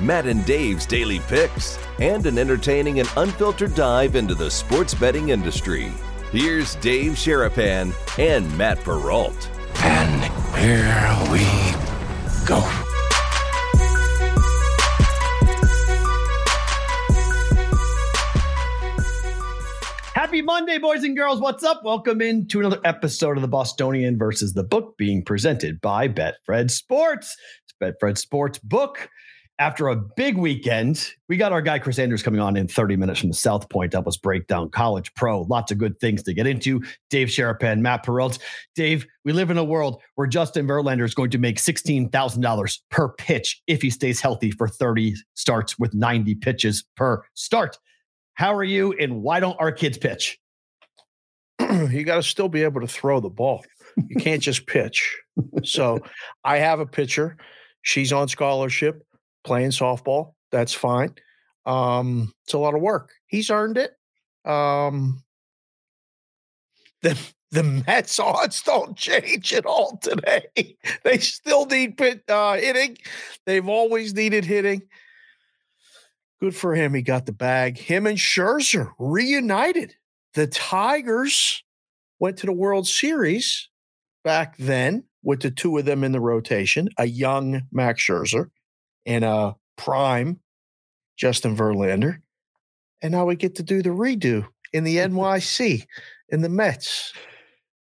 Matt and Dave's daily picks, and an entertaining and unfiltered dive into the sports betting industry. Here's Dave Sharapan and Matt Perrault. And here we go. Happy Monday, boys and girls. What's up? Welcome in to another episode of the Bostonian versus the book being presented by Betfred Sports. It's Betfred Sports book. After a big weekend, we got our guy Chris Andrews coming on in 30 minutes from the South Point to help us break down college pro. Lots of good things to get into. Dave Sharapan, Matt Perrault. Dave, we live in a world where Justin Verlander is going to make $16,000 per pitch if he stays healthy for 30 starts with 90 pitches per start. How are you? And why don't our kids pitch? you got to still be able to throw the ball. You can't just pitch. So I have a pitcher. She's on scholarship, playing softball. That's fine. Um, it's a lot of work. He's earned it. Um, the the Mets odds don't change at all today. they still need uh, hitting. They've always needed hitting. Good for him. He got the bag. Him and Scherzer reunited. The Tigers went to the World Series back then with the two of them in the rotation, a young Max Scherzer and a prime Justin Verlander. And now we get to do the redo in the NYC in the Mets.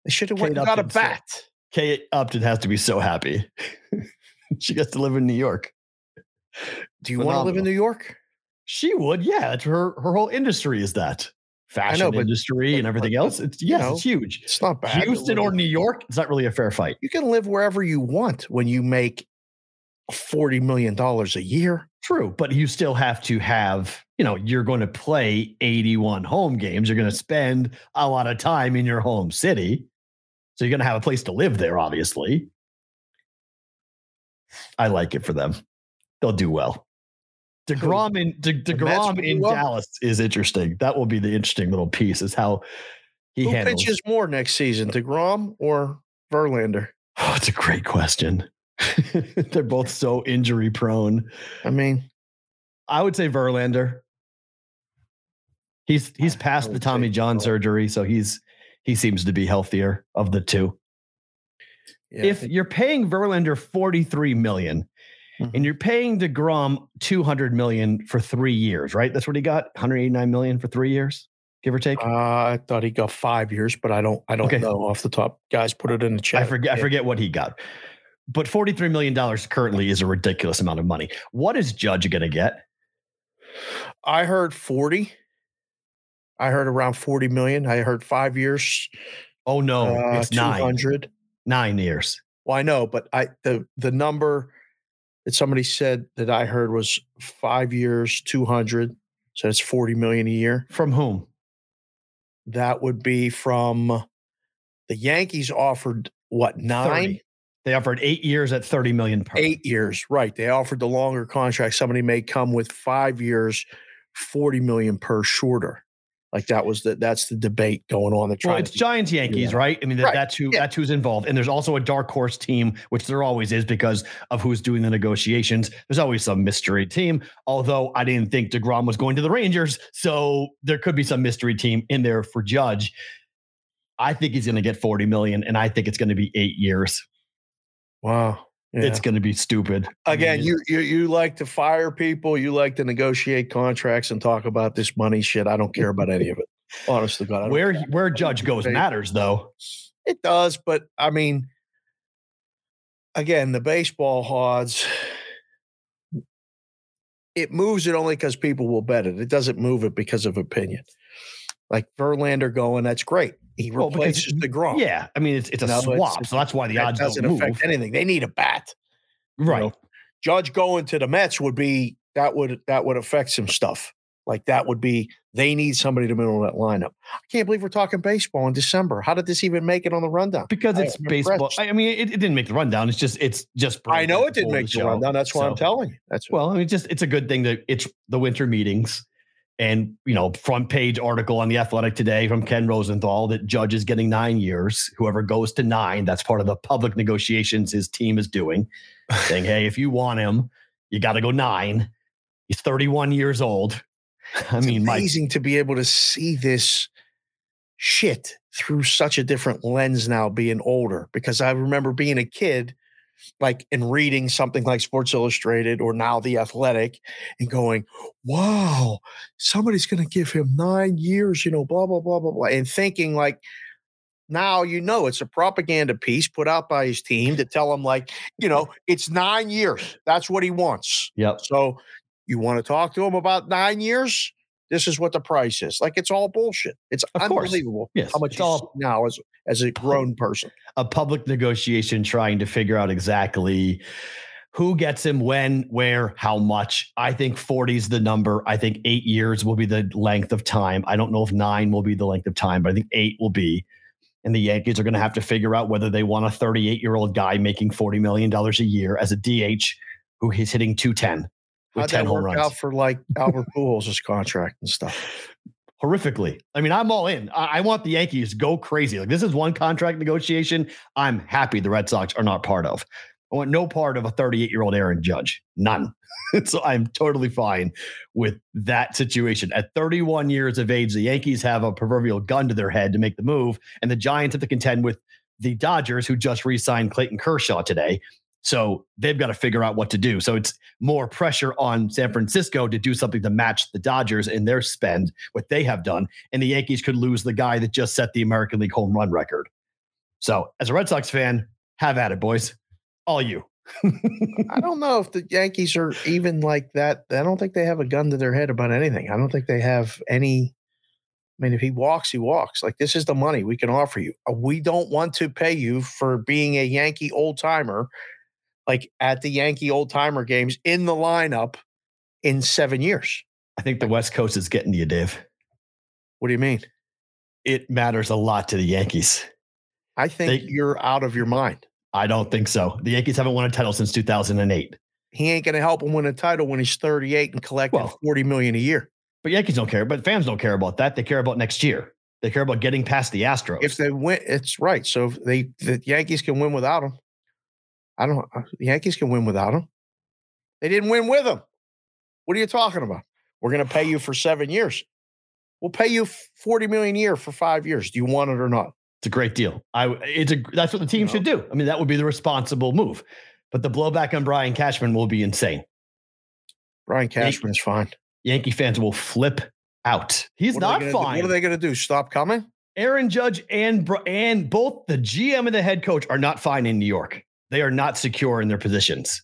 They should have went and got a bat. Kate Upton has to be so happy. she gets to live in New York. Do you want to live in New York? She would, yeah. It's her her whole industry is that fashion know, but- industry and everything but, else. It's yes, know, it's huge. It's not bad. Houston or New York, it's not really a fair fight. you can live wherever you want when you make forty million dollars a year. True, but you still have to have, you know, you're going to play 81 home games. You're going to spend a lot of time in your home city. So you're going to have a place to live there, obviously. I like it for them. They'll do well. DeGrom in De, DeGrom in well? Dallas is interesting. That will be the interesting little piece is how he Who handles. pitches more next season, Degrom or Verlander? Oh, it's a great question. They're both so injury prone. I mean, I would say Verlander. He's he's past the Tommy John Verlander. surgery, so he's he seems to be healthier of the two. yeah, if you're paying Verlander 43 million Mhm. and you're paying DeGrom 200 million for 3 years, right? That's what he got, 189 million for 3 years, give or take. uh, I thought he got five years, but I don't. I don't Okay. know off the top. Guys, put it in the chat. I forget I forget what he got. But 43 million dollars currently is a ridiculous amount of money. What is Judge going to get? I heard forty. I heard around forty million. I heard five years. Oh no, uh, it's two 9. 9 years. Well, I know, but I the the number that somebody said that I heard was five years, two hundred. So it's forty million a year. From whom? That would be from the Yankees offered what nine, 30. They offered 8 years at 30 million per. eight years. Right. They offered the longer contract. Somebody may come with five years, forty million per shorter. Like that was the that's the debate going on. Well, it's Giants Yankees, right? I mean, that, Right, that's who yeah. that's who's involved, and there's also a dark horse team, which there always is because of who's doing the negotiations. There's always some mystery team. Although I didn't think Degrom was going to the Rangers, so there could be some mystery team in there for Judge. I think he's going to get 40 million, and I think it's going to be eight years. Wow. Yeah. It's going to be stupid. I Again, mean, you, you you like to fire people, you like to negotiate contracts and talk about this money shit. I don't care about any of it. Honestly, God. I where care. where Judge goes matters, though. It does, but I mean, again, the baseball odds, it moves it only because people will bet it. It doesn't move it because of opinion. Like Verlander going, that's great. He Well, replaces the Grom. Yeah, I mean, it's it's a No, it's- swap, so that's why the that odds doesn't don't move. affect anything. They need a bat. you Right. know. Judge going to the Mets would be that would that would affect some stuff. Like that would be they need somebody to middle that lineup. I can't believe we're talking baseball in December. How did this even make it on the rundown? Because I it's am baseball. impressed. I mean, it, it didn't make the rundown. It's just it's just. I know it didn't make the show. rundown. That's why I'm telling you. That's Well, I mean, just it's a good thing that it's the winter meetings, and you know, front page article on the Athletic today from Ken Rosenthal that Judge is getting nine years. Whoever goes to nine, that's part of the public negotiations his team is doing, saying, "Hey, if you want him, you got to go nine. He's 31 years old. I It's mean, Mike, amazing to be able to see this shit through such a different lens now being older because I remember being a kid like in reading something like Sports Illustrated or now The Athletic and going, wow, somebody's going to give him nine years, you know, blah, blah, blah, blah, blah. And thinking like, now you know it's a propaganda piece put out by his team to tell him, like, you know, it's nine years. That's what he wants. Yep. So you want to talk to him about nine years? This is what the price is. Like it's all bullshit. It's Of unbelievable Yes, how much it's all- now as as a grown person. a public negotiation trying to figure out exactly who gets him when, where, how much. I think 40 is the number. I think eight years will be the length of time. I don't know if nine will be the length of time, but I think eight will be. And the Yankees are going to have to figure out whether they want a 38 year old guy making $40 million a year as a DH who is hitting 210 with How'd 10 that home work runs. out for like Albert Pujols' contract and stuff? horrifically. I mean, I'm all in. I, I want the Yankees to go crazy. Like this is one contract negotiation. I'm happy the Red Sox are not part of. I want no part of a 38 year old Aaron Judge. None. so I'm totally fine with that situation. At 31 years of age, the Yankees have a proverbial gun to their head to make the move, and the Giants have to contend with the Dodgers, who just re-signed Clayton Kershaw today. So they've got to figure out what to do. So it's more pressure on San Francisco to do something to match the Dodgers in their spend, what they have done. And the Yankees could lose the guy that just set the American League home run record. So as a Red Sox fan, have at it, boys. All you. I don't know if the Yankees are even like that. I don't think they have a gun to their head about anything. I don't think they have any. I mean, if he walks, he walks. Like this is the money we can offer you. Uh, We don't want to pay you for being a Yankee old timer, like at the Yankee old timer games in the lineup in seven years. I think the West Coast is getting to you, Dave. What do you mean? It matters a lot to the Yankees. I think They- you're out of your mind. I don't think so. The Yankees haven't won a title since 2008. He ain't going to help him win a title when he's 38 and collecting Well- 40 million a year. But Yankees don't care. But fans don't care about that. They care about next year. They care about getting past the Astros. If they win, it's right. So if they the Yankees can win without him. I don't. uh, The Yankees can win without him. They didn't win with him. What are you talking about? We're going to pay you for seven years. We'll pay you forty million a year for five years. Do you want it or not? It's a great deal. I it's a that's what the team should do. I mean, that would be the responsible move. But the blowback on Brian Cashman will be insane. Brian Cashman is fine. Yankee fans will flip out. He's not gonna do- fine. What are they going to do? Stop coming? Aaron Judge and and both the GM and the head coach are not fine in New York. They are not secure in their positions.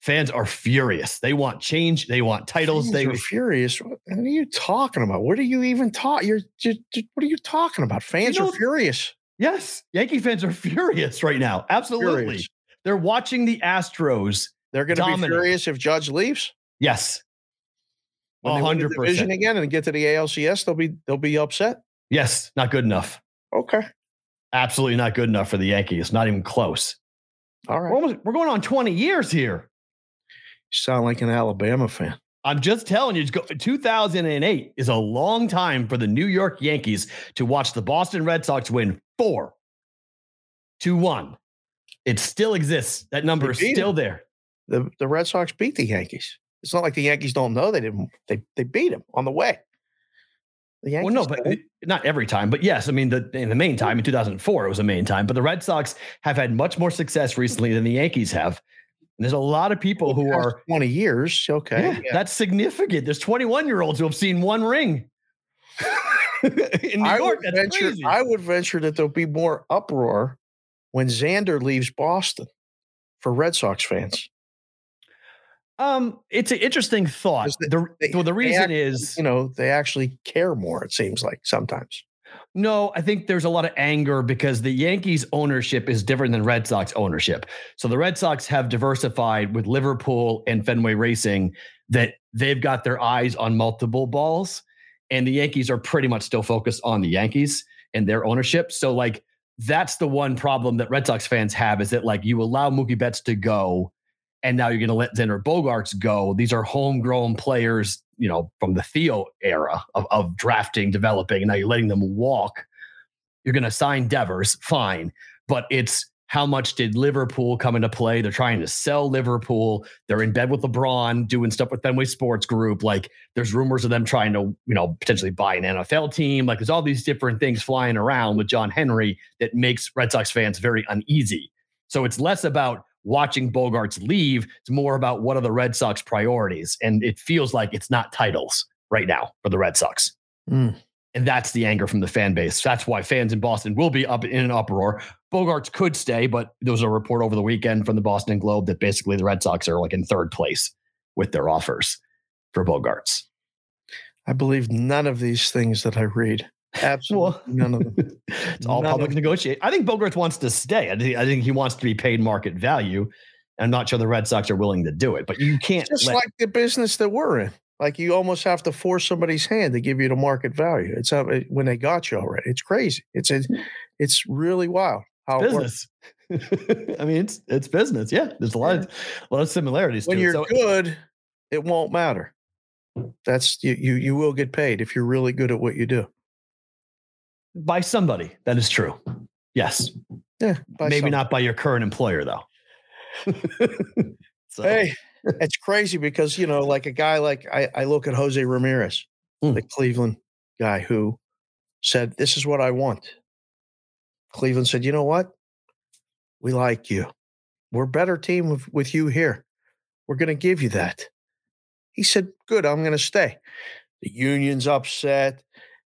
Fans are furious. They want change. They want titles. Fans They are furious. What are you talking about? What are you even talking? You're, you what are you talking about? Fans know- are furious. yes, Yankee fans are furious right now. Absolutely, Furious. they're watching the Astros. They're going to be furious if Judge leaves. Yes, win the 100%. again and get to the ALCS, they'll be they'll be upset. yes, not good enough. Okay, Absolutely not good enough for the Yankees. Not even close. All We're almost we're going on 20 years here. You sound like an Alabama fan. I'm just telling you, 2008 is a long time for the New York Yankees to watch the Boston Red Sox win four to one. It still exists. That number is still there. The the Red Sox beat the Yankees. It's not like the Yankees don't know they didn't. They they beat them on the way. Well, no, but don't. every time. But yes, I mean, the, in the main time in 2004, it was a main time. But the Red Sox have had much more success recently than the Yankees have. And there's a lot of people who are, twenty years. Okay, yeah, that's significant. There's 21 year olds who have seen one ring. in New I York, would that's venture. crazy. I would venture that there'll be more uproar when Xander leaves Boston for Red Sox fans. Um, it's an interesting thought. The, they- well, the reason is You know, they actually care more. It seems like sometimes. no, I think there's a lot of anger because the Yankees ownership is different than Red Sox ownership. So the Red Sox have diversified with Liverpool and Fenway Racing that they've got their eyes on multiple balls, and the Yankees are pretty much still focused on the Yankees and their ownership. So like that's the one problem that Red Sox fans have is that like you allow Mookie Betts to go, and now you're going to let Xander Bogaerts go. These are homegrown players, you know, from the Theo era of, of drafting, developing, and now you're letting them walk. You're going to sign Devers, fine, but it's how much did Liverpool come into play? They're trying to sell Liverpool. They're in bed with LeBron, doing stuff with Fenway Sports Group. Like there's rumors of them trying to, you know, potentially buy an NFL team. Like there's all these different things flying around with John Henry that makes Red Sox fans very uneasy. So it's less about watching Bogaerts leave. It's more about what are the Red Sox priorities. And it feels like it's not titles right now for the Red Sox. Mm. And that's the anger from the fan base. That's why fans in Boston will be up in an uproar. Bogaerts could stay, but there was a report over the weekend from the Boston Globe that basically the Red Sox are like in third place with their offers for Bogaerts. I believe none of these things that I read. Absolutely well, none of them. it's all none public negotiate. I think Bogaerts wants to stay. I think, I think he wants to be paid market value. I'm not sure the Red Sox are willing to do it, but you can't. Just let, like the business that we're in. Like you almost have to force somebody's hand to give you the market value. It's uh, when they got you already. It's crazy. It's a, it's really wild how business. I mean, it's it's business. Yeah, there's a lot of a lot of similarities. When you're so, good, it won't matter. That's you, you. You will get paid if you're really good at what you do. By somebody, that is true. Yes. Yeah. Maybe somebody. not by your current employer, though. so. Hey, it's crazy because you know, like a guy like I, I look at Jose Ramirez, mm. the Cleveland guy who said, "This is what I want." Cleveland said, "You know what? We like you. We're a better team with, with you here. We're going to give you that." He said, "Good. I'm going to stay." The union's upset.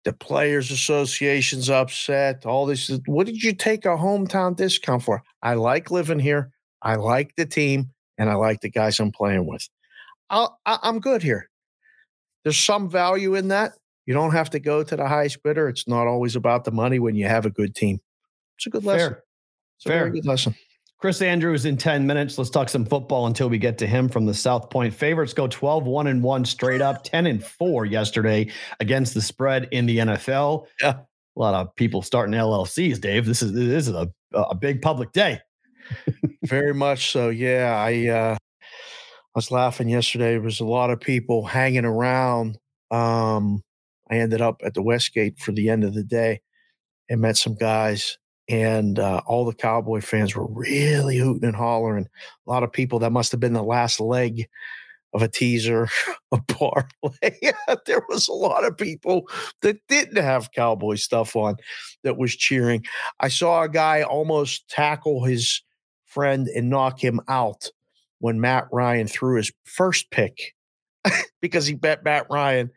The players' association's upset. All this. What did you take a hometown discount for? I like living here. I like the team and I like the guys I'm playing with. I'll, I, am good here. There's some value in that. You don't have to go to the highest bidder. It's not always about the money when you have a good team. It's a good lesson. Fair. It's a Fair. very good lesson. Chris Andrews in 10 minutes. Let's talk some football until we get to him from the South Point. Favorites go 12 1 and 1 straight up, 10 and 4 yesterday against the spread in the NFL. Yeah. A lot of people starting LLCs, Dave. This is this is a, a big public day. Very much so. Yeah, I uh, I was laughing yesterday. There was a lot of people hanging around. Um, I ended up at the Westgate for the end of the day and met some guys, and uh, all the Cowboy fans were really hooting and hollering. A lot of people that must have been the last leg of a teaser, a parlay. there was a lot of people that didn't have cowboy stuff on that was cheering. I saw a guy almost tackle his friend and knock him out when Matt Ryan threw his first pick because he bet Matt Ryan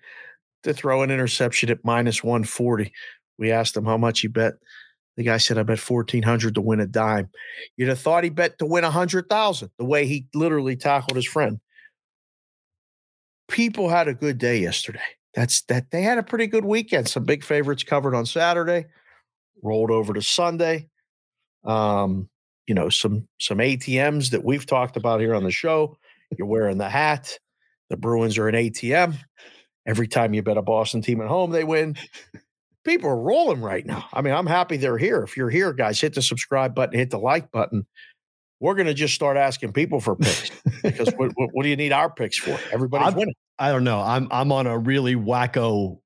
to throw an interception at minus 140. We asked him how much he bet. The guy said, I bet 1400 to win a dime. You'd have thought he bet to win a 100,000 the way he literally tackled his friend. People had a good day yesterday. That's that they had a pretty good weekend. Some big favorites covered on Saturday, rolled over to Sunday. Um, you know some some ATMs that we've talked about here on the show. You're wearing the hat. The Bruins are an ATM. Every time you bet a Boston team at home, they win. People are rolling right now. I mean, I'm happy they're here. If you're here, guys, hit the subscribe button, hit the like button. We're going to just start asking people for picks because what, what, what, do you need our picks for? Everybody's I'm, winning. I don't know. I'm I'm on a really wacko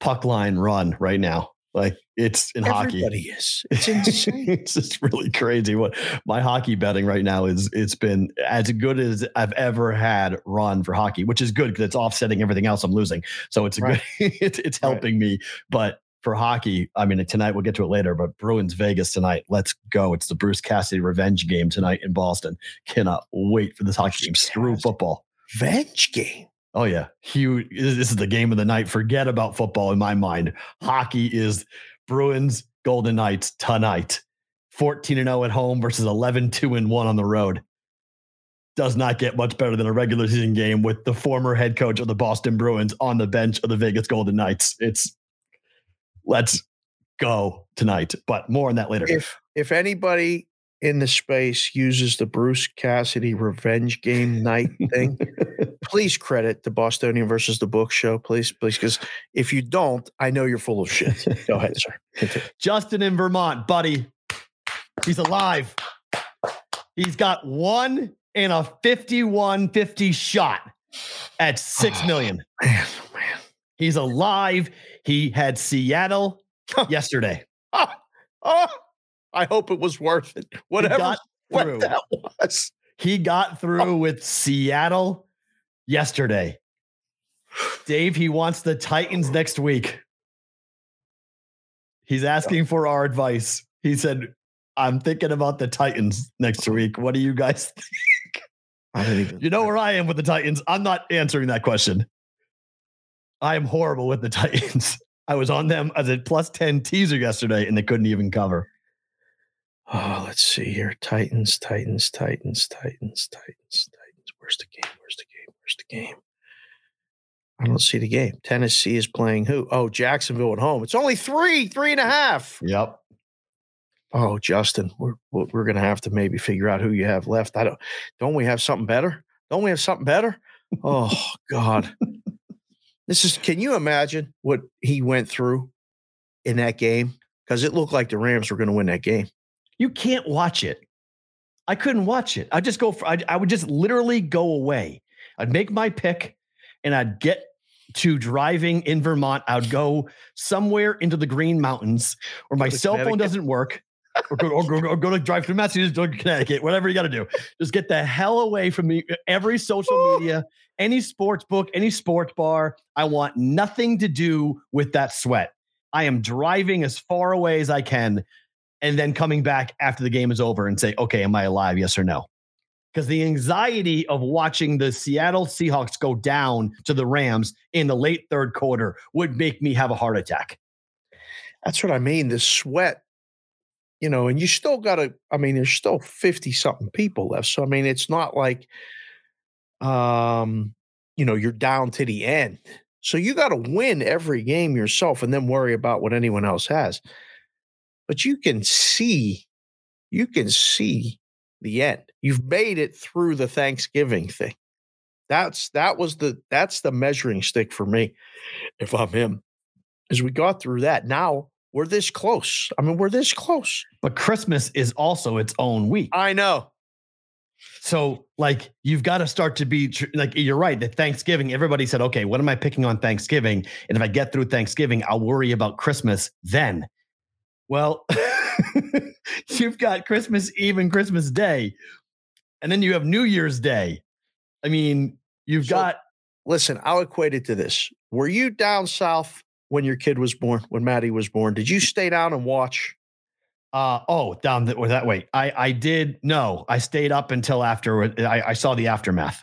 puck line run right now. Like it's in Everybody hockey. is. It's insane. it's just really crazy. What my hockey betting right now is it's been as good as I've ever had run for hockey, which is good because it's offsetting everything else I'm losing. So it's a right. good it's, it's helping right. me. But for hockey, I mean tonight we'll get to it later, but Bruins Vegas tonight. Let's go. It's the Bruce Cassidy revenge game tonight in Boston. Cannot wait for this hockey game. Screw football. Revenge game. Oh yeah, huge. This is the game of the night. Forget about football in my mind. Hockey is Bruins Golden Knights tonight. 14 and 0 at home versus 11 2 and 1 on the road. Does not get much better than a regular season game with the former head coach of the Boston Bruins on the bench of the Vegas Golden Knights. It's let's go tonight, but more on that later. If if anybody in the space uses the Bruce Cassidy revenge game night thing, please credit the Bostonian versus the Book show, please, please, because if you don't, I know you're full of shit. Go ahead, sir. Continue. Justin in Vermont, buddy. He's alive. He's got one in a 51 50 shot at 6 ah, million. Oh. He's alive. He had Seattle yesterday. Oh, oh, I hope it was worth it. Whatever what that was. He got through with Seattle yesterday. Dave, he wants the Titans next week. He's asking for our advice. He said, I'm thinking about the Titans next week. What do you guys think? I didn't even. You know where I am with the Titans. I'm not answering that question. I am horrible with the Titans. I was on them as a plus 10 teaser yesterday and they couldn't even cover. Oh, let's see here. Titans, Titans, Titans, Titans, Titans, Titans. Where's the game? Where's the game? Where's the game? I don't see the game. Tennessee is playing who? Oh, Jacksonville at home. It's only three, three and a half. Yep. Oh, Justin, we're we're gonna have to maybe figure out who you have left. I don't. Don't we have something better? Don't we have something better? Oh God, this is. Can you imagine what he went through in that game? Because it looked like the Rams were going to win that game. You can't watch it. I couldn't watch it. I'd just go for, I'd, I would just literally go away. I'd make my pick and I'd get to driving in Vermont. I'd go somewhere into the Green Mountains where my cell phone doesn't work. Or, go, or, go, or go to drive through Massachusetts, go to Connecticut, whatever you got to do. Just get the hell away from me. Every social oh. media, any sports book, any sports bar. I want nothing to do with that sweat. I am driving as far away as I can and then coming back after the game is over and say, okay, am I alive? Yes or no? Because the anxiety of watching the Seattle Seahawks go down to the Rams in the late third quarter would make me have a heart attack. That's what I mean. The sweat, you know, and you still got to, I mean, there's still 50 something people left. So, I mean, it's not like, um, you know, you're down to the end. So you got to win every game yourself and then worry about what anyone else has. But you can see, you can see the end. You've made it through the Thanksgiving thing. That's that was the that's the measuring stick for me if I'm him. As we got through that, now we're this close. I mean, we're this close. But Christmas is also its own week. I know. So, like, you've got to start to be like, you're right. That Thanksgiving, everybody said, okay, what am I picking on Thanksgiving? And if I get through Thanksgiving, I'll worry about Christmas then. Well, you've got Christmas Eve and Christmas Day, and then you have New Year's Day. I mean, you've So- got Listen, I'll equate it to this. Were you down south when your kid was born, when Maddie was born? Did you stay down and watch? uh oh down that or that way. I I did no, I stayed up until after I, I saw the aftermath,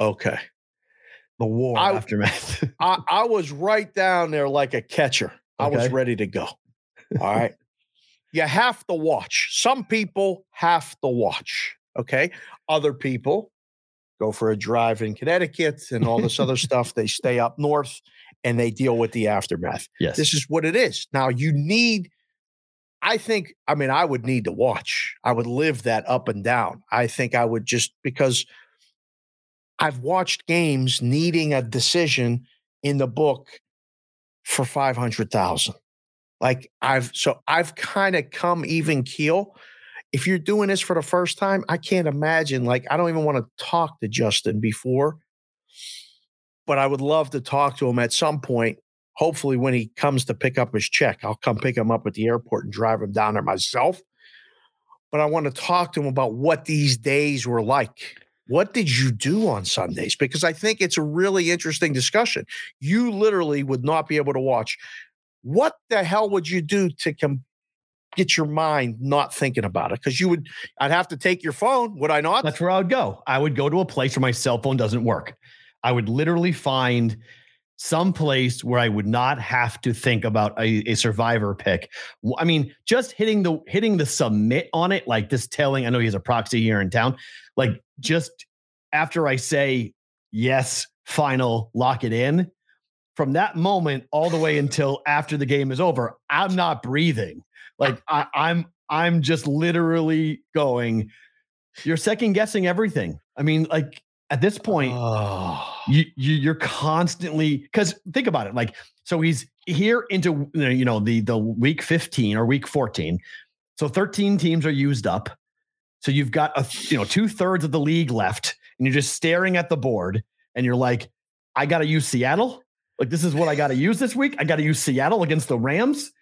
Okay. the war I- aftermath. I, I was right down there like a catcher. I was ready to go. All right. you have to watch. Some people have to watch. Okay. Other people go for a drive in Connecticut and all this other stuff. They stay up north and they deal with the aftermath. yes. This is what it is. Now you need, I think, I mean, I would need to watch. I would live that up and down. I think I would just because I've watched games needing a decision in the book for 500,000. Like I've, so I've kind of come even keel. If you're doing this for the first time, I can't imagine. Like, I don't even want to talk to Justin before, but I would love to talk to him at some point hopefully when he comes to pick up his check, I'll come pick him up at the airport and drive him down there myself. But I want to talk to him about what these days were like. What did you do on Sundays? Because I think it's a really interesting discussion. You literally would not be able to watch. What the hell would you do to com- get your mind not thinking about it? Because you would, I'd have to take your phone, would I not? That's where I would go. I would go to a place where my cell phone doesn't work. I would literally find some place where I would not have to think about a, a survivor pick. I mean, just hitting the hitting the submit on it, like this telling, I know he has a proxy here in town. Like just after I say yes, final, lock it in. From that moment all the way until after the game is over, I'm not breathing. Like I, I'm I'm just literally going, you're second guessing everything. I mean, like at this point, Oh. you, you you're constantly because think about it like so he's here into you know the the week 15 or week 14 so 13 teams are used up. So you've got a you know two-thirds of the league left and you're just staring at the board and you're like i gotta use seattle? Like this is what i gotta use this week? I gotta use seattle against the rams?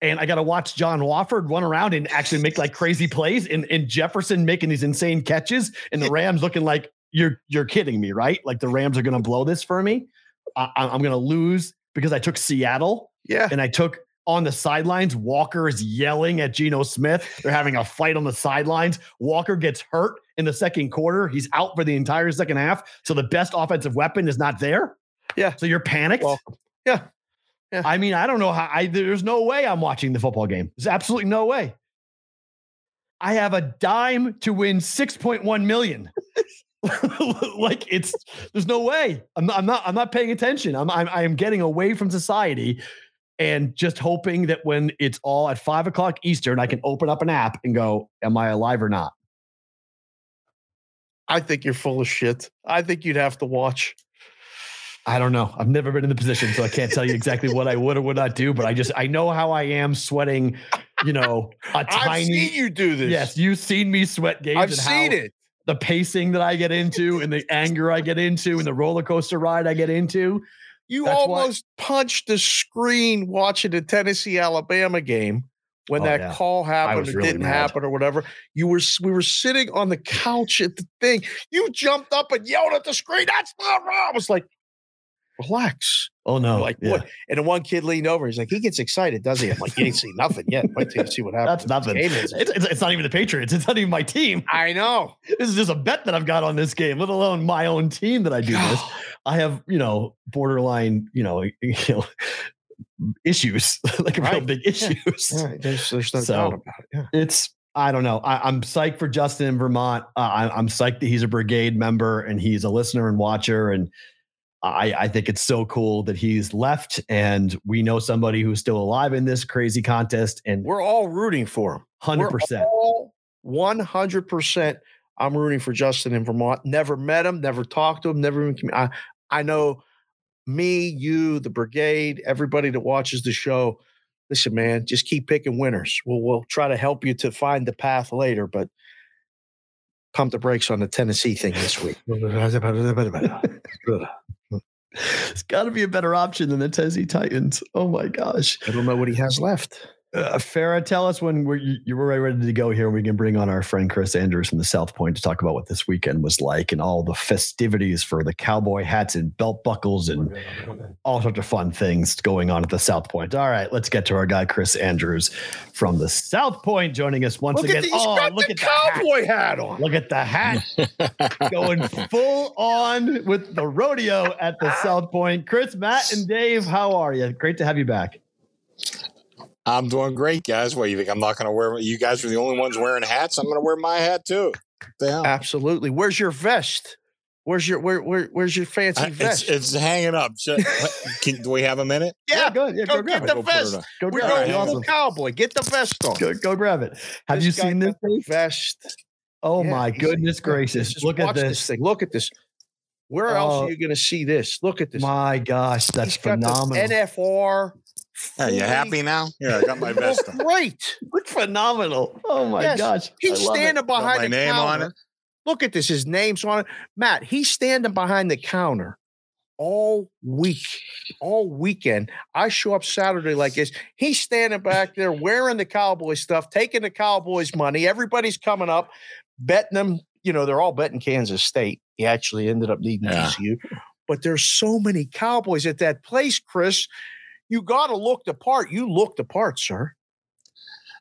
And I got to watch John Wolford run around and actually make like crazy plays, and, and Jefferson making these insane catches, and the Rams looking like you're you're kidding me, right? Like the Rams are going to blow this for me. I, I'm going to lose because I took Seattle Yeah. and I took on the sidelines. Walker is yelling at Geno Smith. They're having a fight on the sidelines. Walker gets hurt in the second quarter. He's out for the entire second half. So the best offensive weapon is not there. Yeah. So you're panicked. Welcome. Yeah. Yeah. I mean, I don't know how. I there's no way I'm watching the football game. There's absolutely no way. I have a dime to win 6.1 million. like it's there's no way. I'm not, I'm not I'm not paying attention. I'm I'm I am getting away from society and just hoping that when it's all at five o'clock Eastern, I can open up an app and go, Am I alive or not? I think you're full of shit. I think you'd have to watch. I don't know. I've never been in the position, so I can't tell you exactly what I would or would not do, but I just I know how I am sweating, you know, a I've tiny seen you do this. Yes, you've seen me sweat games. I've seen it. The pacing that I get into, and the anger I get into, and the roller coaster ride I get into. You That's why- almost punched the screen watching the Tennessee Alabama game when Oh, that yeah. call happened or really didn't mad. happen or whatever. You were we were sitting on the couch at the thing. You jumped up and yelled at the screen. That's not wrong. I was like, relax. Oh no! like yeah. what? And then one kid leaned over. He's like, he gets excited, does he? I'm like, you ain't seen nothing yet. Wait till you see what happens. That's nothing. It's, it's, it's not even the Patriots. It's not even my team. I know. This is just a bet that I've got on this game, let alone my own team that I do this. I have, you know, borderline, you know, you know issues, like real big issues. Yeah, there's, there's no So- doubt about it. Yeah. It's I don't know. I, I'm psyched for Justin in Vermont. Uh, I, I'm psyched that he's a brigade member and he's a listener and watcher. And I, I think it's so cool that he's left and we know somebody who's still alive in this crazy contest. And We're all rooting for him. hundred percent. All 100%. I'm rooting for Justin in Vermont. Never met him, never talked to him, never even. I, I know me, you, the brigade, everybody that watches the show. Listen, man, just keep picking winners. We'll, we'll try to help you to find the path later, but pump the brakes on the Tennessee thing this week. It's got to be a better option than the Tennessee Titans. Oh my gosh. I don't know what he has left. Uh, Farah, tell us when we're, you, were ready to go here. and We can bring on our friend Chris Andrews from the South Point to talk about what this weekend was like and all the festivities for the cowboy hats and belt buckles and all sorts of fun things going on at the South Point. All right, let's get to our guy Chris Andrews from the South Point joining us once Look again. the, oh, look at the hat. cowboy hat on. Look at the hat going full on with the rodeo at the South Point. Chris, Matt, and Dave, how are you? Great to have you back. I'm doing great, guys. What you think? I'm not going to wear. You guys are the only ones wearing hats. I'm going to wear my hat too. What The hell? Absolutely. Where's your vest? Where's your where, where where's your fancy Uh, It's, vest? it's hanging up. So- Can, do we have a minute? yeah, good. Yeah, go go grab get it. the Go vest. Go We're grab going it. Awesome. cowboy. Get the vest on. Go, go grab it. Have This you seen this? got the Dave? vest? Oh Yeah, my goodness gracious! Look at watch this. thing. Look at this. Where else Oh. are you going to see this? Look at this. My gosh, that's He's got the phenomenal. NFR. Are you happy now? Yeah, I got my vest Look on. great. Look phenomenal. Oh my Yes, gosh. He's I it. standing behind my the name on counter. it? Look at this. His name's on it. Matt, he's standing behind the counter all week, all weekend. I show up Saturday like this. He's standing back there wearing the cowboy stuff, taking the Cowboys money. Everybody's coming up, betting them. You know, they're all betting Kansas State. He actually ended up needing Yeah. TCU. But there's so many Cowboys at that place, Chris. You got to look the part. You look the part, sir.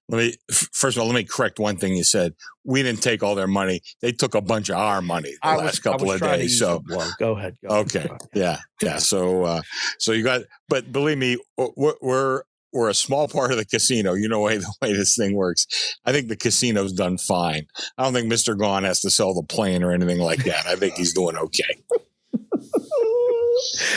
Let me first of all, let me correct one thing you said. We didn't take all their money. They took a bunch of our money the I last was, couple of days. So go ahead. Go ahead, Okay. ahead. yeah, yeah. So, uh, so you got, but believe me, we're, we're we're a small part of the casino. You know way the way this thing works. I think the casino's done fine. I don't think Mister Gaughan has to sell the plane or anything like that. I think he's doing okay.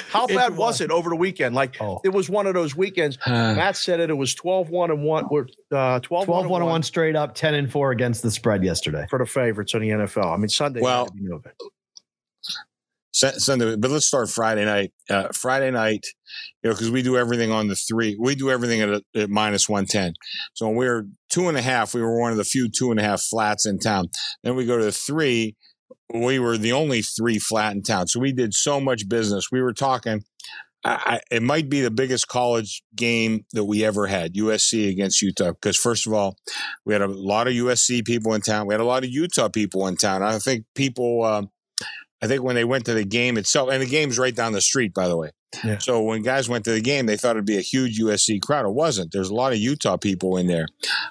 How It bad was- was it over the weekend? Like Oh. it was one of those weekends. Matt said it. It was 12-1 and one. We're uh, 12 12 1 1 straight up, 10 and 4 against the spread yesterday. for the favorites on the NFL. I mean, Sunday. Well- had to be no. Sunday, but let's start Friday night. Uh, Friday night, you know, because we do everything on the three. We do everything at, a, at minus one ten. So when we were two and a half, we were one of the few two and a half flats in town. Then we go to the three. We were the only three flat in town. So we did so much business. We were talking. I, it might be the biggest college game that we ever had, USC against Utah. Because first of all, we had a lot of USC people in town. We had a lot of Utah people in town. I think people, uh, I think when they went to the game itself, and the game's right down the street, by the way. Yeah. So when guys went to the game, they thought it'd be a huge USC crowd. It wasn't. There's a lot of Utah people in there.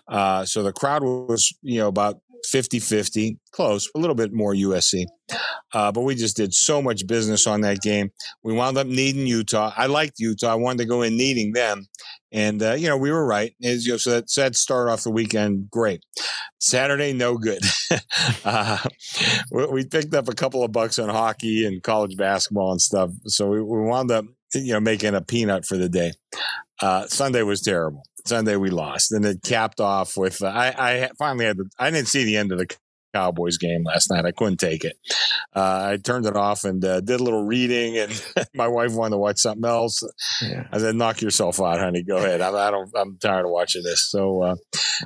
Uh, so the crowd was, you know, about 50 50, close, a little bit more USC. Uh, but we just did so much business on that game. We wound up needing Utah. I liked Utah. I wanted to go in needing them. And, uh, you know, we were right. As, you know, so that, so that started off the weekend great. Saturday, no good. uh, we picked up a couple of bucks on hockey and college basketball and stuff. So we, we wound up, you know, making a peanut for the day. Uh, Sunday was terrible. Sunday we lost, and it capped off with uh, I, I finally had the, I didn't see the end of the Cowboys game last night. I couldn't take it. Uh, I turned it off and uh, did a little reading, and my wife wanted to watch something else. Yeah. I said, "Knock yourself out, honey. Go ahead. I'm, I don't. I'm tired of watching this." So, uh,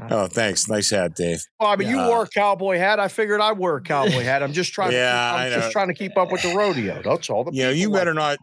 oh, thanks. Nice hat, Dave. Well, I mean, you wore a cowboy hat. I figured I wear a cowboy hat. I'm just trying. yeah, to keep, I'm just trying to keep up with the rodeo. That's all. The you know, you better not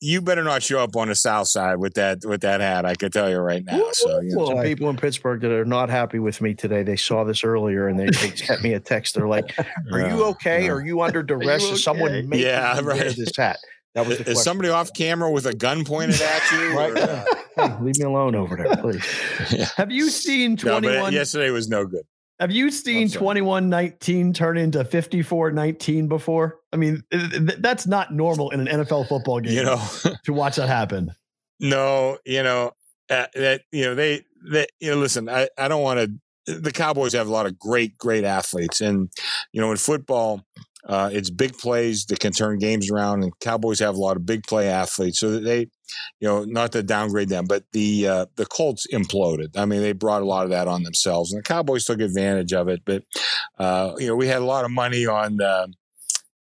you better not show up on the south side with that with that hat. I could tell you right now. So you know. some people in Pittsburgh that are not happy with me today. They saw this earlier and they, they sent me a text. They're like, "Are you okay? Are you under duress? okay? Is someone making yeah, right. this hat?" That was is somebody off camera with a gun pointed at you? right. Or, uh... hey, leave me alone over there, please. Yeah. Have you seen twenty one? No, yesterday was no good. Have you seen 21 19 turn into 54 19 before? I mean, that's not normal in an NFL football game. You know, to watch that happen. No, you know, uh, that, you know, they, that, you know, listen, I, I don't want to, the Cowboys have a lot of great, great athletes. And, you know, in football, uh, it's big plays that can turn games around, and Cowboys have a lot of big play athletes. So they, you know, not to downgrade them, but the uh, the Colts imploded. I mean, they brought a lot of that on themselves, and the Cowboys took advantage of it. But uh, you know, we had a lot of money on uh,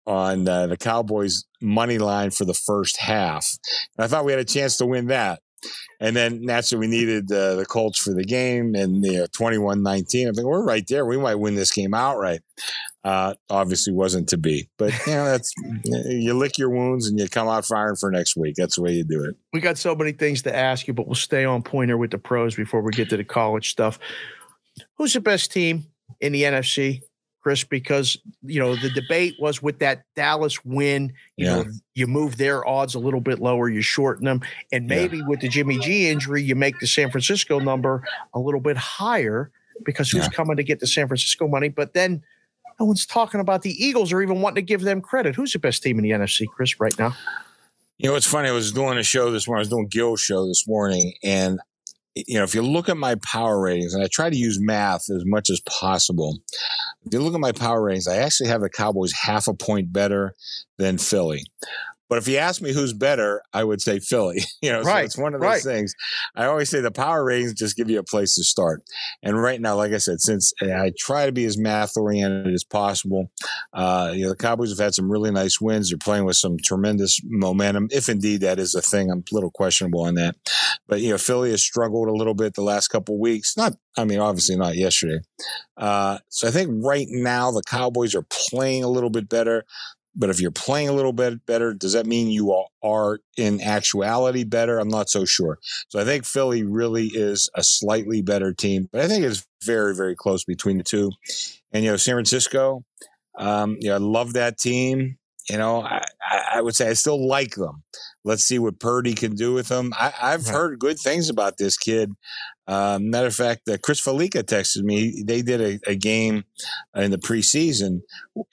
on uh, the Cowboys money line for the first half. And I thought we had a chance to win that. And then naturally, we needed uh, the Colts for the game and the 21 19. I think we're right there. We might win this game outright. Uh, obviously, wasn't to be. But, you know, that's you lick your wounds and you come out firing for next week. That's the way you do it. We got so many things to ask you, but we'll stay on pointer with the pros before we get to the college stuff. Who's the best team in the NFC? Chris, because you know the debate was with that Dallas win. You yeah. know, you move their odds a little bit lower, you shorten them, and maybe yeah. with the Jimmy G injury, you make the San Francisco number a little bit higher because who's yeah. coming to get the San Francisco money? But then no one's talking about the Eagles or even wanting to give them credit. Who's the best team in the NFC, Chris, right now? You know, it's funny. I was doing a show this morning. I was doing Gil's show this morning, and you know, if you look at my power ratings, and I try to use math as much as possible, if you look at my power ratings, I actually have the Cowboys half a point better than Philly. But if you ask me who's better, I would say Philly. you know, right, so it's one of those right. things. I always say the power ratings just give you a place to start. And right now, like I said, since I try to be as math oriented as possible, uh, you know, the Cowboys have had some really nice wins. They're playing with some tremendous momentum, if indeed that is a thing. I'm a little questionable on that. But you know, Philly has struggled a little bit the last couple weeks. Not, I mean, obviously not yesterday. Uh, so I think right now the Cowboys are playing a little bit better. But if you're playing a little bit better, does that mean you are in actuality better? I'm not so sure. So I think Philly really is a slightly better team, but I think it's very, very close between the two. And, you know, San Francisco, um, you know, I love that team. You know, I, I would say I still like them. Let's see what Purdy can do with them. I, have right. heard good things about this kid. Um, matter of fact, uh, Chris Fallica texted me. They did a, a, game in the preseason,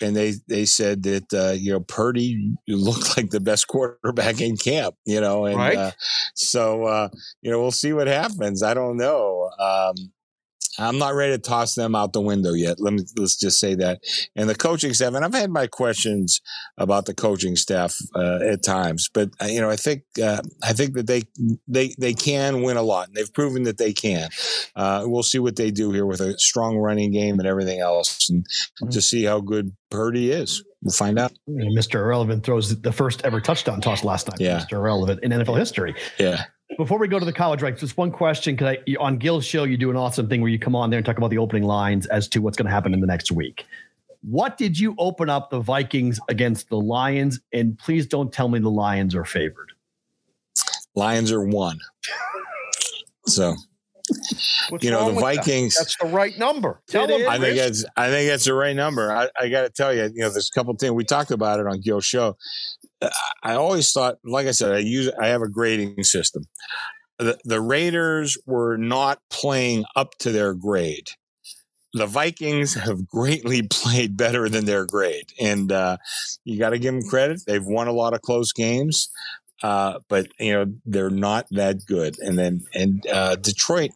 and they they said that uh, you know Purdy looked like the best quarterback in camp. You know, and right. uh, so uh, you know we'll see what happens. I don't know. Um, I'm not ready to toss them out the window yet. Let me let's just say that. And the coaching staff, and I've had my questions about the coaching staff uh, at times, but uh, you know, I think uh, I think that they they they can win a lot, and they've proven that they can. Uh, we'll see what they do here with a strong running game and everything else, and mm-hmm. to see how good Purdy is. we'll find out. Mr. Irrelevant throws the first ever touchdown toss last night. Yeah. Mr. Irrelevant in NFL history. Yeah. Before we go to the college ranks, just one question because on Gil's show you do an awesome thing where you come on there and talk about the opening lines as to what's going to happen in the next week. What did you open up the Vikings against the Lions? And please don't tell me the Lions are favored. Lions are one. So What's you know the with that? Vikings. That's the right number. Tell It them. is. I think Chris. that's I think that's the right number. I, I got to tell you, you know, there's a couple things we talked about it on Gil's show. I always thought, like I said, I use I have a grading system. The the Raiders were not playing up to their grade. The Vikings have greatly played better than their grade, and uh, you got to give them credit. They've won a lot of close games. Uh, but you know they're not that good. And then and uh, Detroit,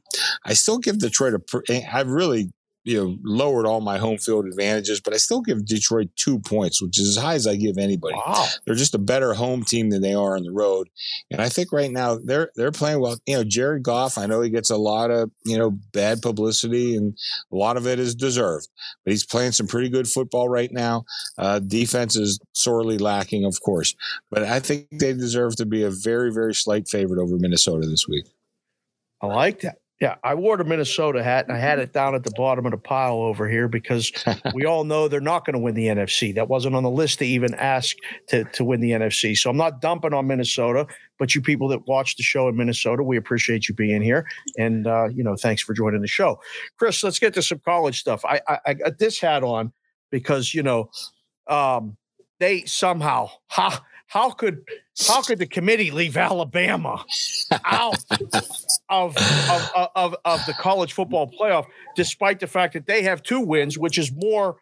I still give Detroit a. eh, I've really you know lowered all my home field advantages, but I still give Detroit two points, which is as high as I give anybody. Wow. They're just a better home team than they are on the road, and I think right now they're they're playing well. You know, Jared Goff. I know he gets a lot of you know bad publicity, and a lot of it is deserved. But he's playing some pretty good football right now. Uh, defense is sorely lacking, of course, but I think they deserve to be a very very slight favorite over Minnesota this week. I like that. Yeah, I wore the Minnesota hat and I had it down at the bottom of the pile over here because we all know they're not going to win the NFC. That wasn't on the list to even ask to, to win the NFC. So I'm not dumping on Minnesota, but you people that watch the show in Minnesota, we appreciate you being here. And, uh, you know, thanks for joining the show. Chris, let's get to some college stuff. I, I, I got this hat on because, you know, um, they somehow, ha, how could how could the committee leave Alabama out of, of, of, of the college football playoff, despite the fact that they have two wins, which is more,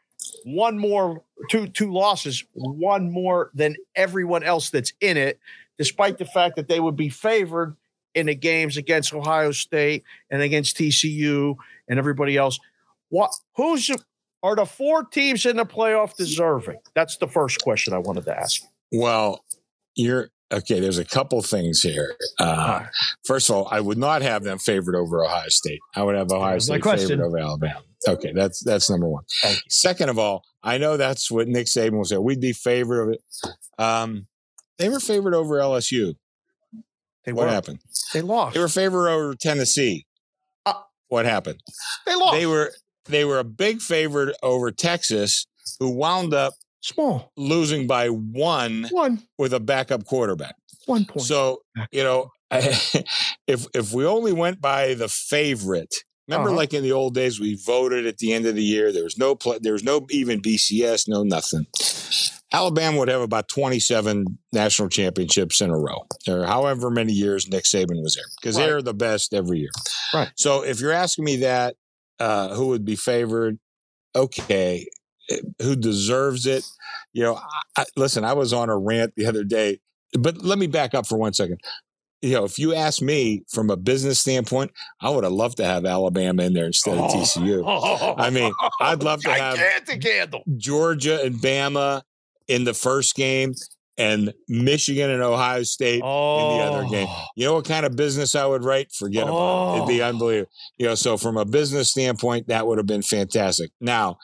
one more, two two losses, one more than everyone else that's in it, despite the fact that they would be favored in the games against Ohio State and against TCU and everybody else. What who's are the four teams in the playoff deserving? That's the first question I wanted to ask. Well, you're okay. There's a couple things here. Uh, first of all, I would not have them favored over Ohio State. I would have Ohio State favored over Alabama. Okay, that's that's number one. Second of all, I know that's what Nick Saban will say. We'd be favored of it. Um, they were favored over LSU. They What were. happened? They lost. They were favored over Tennessee. Uh, what happened? They lost. They were they were a big favorite over Texas, who wound up small. losing by one One with a backup quarterback. one point. So you know, if if we only went by the favorite, remember, Uh-huh. like in the old days, we voted at the end of the year. There was no play, there was no even BCS, no nothing. Alabama would have about 27 national championships in a row, or however many years Nick Saban was there, because Right. they're the best every year. Right. So if you're asking me that, uh, who would be favored? Okay, who deserves it? You know, I, listen, I was on a rant the other day, but let me back up for one second. You know, if you ask me from a business standpoint, I would have loved to have Alabama in there instead of TCU. I mean, I'd love to have handle. Georgia and Bama in the first game and Michigan and Ohio State Oh, in the other game. You know what kind of business I would write? Forget about it. It'd be Oh. unbelievable. You know, so from a business standpoint, that would have been fantastic. Now,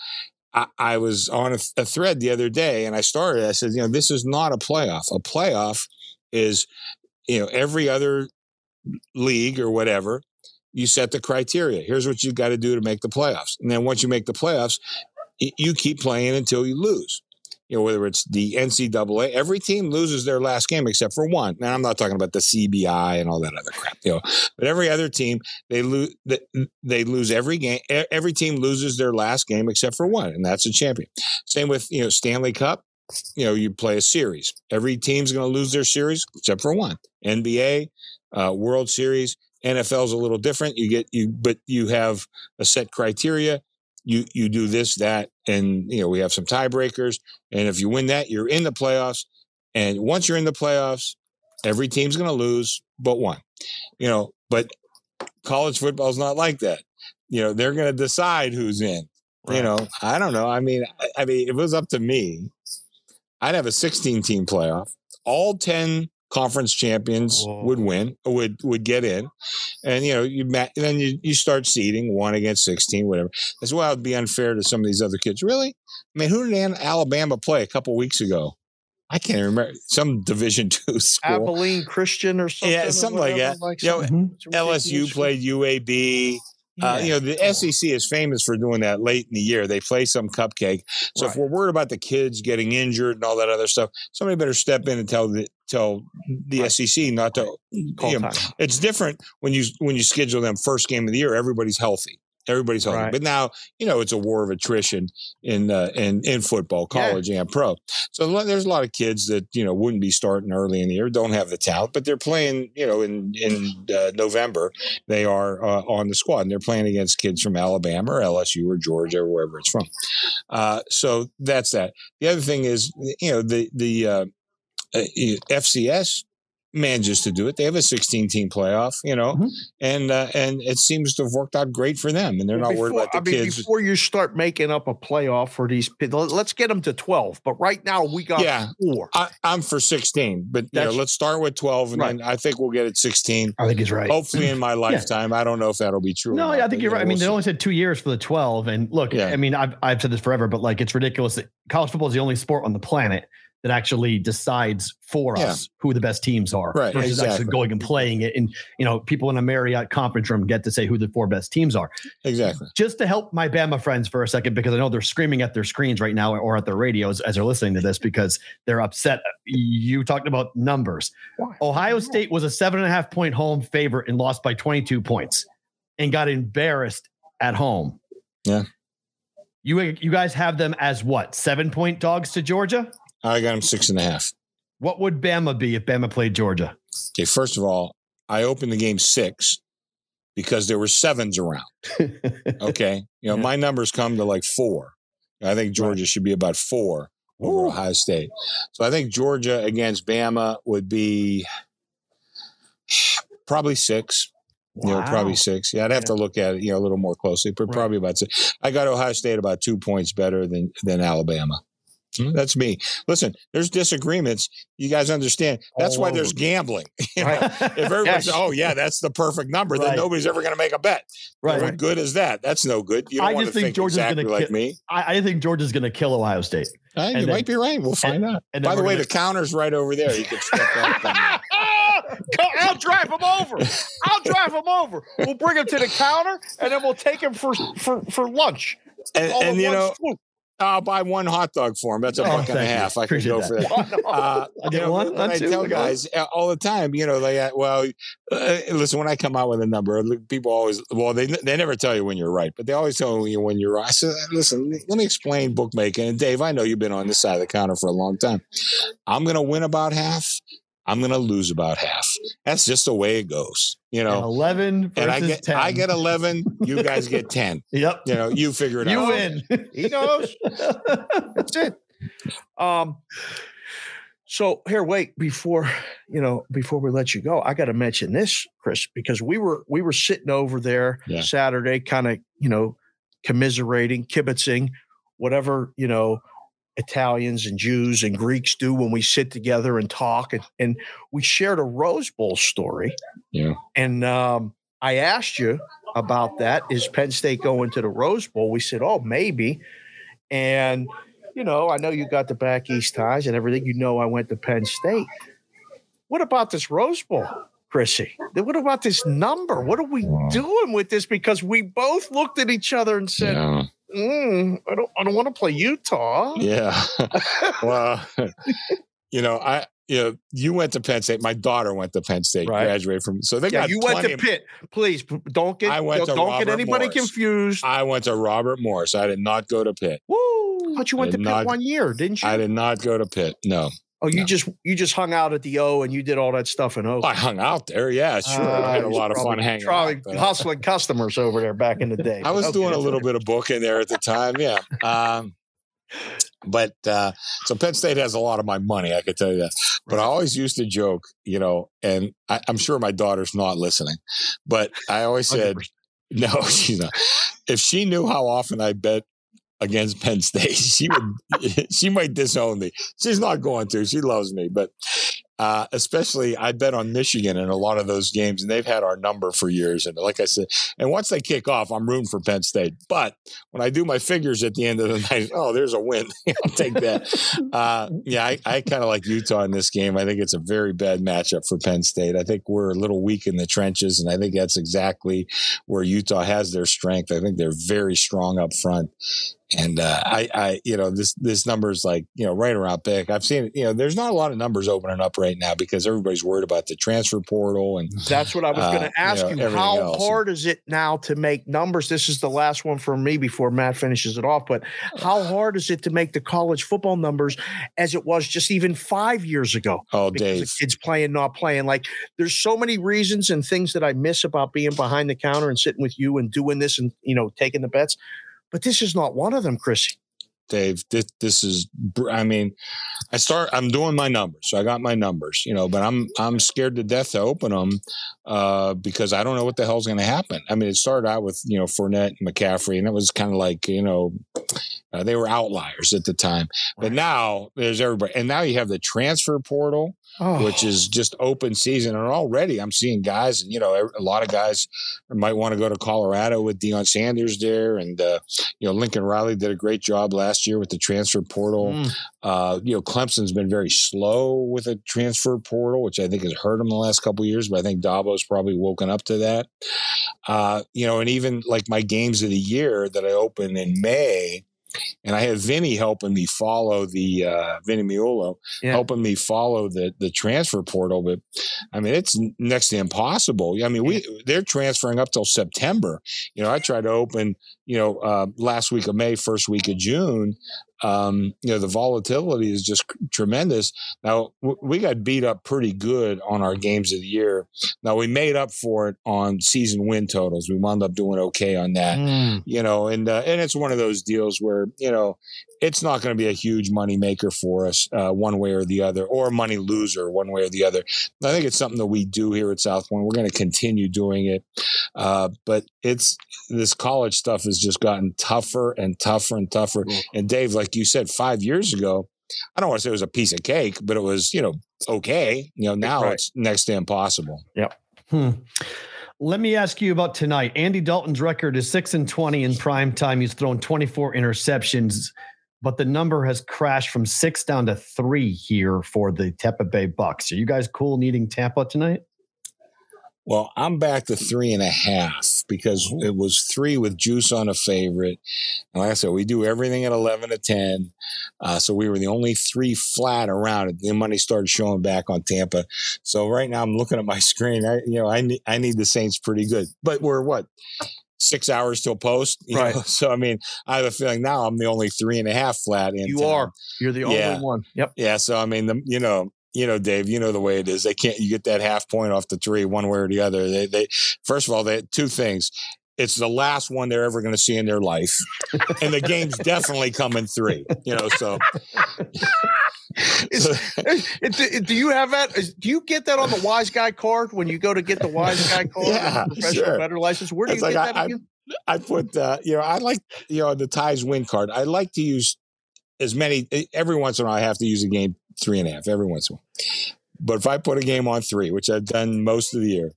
I, I was on a, a thread the other day and I started, I said, you know, this is not a playoff. A playoff is, you know, every other league or whatever, you set the criteria. Here's what you've got to do to make the playoffs. And then once you make the playoffs, you keep playing until you lose. You know, whether it's the NCAA, every team loses their last game except for one. Now, I'm not talking about the CBI and all that other crap, you know, but every other team, they lose, they lose every game. Every team loses their last game except for one, and that's a champion. Same with, you know, Stanley Cup. You know, you play a series. Every team's going to lose their series except for one. NBA, uh, World Series, NFL's a little different. You get you, but you have a set criteria. You you do this, that, and you know we have some tiebreakers. And if you win that, you're in the playoffs. And once you're in the playoffs, every team's going to lose but one. You know, but college football's not like that. You know, they're going to decide who's in. You know, I don't know. I mean, I, I mean, if it was up to me, I'd have a 16 team playoff. All 10 conference champions Whoa. would win, would would get in, and you know you ma- then you you start seeding one against sixteen, whatever. As well, it'd be unfair to some of these other kids. Really, I mean, who did Alabama play a couple weeks ago? I can't remember some Division two school. Abilene Christian or something. Yeah, or something like whatever, that. You know, Mhm. LSU played UAB. Uh, you know, the SEC is famous for doing that late in the year. They play some cupcake. So if we're worried about the kids getting injured and all that other stuff, somebody better step in and tell the tell the Right. SEC not to. Call you know, it's different when you when you schedule them first game of the year. Everybody's healthy. Everybody's healthy. Right. But now you know it's a war of attrition in uh, in in football, Yeah. college and pro. So there's a lot of kids that you know wouldn't be starting early in the year, don't have the talent, but they're playing. You know, in in uh, November they are uh, on the squad and they're playing against kids from Alabama or LSU or Georgia or wherever it's from. Uh, so that's that. The other thing is, you know, the the uh, FCS manages to do it. They have a 16 team playoff, you know, Mhm. and uh, and it seems to have worked out great for them. And they're Well, not worried before- about the I mean, kids. before you start making up a playoff for these, pi- let- let's get them to twelve. But right now we got Yeah. four. I, I'm for 16, but you know, let's start with 12, and Right. then I think we'll get it 16. I think he's right. Hopefully, in my lifetime, I don't know if that'll be true. No, not, I think you you're right. know, I mean, they we'll only said two years for the 12. And look, Yeah. I mean, I've, I've said this forever, but like it's ridiculous that college football is the only sport on the planet that actually decides for Yeah. us who the best teams are Right, versus actually going and playing it. And, you know, people in a Marriott conference room get to say who the four best teams are. exactly. Just to help my Bama friends for a second, because I know they're screaming at their screens right now or at their radios as they're listening to this because they're upset. You talked about numbers. Why? Ohio State was a seven and a half point home favorite and lost by 22 points and got embarrassed at home. Yeah. You you guys have them as what? Seven point dogs to Georgia? I got them six and a half. What would Bama be if Bama played Georgia? Okay, first of all, I opened the game six because there were sevens around. Okay, you know Yeah. my numbers come to like four. I think Georgia should be about four over Ooh. Ohio State. So I think Georgia against Bama would be probably six. You know, probably six. Yeah, I'd have to look at it, you know, a little more closely, but Right. probably about six. I got Ohio State about two points better than than Alabama. Hmm, That's me. Listen, there's disagreements. You guys understand. That's All why there's gambling. You know, Right. if everybody Yes. "Oh yeah, that's the perfect number," then nobody's ever going to make a bet. right. What good is that? That's no good. You don't I want just to think think, Georgia's gonna exactly like ki- me. I, I think Georgia's going to kill Ohio State. Uh, you then- might be right. We'll find out. and By the way, gonna- the counter's right over there. You can step up. I'll drive him over. I'll drive him over. We'll bring him to the counter, and then we'll take him for for for lunch. and, and you know, swoop. I'll buy one hot dog for him. That's a Oh, buck and a thank you. half. I can go that. for that. Uh, you get know, one, I tell I guys uh, all the time, you know, they uh, well, uh, listen. When I come out with a number, people always well, they they never tell you when you're right, but they always tell you when you're right. I said, listen, let me explain bookmaking. And Dave, I know you've been on this side of the counter for a long time. I'm going to win about half. I'm going to lose about half. That's just the way it goes, you know. 11 versus And I get 10. I get 11. You guys get 10. Yep. You know, you figure it You out. You win. He knows. That's it. Um. So here, wait before you know before we let you go, I got to mention this, Chris, because we were we were sitting over there Yeah. Saturday, kind of you know commiserating, kibitzing, whatever you know Italians and Jews and Greeks do when we sit together and talk, and, and we shared a Rose Bowl story. Yeah. And um, I asked you about that. Is Penn State going to the Rose Bowl? We said, oh, maybe. And, you know, I know you got the back east ties and everything. You know, I went to Penn State. What about this Rose Bowl, Chrissy? What about this number? What are we doing with this? Because we both looked at each other and said, Yeah. Mm, I don't, I don't want to play Utah. Yeah. well, you know, I you know, you went to Penn State. My daughter went to Penn State, Right. graduated from. So they Yeah, got you went plenty to of- Pitt. Please don't get I went to don't get anybody Morris. confused. I went to Robert Morris. I did not go to Pitt. Woo! But you went to Pitt not- one year, didn't you? I did not go to Pitt. No, oh, you no. just you just hung out at the O and you did all that stuff in O. I hung out there. Yeah, sure. I had a Uh, lot of fun hanging probably out. hustling customers over there back in the day. I was Okay. doing a little bit of booking there at the time. Yeah. Um, but uh, so Penn State has a lot of my money, I could tell you that. But I always used to joke, you know, and I, I'm sure my daughter's not listening, but I always said, 100%. no, she's not. If she knew how often I bet against Penn State, she would, she might disown me. She's not going to. She loves me, but uh, especially I bet on Michigan in a lot of those games, and they've had our number for years. And like I said, and once they kick off, I'm rooting for Penn State. But when I do my figures at the end of the night, oh, there's a win. I'll take that. Uh, yeah, I, I kind of like Utah in this game. I think it's a very bad matchup for Penn State. I think we're a little weak in the trenches, and I think that's exactly where Utah has their strength. I think they're very strong up front. And uh, I, I, you know, this this number is like you know right around pick. I've seen, you know, there's not a lot of numbers opening up right now because everybody's worried about the transfer portal and that's what I was going to uh, ask you. Know, you how else. hard is it now to make numbers? This is the last one for me before Matt finishes it off. But how hard is it to make the college football numbers as it was just even five years ago? Oh, Dave, kids playing, not playing. Like there's so many reasons and things that I miss about being behind the counter and sitting with you and doing this and you know taking the bets but this is not one of them, Chrissy. Dave, this, this is, I mean, I start, I'm doing my numbers. So I got my numbers, you know, but I'm, I'm scared to death to open them uh, because I don't know what the hell's going to happen. I mean, it started out with, you know, Fournette and McCaffrey, and it was kind of like, you know, uh, they were outliers at the time. But now there's everybody. And now you have the transfer portal oh. which is just open season. And already I'm seeing guys, and you know, a lot of guys might want to go to Colorado with Deion Sanders there, and uh, you know, Lincoln Riley did a great job last year with the transfer portal. Mm. Uh, you know, Clemson's been very slow with a transfer portal, which I think has hurt them the last couple years. But I think Dabo's probably woken up to that. Uh, you know, and even like my games of the year that I open in May and I have Vinny helping me follow the uh, Vinny Miolo yeah. helping me follow the the transfer portal. But I mean, it's next to impossible. I mean, we they're transferring up till September. You know, I tried to open you know uh, last week of May, first week of June, um, you know the volatility is just tremendous. Now w- we got beat up pretty good on our games of the year. Now we made up for it on season win totals. We wound up doing okay on that, mm. you know, and uh, and it's one of those deals where you know it's not going to be a huge money maker for us uh, one way or the other, or a money loser one way or the other. I think it's something that we do here at South Point. We're going to continue doing it, uh, but it's this college stuff has just gotten tougher and tougher and tougher. Mm-hmm. And Dave, like you said, five years ago, I don't want to say it was a piece of cake, but it was you know okay. You know now right. it's next to impossible. Yep. Hmm. Let me ask you about tonight. Andy Dalton's record is six and twenty in prime time. He's thrown twenty four interceptions but the number has crashed from six down to three here for the Tampa Bay Bucks. Are you guys cool needing Tampa tonight? Well, I'm back to three and a half because it was three with juice on a favorite. And like I said, we do everything at 11 to 10. Uh, so we were the only three flat around it. The money started showing back on Tampa. So right now I'm looking at my screen. I, you know, I need, I need the Saints pretty good, but we're what? Six hours till post. right. Know? So I mean, I have a feeling now I'm the only three and a half flat in. You are. You're the yeah. only one. Yep. Yeah. So I mean, the, you know, you know, Dave, you know the way it is. They can't. You get that half point off the three, one way or the other. They, they first of all, they two things. It's the last one they're ever going to see in their life, and the game's definitely coming three. You know, so Is, do you have that? Do you get that on the wise guy card when you go to get the wise guy card? yeah, professional sure. better license. Where do it's you like get that? I, again? I put, uh, you know, I like, you know, the ties win card. I like to use as many. Every once in a while, I have to use a game three and a half. Every once in a while. But if I put a game on three, which I've done most of the year,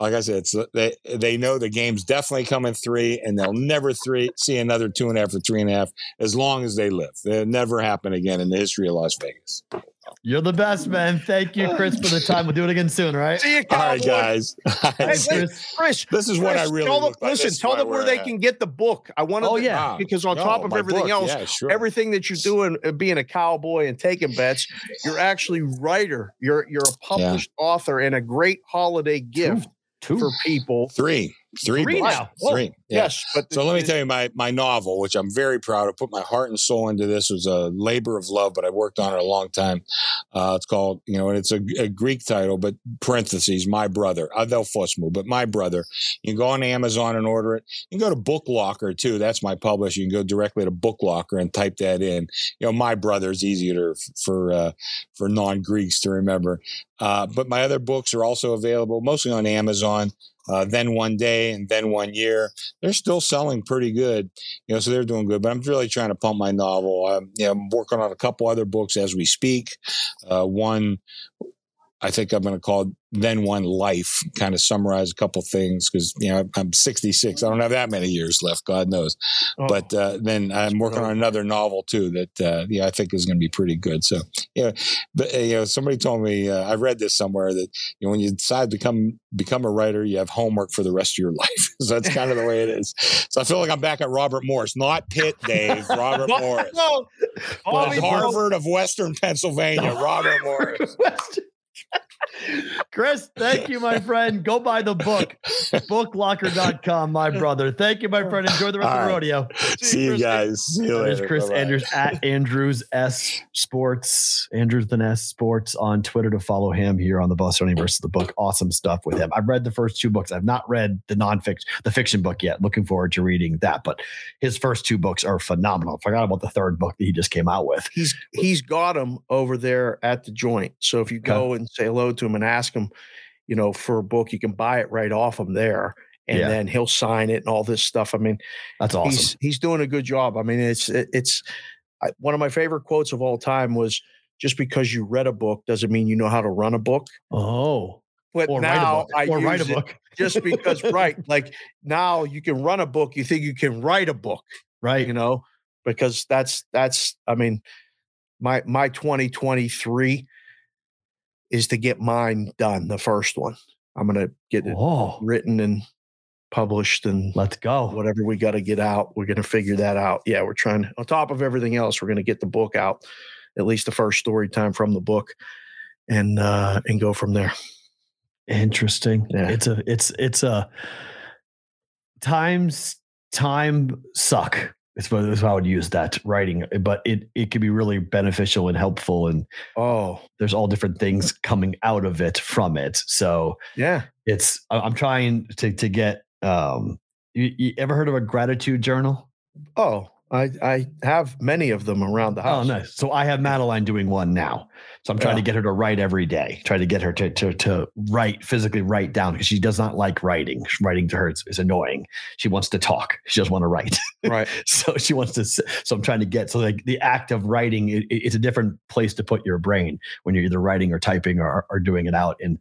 like I said, they they know the game's definitely coming three, and they'll never three see another two and a half or three and a half as long as they live. It'll never happen again in the history of Las Vegas. You're the best, man. Thank you, Chris, for the time. We'll do it again soon, right? See you, All right, guys. hey, Chris, Chris, this is what I really tell them, listen. Tell them where they at. can get the book. I want to. Oh yeah, because on no, top of everything book. else, yeah, sure. everything that you're doing, uh, being a cowboy and taking bets, you're actually writer. You're you're a published yeah. author and a great holiday gift Two. for people. Three. Three, three now. Three. Yeah. Yes. But so let me tell you my my novel, which I'm very proud of. Put my heart and soul into this. It was a labor of love, but I worked on it a long time. Uh, it's called, you know, and it's a, a, Greek title, but parentheses, my brother, Adelfos Mou, but my brother. You can go on Amazon and order it. You can go to BookLocker too. That's my publisher. You can go directly to BookLocker and type that in. You know, my brother is easier to, for uh, for non Greeks to remember. Uh, but my other books are also available mostly on Amazon uh, then one day and then one year. They're still selling pretty good, you know, so they're doing good. But I'm really trying to pump my novel. I'm, you know, I'm working on a couple other books as we speak. Uh, one I think I'm going to call then one life. Kind of summarize a couple things because you know I'm 66. I don't have that many years left. God knows. Oh, but uh, then I'm working on another novel too that uh, yeah I think is going to be pretty good. So yeah, but uh, you know somebody told me uh, I read this somewhere that you know when you decide to become become a writer, you have homework for the rest of your life. so that's kind of the way it is. So I feel like I'm back at Robert Morris, not Pitt, Dave. Robert Morris, no, Harvard of Western Pennsylvania. Robert Morris. Chris, thank you, my friend. Go buy the book, booklocker.com, my brother. Thank you, my friend. Enjoy the rest All of the rodeo. See you guys. See you There's later. Chris Bye-bye. Andrews at Andrews S Sports, Andrews the S Sports on Twitter to follow him here on the Bostonian versus the book. Awesome stuff with him. I've read the first two books. I've not read the nonfiction, the fiction book yet. Looking forward to reading that. But his first two books are phenomenal. I Forgot about the third book that he just came out with. he's he's got them over there at the joint. So if you go and say hello to him and ask him, you know, for a book, you can buy it right off him there, and Yeah. then he'll sign it and all this stuff. I mean, That's awesome. he's he's doing a good job. I mean, it's it- it's I, one of my favorite quotes of all time was just because you read a book doesn't mean you know how to run a book. oh, But or now. I or write a it book. just because right, like now you can run a book, you think you can write a book Right. you know because that's that's i mean my my 2023 is to get mine done the first one i'm gonna get it written and published and let's go. whatever we got to get out we're gonna figure that out yeah we're trying on top of everything else we're gonna get the book out at least the first story time from the book and uh and go from there Interesting. Yeah. It's a it's it's a times time suck. It's what that's how I would use that writing, but it it can be really beneficial and helpful, and oh there's all different things coming out of it from it. So yeah it's I- I'm trying to to get. Um, you, you ever heard of a gratitude journal? oh i i have many of them around the oh, house. Oh, nice. So I have Madeline doing one now. So I'm trying to get her to write every day. Try to get her to to to write physically write down because she does not like writing. Writing to her is, is annoying. She wants to talk. She doesn't want to write. right so she wants to. So I'm trying to get so like the act of writing. It, it's a different place to put your brain when you're either writing or typing or or doing it out, and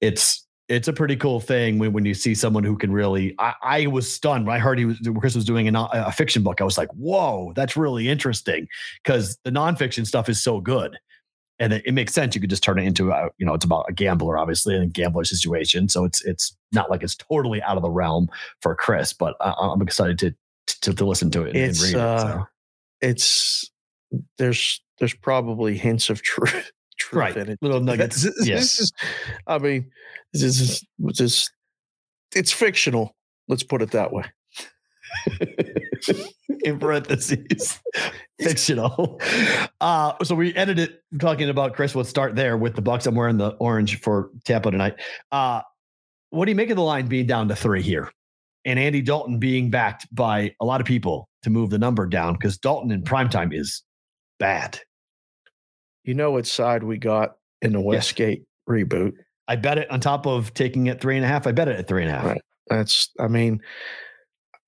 it's. It's a pretty cool thing when, when you see someone who can really. I, I was stunned when I heard he was Chris was doing a, a fiction book. I was like, "Whoa, that's really interesting." because the nonfiction stuff is so good and it, it makes sense you could just turn it into a, you know it's about a gambler obviously and a gambler situation so it's it's not like it's totally out of the realm for chris but I, i'm excited to, to to listen to it and, and It's, read it uh, it's there's there's probably hints of truth, truth right in it. little nuggets This is- yes this is- I mean, this is just it's fictional. Let's put it that way. in parentheses fictional uh so we ended it talking about chris we'll start there with the bucks i'm wearing the orange for tampa tonight uh what do you make of the line being down to three here and andy dalton being backed by a lot of people to move the number down because dalton in primetime is bad You know what side we got in the Westgate reboot? i bet it on top of taking it three and a half i bet it at three and a half Right. That's I mean,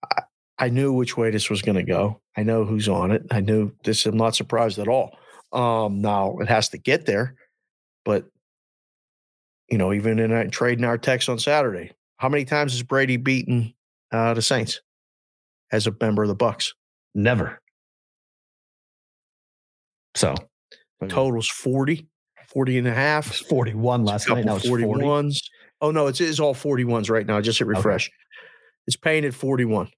I, I knew which way this was going to go. I know who's on it. I knew this. I'm not surprised at all. Um, now it has to get there, but you know, even in our trading our text on Saturday, how many times has Brady beaten uh, the Saints as a member of the Bucks? never so Mm-hmm. Totals 40, 40 and a half. 41 last night now it's 40 41s. Oh no, it's, it's all 41s right now. Just hit refresh. It's paying at 41.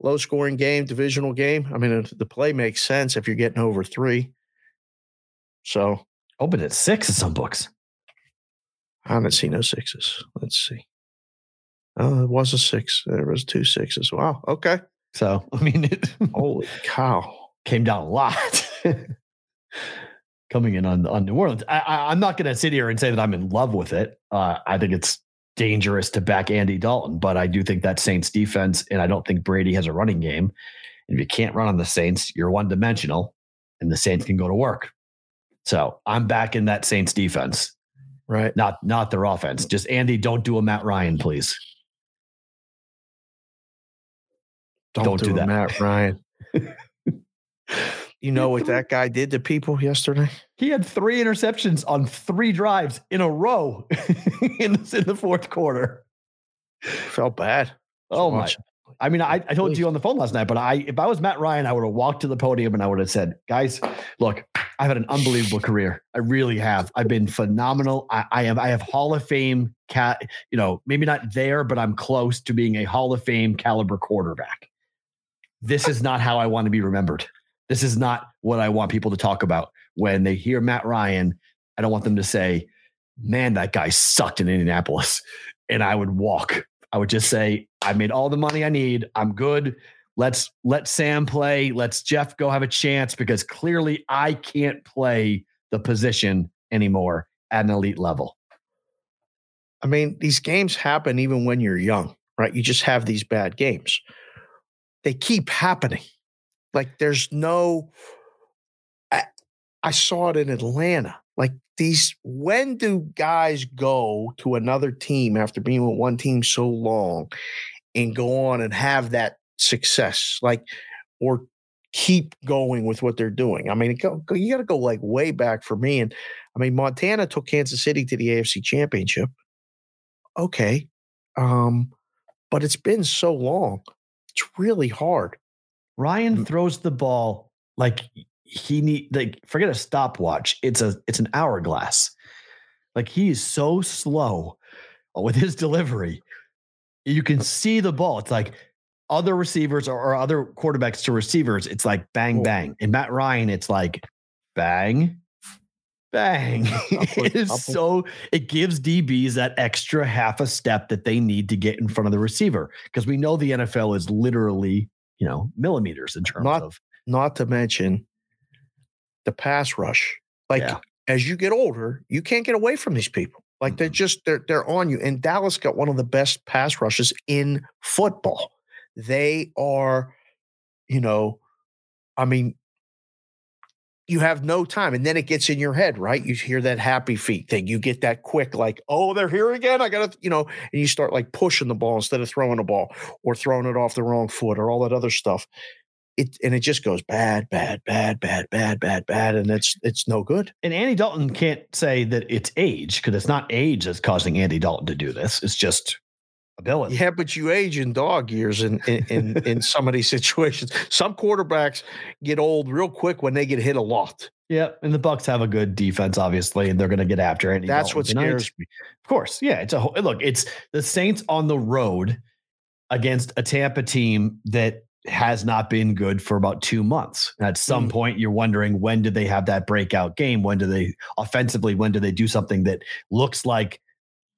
Low scoring game, divisional game. I mean, the play makes sense if you're getting over three. So open at six in some books I haven't seen no sixes. Let's see. Oh, it was a six. There was two sixes. Wow. Okay. so i mean it Holy cow. came down a lot coming in on on New Orleans. I, I, I'm not going to sit here and say that I'm in love with it. Uh, I think it's dangerous to back Andy Dalton, but I do think that Saints defense, and I don't think Brady has a running game. And if you can't run on the Saints, you're one dimensional, and the Saints can go to work. So I'm back in that Saints defense, Right. not not their offense. Just Andy, don't do a Matt Ryan, please. Don't, Don't do, do that. Matt Ryan. you know what that guy did to people yesterday? He had three interceptions on three drives in a row in, in the fourth quarter. Felt bad. Oh my! I mean, I, I told you on the phone last night, but I if I was Matt Ryan, I would have walked to the podium and I would have said, "Guys, look, I've had an unbelievable career. I really have. I've been phenomenal. I, I have I have Hall of Fame cat. You know, maybe not there, but I'm close to being a Hall of Fame caliber quarterback. This is not how I want to be remembered. This is not what I want people to talk about when they hear Matt Ryan. I don't want them to say, "Man, that guy sucked in Indianapolis," and I would walk I would just say, I made all the money I need. I'm good. Let's let Sam play. Let's Jeff go have a chance because clearly I can't play the position anymore at an elite level. I mean, these games happen even when you're young, right? You just have these bad games. They keep happening. Like there's no, I, I saw it in Atlanta. Like these, when do guys go to another team after being with one team so long and go on and have that success? Like, or keep going with what they're doing. I mean, go, go, you got to go like way back for me. And I mean, Montana took Kansas City to the AFC Championship. Okay, um, but it's been so long. It's really hard. Ryan throws the ball like he need like forget a stopwatch. It's a it's an hourglass. Like he is so slow with his delivery. You can see the ball. It's like other receivers or, or other quarterbacks to receivers. It's like bang bang. And Matt Ryan, it's like bang, bang. it is so it gives DBs that extra half a step that they need to get in front of the receiver because we know the NFL is literally you know millimeters in terms not, of not to mention the pass rush. Like yeah. as you get older, you can't get away from these people. Like mm-hmm. they're just they're they're on you. And Dallas got one of the best pass rushes in football. They are, you know, I mean, you have no time. And then it gets in your head, right? You hear that happy feet thing. You get that quick, like, oh, they're here again. I gotta, you know, and you start like pushing the ball instead of throwing the ball or throwing it off the wrong foot or all that other stuff it and it just goes bad, bad, bad, bad, bad, bad, bad, and it's it's no good. And Andy Dalton can't say that it's age because it's not age that's causing Andy Dalton to do this. It's just ability. Yeah, but you age in dog years in in in, in some of these situations. Some quarterbacks get old real quick when they get hit a lot. Yeah, and the Bucks have a good defense, obviously, and they're going to get after Andy. That's what scares tonight. me. Of course, yeah. It's a whole, look. It's the Saints on the road against a Tampa team that has not been good for about two months. At some mm. point, you're wondering when do they have that breakout game? When do they offensively? When do they do something that looks like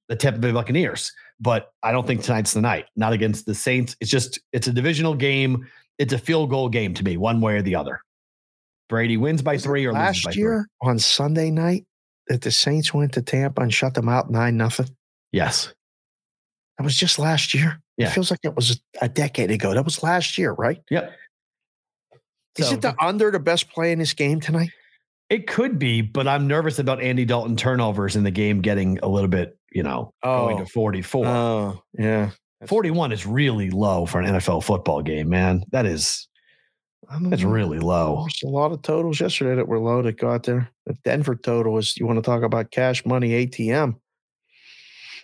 the Tampa Bay Buccaneers? But I don't think mm-hmm. tonight's the night. Not against the Saints. It's just it's a divisional game. It's a field goal game to me, one way or the other. Brady wins by three or last year three. on Sunday night that the Saints went to Tampa and shut them out nine nothing. Yes, that was just last year. Yeah. It feels like it was a decade ago. That was last year, right? Yep. Is it the under the best play in this game tonight? It could be, but I'm nervous about Andy Dalton turnovers in the game getting a little bit, you know, oh. going to 44. Oh, yeah. That's 41 is really low for an NFL football game, man. That is that's really low. There's a lot of totals yesterday that were low that got there. The Denver total is you want to talk about cash money ATM.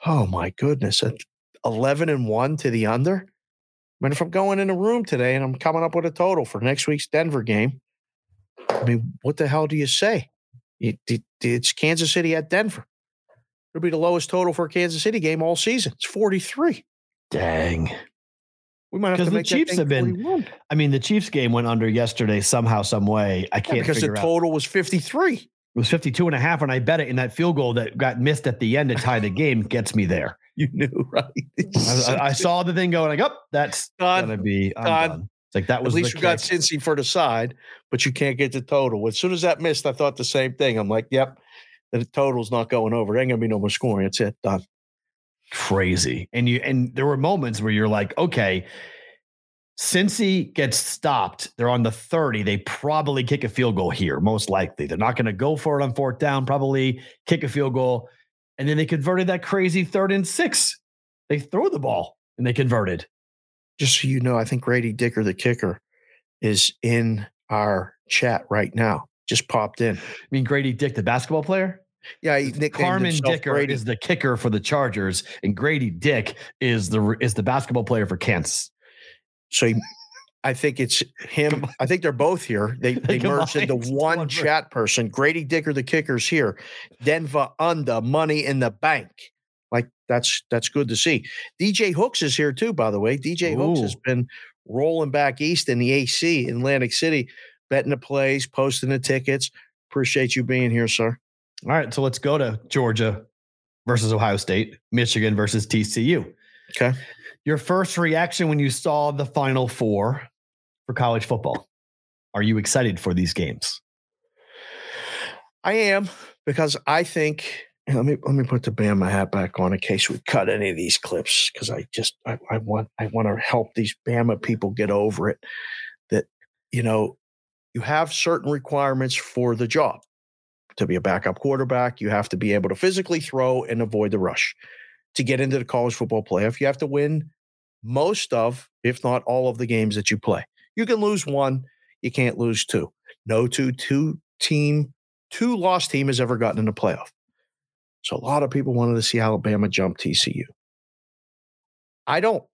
Oh my goodness. 11 and 1 to the under. I mean, if I'm going in a room today and I'm coming up with a total for next week's Denver game, I mean, what the hell do you say? it's Kansas City at Denver. It'll be the lowest total for a Kansas City game all season. It's 43. Dang. We might have to make the Chiefs have been. 41. I mean, the Chiefs game went under yesterday somehow, some way. I can't yeah, because the total out. was 53. It was 52 and a half, and I bet it in that field goal that got missed at the end to tie the game gets me there. you knew, right? I, I, saw the thing going like, oh, that's done. gonna be done. done. It's like that was at least you kick. got Cincy for the side, but you can't get the total. As soon as that missed, I thought the same thing. I'm like, yep, the total's not going over. There ain't gonna be no more scoring. It's it, done. Crazy. And you and there were moments where you're like, okay, Cincy gets stopped. They're on the 30. They probably kick a field goal here, most likely. They're not going to go for it on fourth down, probably kick a field goal. And then they converted that crazy third and six. They throw the ball and they converted. Just so you know, I think Grady Dicker, the kicker, is in our chat right now. just popped in. I mean, Grady Dick, the basketball player. Yeah, he nicknamed Cameron Dicker Grady. is the kicker for the Chargers, and Grady Dick is the is the basketball player for Kansas. So he, I think it's him. I think they're both here. They they, They merged into one one chat person. Grady Dicker, the kicker's here. Denver under money in the bank. Like that's that's good to see. DJ Hooks is here too, by the way. DJ Hooks has been rolling back east in the AC in Atlantic City, betting the plays, posting the tickets. Appreciate you being here, sir. All right, so let's go to Georgia versus Ohio State, Michigan versus TCU. Okay. Your first reaction when you saw the Final Four for college football? Are you excited for these games? I am because I think let me let me put the Bama hat back on in case we cut any of these clips because I just I, I want I want to help these Bama people get over it that you know you have certain requirements for the job to be a backup quarterback you have to be able to physically throw and avoid the rush to get into the college football playoff you have to win most of if not all of the games that you play you can lose one you can't lose two no two two team two lost team has ever gotten in the playoff. So a lot of people wanted to see Alabama jump TCU. I don't.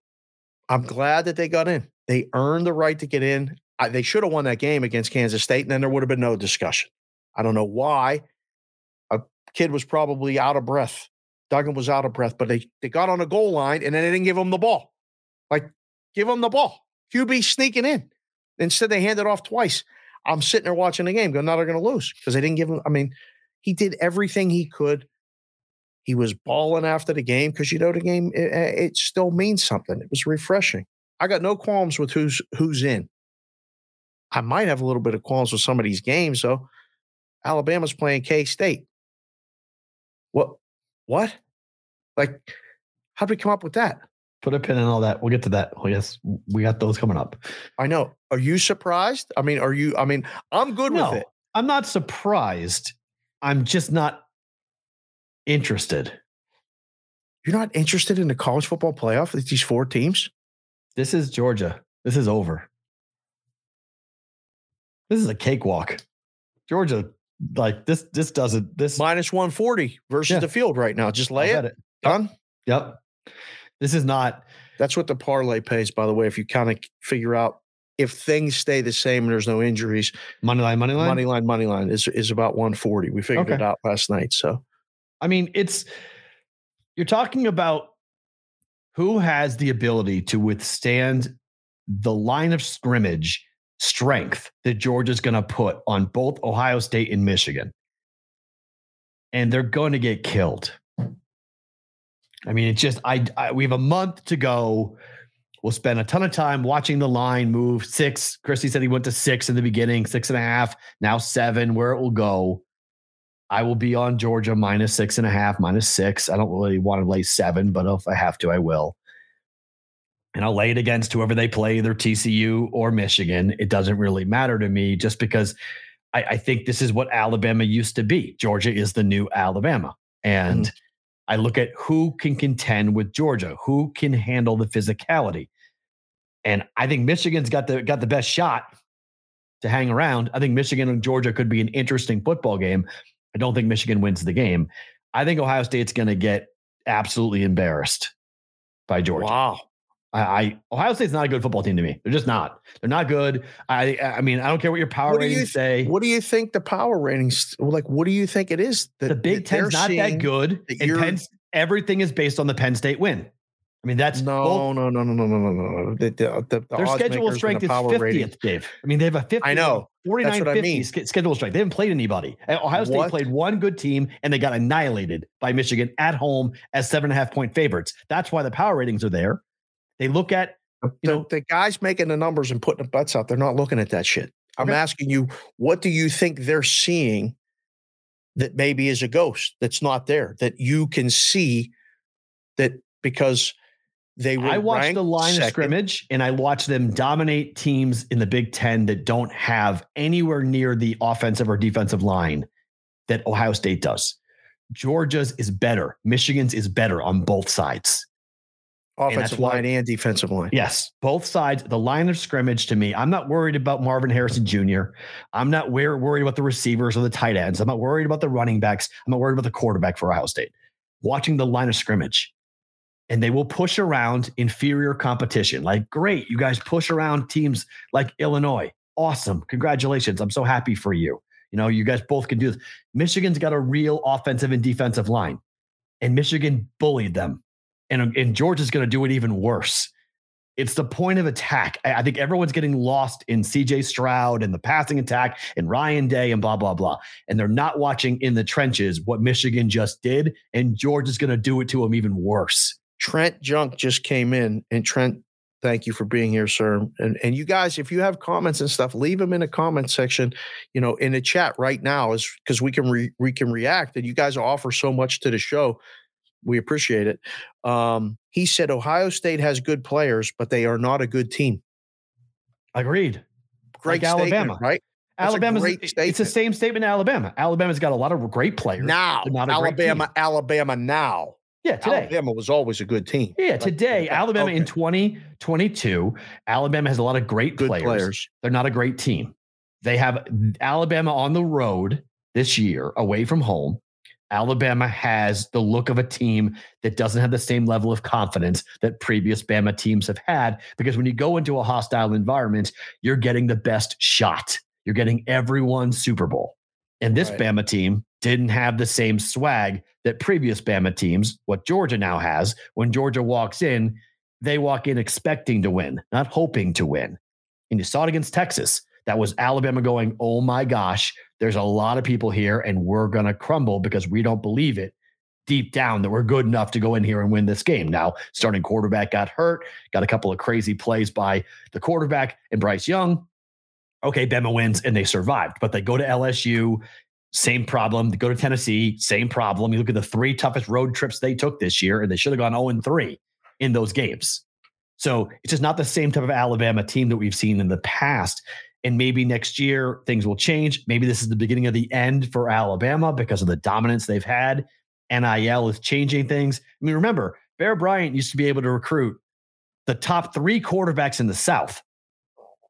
I'm glad that they got in. They earned the right to get in. I, they should have won that game against Kansas State, and then there would have been no discussion. I don't know why. A kid was probably out of breath. Duggan was out of breath, but they they got on the goal line and then they didn't give him the ball. Like, give him the ball. QB sneaking in. Instead, they handed off twice. I'm sitting there watching the game, going, "No, they're going to lose because they didn't give him." I mean, he did everything he could. He was balling after the game because you know the game it, it still means something. It was refreshing. I got no qualms with who's who's in. I might have a little bit of qualms with some of these games though. Alabama's playing K State. What? What? Like, how'd we come up with that? Put a pin in all that. We'll get to that. Well, yes, we got those coming up. I know. Are you surprised? I mean, are you? I mean, I'm good no, with it. I'm not surprised. I'm just not interested. You're not interested in the college football playoff with these four teams? This is Georgia. This is over. This is a cakewalk. Georgia, like this, this doesn't this Minus 140 versus Yeah. the field right now. Just lay bet it. Done. Yep. This is not That's what the parlay pays, by the way. If you kind of figure out if things stay the same and there's no injuries, money line, money line. money line, money line is is about 140. We figured it out last night. So I mean, it's you're talking about who has the ability to withstand the line of scrimmage strength that Georgia's going to put on both Ohio State and Michigan. And they're going to get killed. I mean, it's just I, I we have a month to go. We'll spend a ton of time watching the line move. Six. Christy said he went to six in the beginning, six and a half, now seven, where it will go. I will be on Georgia minus six and a half, minus six. I don't really want to lay seven, but if I have to, I will. And I'll lay it against whoever they play, either TCU or Michigan. It doesn't really matter to me just because I, I think this is what Alabama used to be. Georgia is the new Alabama. And mm-hmm. I look at who can contend with Georgia, who can handle the physicality. And I think Michigan's got the got the best shot to hang around. I think Michigan and Georgia could be an interesting football game. I don't think Michigan wins the game. I think Ohio State's going to get absolutely embarrassed by Georgia. wow. I, I Ohio State's not a good football team to me. They're just not. They're not good. I I mean, I don't care what your power What do you ratings th- say. What do you think the power ratings like? What do you think it is? That, the Big that Ten's not that good. that And you're- everything is based on the Penn State win. I mean, that's No, both- no, no, no, no, no, no, no. The, the, the, the their schedule strength is 50th, rating. Dave. I mean, they have a 50. I know. 49 That's what I mean. sch- schedule strength. They haven't played anybody. Ohio State What? played one good team and they got annihilated by Michigan at home as seven and a half point favorites. That's why the power ratings are there. They look at The, you know- the guys making the numbers and putting the butts out, they're not looking at that shit. I'm Okay. asking you, what do you think they're seeing that maybe is a ghost that's not there that you can see that because they were I watched the line second, of scrimmage and I watched them dominate teams in the Big Ten that don't have anywhere near the offensive or defensive line that Ohio State does. Georgia's is better. Michigan's is better on both sides. Offensive why- line and defensive line. Yes, both sides. The line of scrimmage to me, I'm not worried about Marvin Harrison Jr. I'm not worried about the receivers or the tight ends. I'm not worried about the running backs. I'm not worried about the quarterback for Ohio State. Watching the line of scrimmage, and they will push around inferior competition. Like, great, you guys push around teams like Illinois. Awesome. Congratulations. I'm so happy for you. You know, you guys both can do this. Michigan's got a real offensive and defensive line, and Michigan bullied them. And, and Georgia's going to do it even worse. It's the point of attack. I, think everyone's getting lost in CJ Stroud and the passing attack and Ryan Day and blah, blah, blah. And they're not watching in the trenches what Michigan just did. And Georgia's going to do it to them even worse. Trent Junk just came in, and Trent, thank you for being here, sir. And and you guys, if you have comments and stuff, leave them in the comment section, you know, in the chat right now, is because we can re, we can react. And you guys offer so much to the show. We appreciate it. Um, he said Ohio State has good players, but they are not a good team. Agreed. Great Like Alabama. right? A Alabama's great it's the same statement Alabama. Alabama's got a lot of great players. Now, not Alabama. Alabama now. yeah, today. Alabama was always a good team. Yeah, Like, today, okay, Alabama in 2022, Alabama has a lot of great good players. players. They're not a great team. They have Alabama on the road this year, away from home. Alabama has the look of a team that doesn't have the same level of confidence that previous Bama teams have had. Because when you go into a hostile environment, you're getting the best shot. You're getting everyone's Super Bowl. And this Right. Bama team didn't have the same swag that previous Bama teams, what Georgia now has. When Georgia walks in, they walk in expecting to win, not hoping to win. And you saw it against Texas. That was Alabama going, oh my gosh, there's a lot of people here and we're going to crumble because we don't believe it deep down that we're good enough to go in here and win this game. Now, starting quarterback got hurt, got a couple of crazy plays by the quarterback and Bryce Young. Okay, Bama wins and they survived, but they go to LSU, same problem. They go to Tennessee, same problem. You look at the three toughest road trips they took this year, and they should have gone 0 3 in those games. So it's just not the same type of Alabama team that we've seen in the past. And maybe next year things will change. Maybe this is the beginning of the end for Alabama because of the dominance they've had. NIL is changing things. I mean, remember, Bear Bryant used to be able to recruit the top three quarterbacks in the South.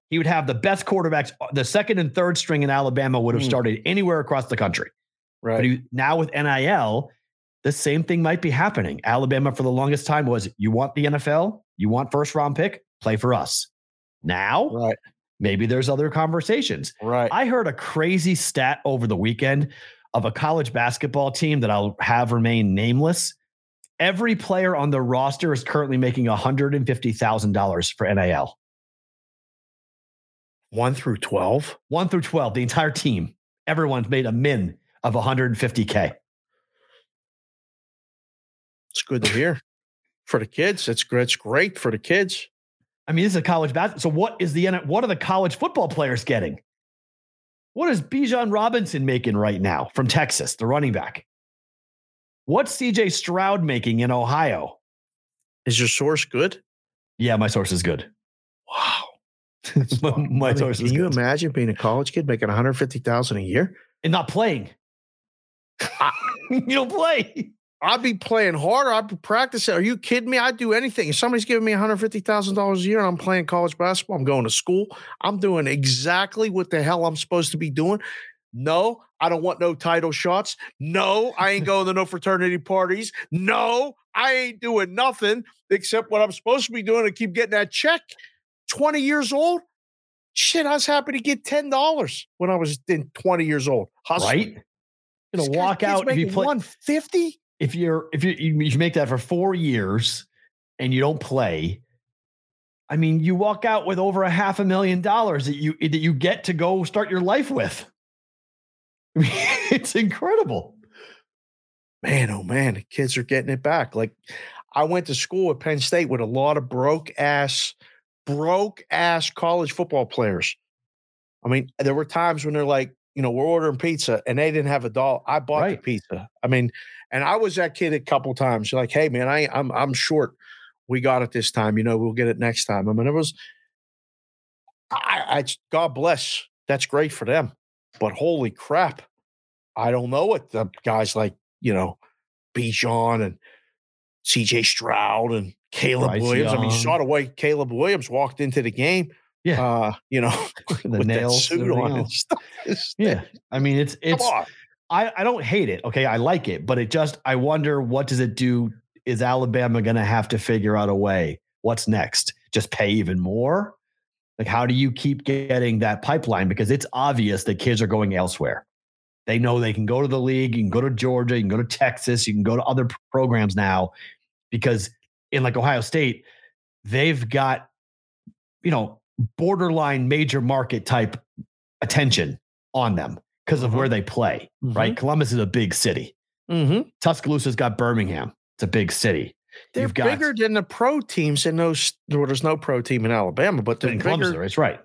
He would have the best quarterbacks. The second and third string in Alabama would have Hmm. started anywhere across the country. But Right. he, now with NIL, the same thing might be happening. Alabama for the longest time was you want the NFL, you want first round pick, play for us. Now, Right. Maybe there's other conversations. Right. I heard a crazy stat over the weekend of a college basketball team that I'll have remain nameless. Every player on the roster is currently making $150,000 for NIL. One through 12. 1 through 12, the entire team. Everyone's made a min of 150K. It's good to hear. For the kids, it's. It's great for the kids. I mean, this is a college basketball. So what is the what are the college football players getting? What is Bijan Robinson making right now from Texas, the running back? What's CJ Stroud making in Ohio? Is your source good? Yeah, my source is good. Wow. my my I mean, source can is you good. imagine being a college kid making 150,000 a year? and not playing. you don't play. I'd be playing harder. I'd be practicing. Are you kidding me? I'd do anything. If somebody's giving me $150,000 a year and I'm playing college basketball, I'm going to school. I'm doing exactly what the hell I'm supposed to be doing. No, I don't want no title shots. No, I ain't going to no fraternity parties. No, I ain't doing nothing except what I'm supposed to be doing to keep getting that check. 20 years old? Shit, I was happy to get $10 when I was in 20 years old. Hustling. Right? Gonna walk out if you play. 150? If you're if you you make that for four years and you don't play, I mean, you walk out with over a half a million dollars that you that you get to go start your life with. I mean, it's incredible. man, oh man, the kids are getting it back. Like I went to school at Penn State with a lot of broke ass, broke ass college football players. I mean, there were times when they're like, you know, we're ordering pizza and they didn't have a dollar. I bought Right. the pizza. I mean, and I was that kid a couple times. You're Like, hey man, I I'm I'm short. We got it this time. You know, we'll get it next time. I mean, it was. I, I God bless. That's great for them, but holy crap, I don't know what the guys like. You know, Bijan and CJ Stroud and Caleb Bryce Williams. I mean, you Young. saw the way Caleb Williams walked into the game. Yeah. Uh, you know, The with nails that suit on and stuff. Yeah. I mean, it's it's. I, I don't hate it. Okay. I like it, but it just I wonder what does it do? Is Alabama gonna have to figure out a way? What's next? Just pay even more? Like, how do you keep getting that pipeline? Because it's obvious that kids are going elsewhere. They know they can go to the league, you can go to Georgia, you can go to Texas, you can go to other programs now, because in like Ohio State, they've got, you know, borderline major market type attention on them because of Mhm. where they play, right? Columbus is a big city. Mm-hmm. Tuscaloosa's got Birmingham. It's a big city. They're You've got- bigger than the pro teams in those. Well, there's no pro team in Alabama, but they're In Columbus, bigger. there is right.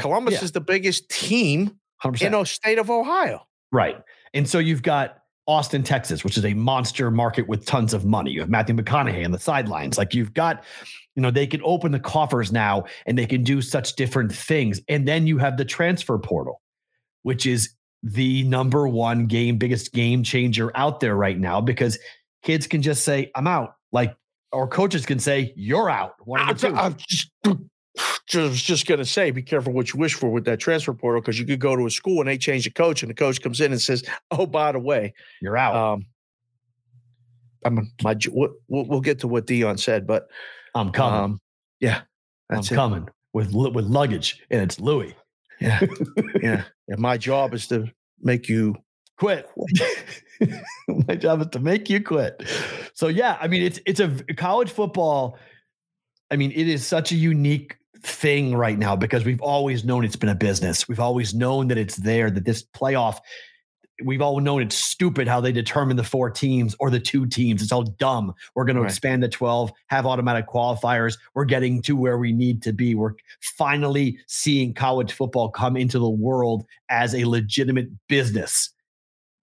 Columbus Yeah. is the biggest team 100%. in the state of Ohio. Right. And so you've got Austin, Texas, which is a monster market with tons of money. You have Matthew McConaughey on the sidelines. Like you've got, you know, they can open the coffers now and they can do such different things. And then you have the transfer portal, which is the number one game, biggest game changer out there right now because kids can just say, I'm out. Like, or coaches can say, You're out. One of the two. Am just, just was just gonna say, be careful what you wish for with that transfer portal because you could go to a school and they change the coach, and the coach comes in and says, "Oh, by the way, You're out. um, I'm my we'll, we'll we'll get to what Dion said, but I'm coming. um, yeah, I'm it. coming with with luggage, and it's Louis. Yeah, yeah. And my job is to make you quit. My job is to make you quit. So yeah, I mean it's it's a college football. I mean it is such a unique thing right now because we've always known it's been a business. We've always known that it's there that this playoff we've all known it's stupid how they determine the four teams or the two teams. It's all dumb. We're going to expand to 12, have automatic qualifiers. We're getting to where we need to be. We're finally seeing college football come into the world as a legitimate business.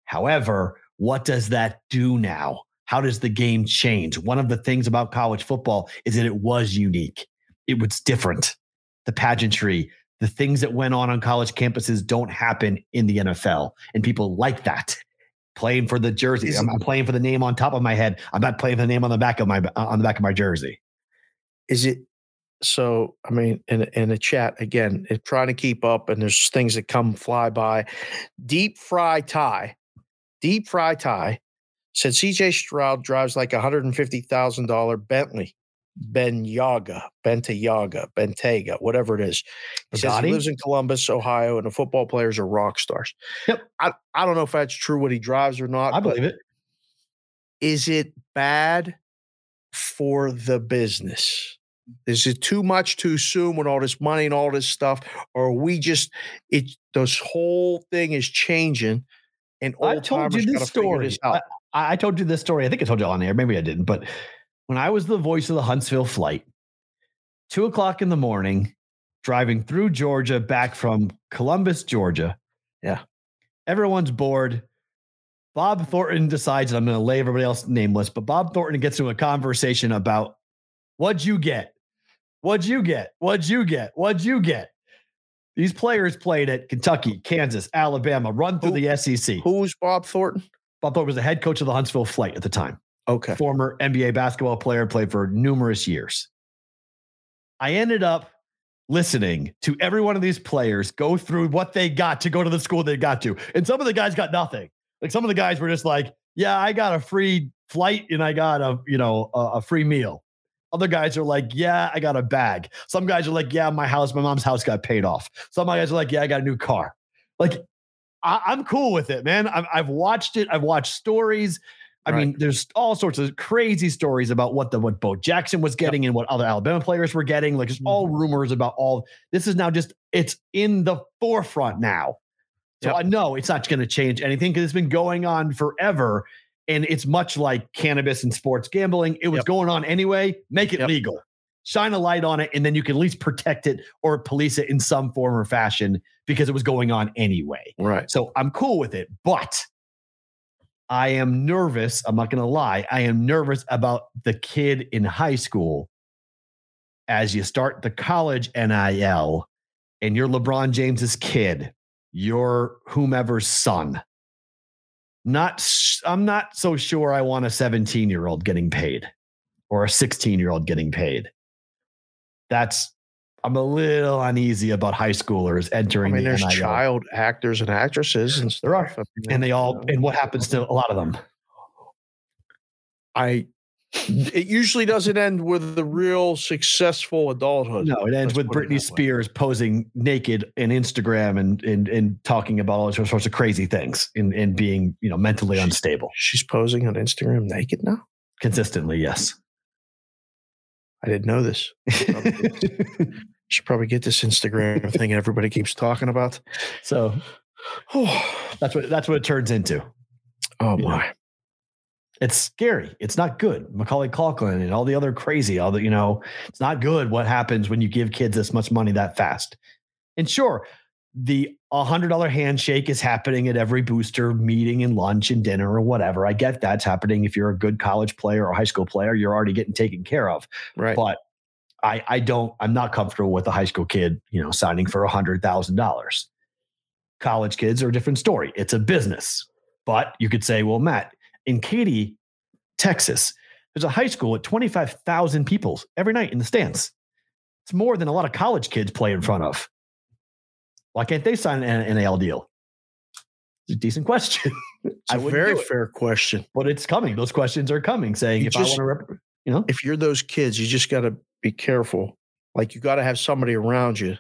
However, what does that do now? How does the game change? One of the things about college football is that it was unique. It was different. The pageantry, the things that went on on college campuses don't happen in the NFL, and people like that. Playing for the jersey, Is I'm not playing for the name on top of my head. I'm not playing for the name on the back of my uh, on the back of my jersey. is it so i mean in in the chat again it, trying to keep up and there's things that come fly by deep fry tie deep fry tie said cj stroud drives like a $150000 bentley ben yaga bentayaga bentayga whatever it is he says he lives in columbus ohio and the football players are rock stars Yep. i, I don't know if that's true what he drives or not I believe it. is it bad for the business? Is it too much too soon with all this money and all this stuff? Or are we just it this whole thing is changing and I told you this story. this? I, I told you this story. I think I told you on air. Maybe I didn't. But when I was the voice of the Huntsville flight, two o'clock in the morning, driving through Georgia back from Columbus, Georgia. Yeah. Everyone's bored. Bob Thornton decides, and I'm going to lay everybody else nameless, but Bob Thornton gets into a conversation about what'd you get? What'd you get? What'd you get? What'd you get? These players played at Kentucky, Kansas, Alabama, run through Who- the SEC. Who's Bob Thornton? Bob Thornton was the head coach of the Huntsville Flight at the time. Okay. Former NBA basketball player, played for numerous years. I ended up listening to every one of these players go through what they got to go to the school they got to. And some of the guys got nothing. Like some of the guys were just like, yeah, I got a free flight and I got a, you know, a, a free meal. Other guys are like, yeah, I got a bag. Some guys are like, yeah, my house, my mom's house got paid off. Some guys are like, yeah, I got a new car. Like, I, I'm cool with it, man. I've, I've watched it. I've watched stories. I Right. mean, there's all sorts of crazy stories about what the what Bo Jackson was getting and what other Alabama players were getting. Like, it's all mm-hmm. rumors about all. This is now just it's in the forefront now. So Yep. I know it's not going to change anything because it's been going on forever, and it's much like cannabis and sports gambling. It was Yep. going on anyway. Make it Yep. legal. Shine a light on it, and then you can at least protect it or police it in some form or fashion because it was going on anyway. Right. So I'm cool with it, but I am nervous. I'm not going to lie. I am nervous about the kid in high school as you start the college NIL and you're LeBron James's kid, you're whomever's son. Not, I'm not so sure I want a 17 year old getting paid. or a 16 year old getting paid. That's I'm a little uneasy about high schoolers entering. I mean, the there's NIL. child actors and actresses and. There are. And they all and what happens to a lot of them? I. It usually doesn't end with the real successful adulthood. No, it ends Let's with Britney that way. Spears posing naked in Instagram and and and talking about all sorts of crazy things and and being you know mentally She's- unstable She's posing on Instagram naked now. consistently. Yes. I didn't know this. Should probably get this Instagram thing everybody keeps talking about. so Oh, that's what that's what it turns into. oh my. It's scary. It's not good. Macaulay Culkin and all the other crazy, all the you know, it's not good. What happens when you give kids this much money that fast? And sure, the hundred dollar handshake is happening at every booster meeting and lunch and dinner or whatever. I get that's happening. If you're a good college player or high school player, you're already getting taken care of. Right. But I, I don't, I'm not comfortable with a high school kid, you know, signing for a hundred thousand dollars. College kids are a different story. It's a business. But you could say, well, Matt, in Katy, Texas, there's a high school with 25,000 people every night in the stands. It's more than a lot of college kids play in front of. Why can't they sign an NIL deal? It's a decent question. it's a very fair question. but it's coming. Those questions are coming saying, You if just- I want to, rep- you know, If you're those kids, you just got to be careful. Like you got to have somebody around you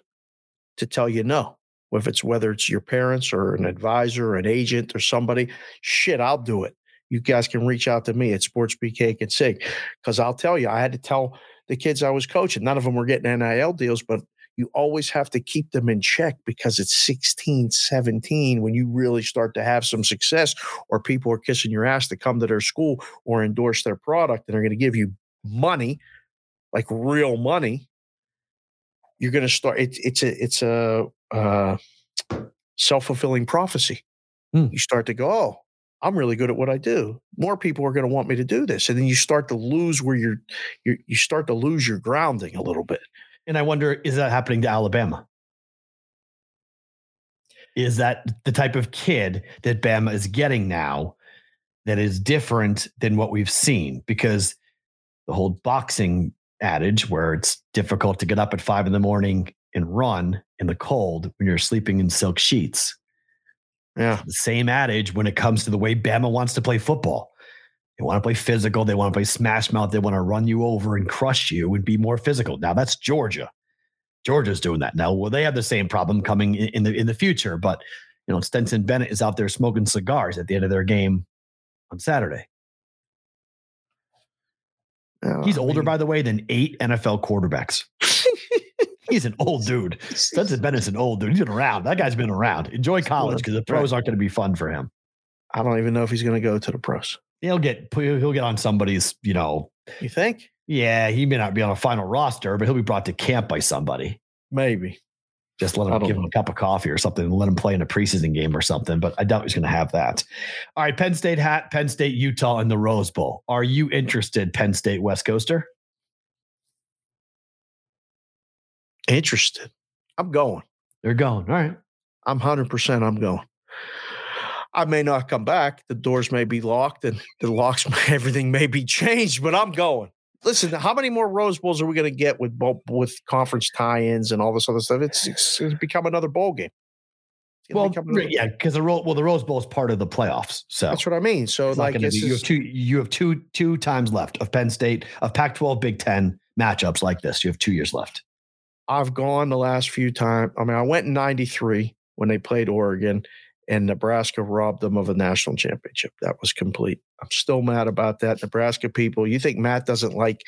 to tell you no. If it's whether it's your parents or an advisor or an agent or somebody, shit, I'll do it. You guys can reach out to me at Sports Be Cake and Sig. Because I'll tell you, I had to tell the kids I was coaching, none of them were getting NIL deals, but you always have to keep them in check because it's 16, 17 when you really start to have some success or people are kissing your ass to come to their school or endorse their product and they're going to give you money, like real money. You're going to start. It's it's a it's a uh, self fulfilling prophecy. Hmm. You start to go, oh, I'm really good at what I do. More people are going to want me to do this, and then you start to lose where you're, you you start to lose your grounding a little bit. And I wonder, is that happening to Alabama? Is that the type of kid that Bama is getting now that is different than what we've seen? Because the whole boxing adage where it's difficult to get up at five in the morning and run in the cold when you're sleeping in silk sheets. Yeah, The same adage when it comes to the way Bama wants to play football. They want to play physical. They want to play smash mouth. They want to run you over and crush you and be more physical. Now that's Georgia. Georgia's doing that now. Will they have the same problem coming in, the in the future? But you know, Stetson Bennett is out there smoking cigars at the end of their game on Saturday. Yeah, He's I older, mean, by the way, than eight NFL quarterbacks. He's an old dude. Stetson Bennett's an old dude. He's been around. That guy's been around. Enjoy college because the pros aren't going to be fun for him. I don't even know if he's going to go to the pros. He'll get he'll get on somebody's, you know, You think? yeah, he may not be on a final roster, but he'll be brought to camp by somebody. Maybe. Just let him give him a cup of coffee or something and let him play in a preseason game or something. But I doubt he's going to have that. All right, Penn State hat, Penn State, Utah, and the Rose Bowl. Are you interested, Penn State West Coaster? Interested. I'm going. They're going. All right. I'm 100% I'm going. I may not come back. The doors may be locked and the locks, everything may be changed, but I'm going. Listen, how many more Rose Bowls are we going to get with both, with conference tie-ins and all this other stuff? It's, it's, it's become another bowl game. Well, yeah, because the Ro- well, the Rose Bowl is part of the playoffs. So that's what I mean. So like, be, you have two you have two two times left of Penn State of Pac-12 Big Ten matchups like this. You have two years left. I've gone the last few times. I mean, I went in 93 when they played Oregon and Nebraska robbed them of a national championship. That was complete. I'm still mad about that. Nebraska people, you think Matt doesn't like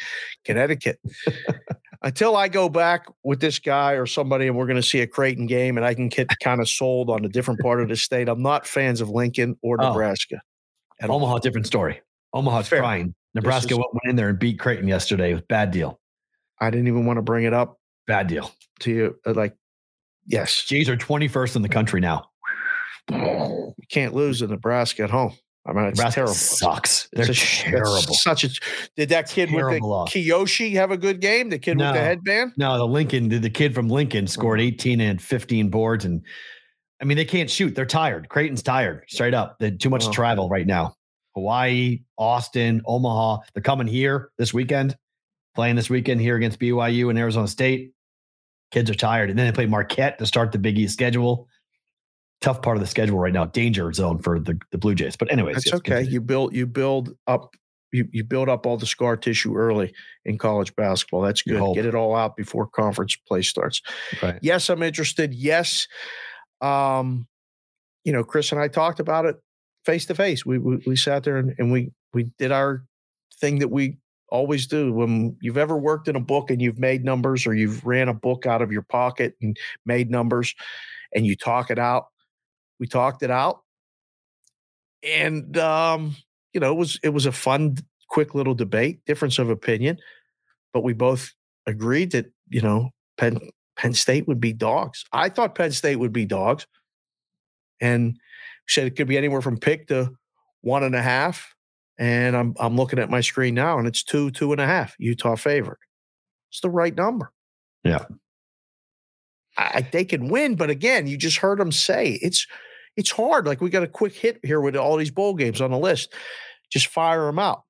Connecticut. Until I go back with this guy or somebody and we're going to see a Creighton game and I can get kind of sold on a different part of the state, I'm not fans of Lincoln or Oh. Nebraska. all. Omaha, different story. Omaha's Fair. crying. Nebraska is- went in there and beat Creighton yesterday. It bad deal. I didn't even want to bring it up Bad deal. to you. uh, Like, yes, Jays are 21st in the country now. You can't lose to Nebraska at home. I mean, it's Nebraska terrible. sucks. It's They're a sh- that's terrible. Such a. Did that kid with the loss. Kiyoshi have a good game? The kid with the headband. No, the Lincoln, the, the kid from Lincoln scored mm-hmm. 18 and 15 boards. And I mean, they can't shoot. They're tired. Creighton's tired, straight up. They too much Oh. travel right now. Hawaii, Austin, Omaha. They're coming here this weekend, playing this weekend here against BYU and Arizona State. Kids are tired. And then they play Marquette to start the Big East schedule. Tough part of the schedule right now. Danger zone for the, the Blue Jays. But anyways, That's yes, okay. continue. You build you build up you, you build up all the scar tissue early in college basketball. That's good. Get it all out before conference play starts. Right. Yes, I'm interested. Yes. Um, you know, Chris and I talked about it face to face. We we we sat there and, and we we did our thing that we always do when you've ever worked in a book and you've made numbers or you've ran a book out of your pocket and made numbers and you talk it out. We talked it out. And um, you know, it was it was a fun, quick little debate, difference of opinion, but we both agreed that, you know, Penn Penn State would be dogs. I thought Penn State would be dogs. And said it could be anywhere from pick to one and a half. And I'm I'm looking at my screen now and it's two, two and a half. Utah favored. It's the right number. Yeah. I, they can win, but again, you just heard them say it's it's hard. Like we got a quick hit here with all these bowl games on the list. Just fire them out.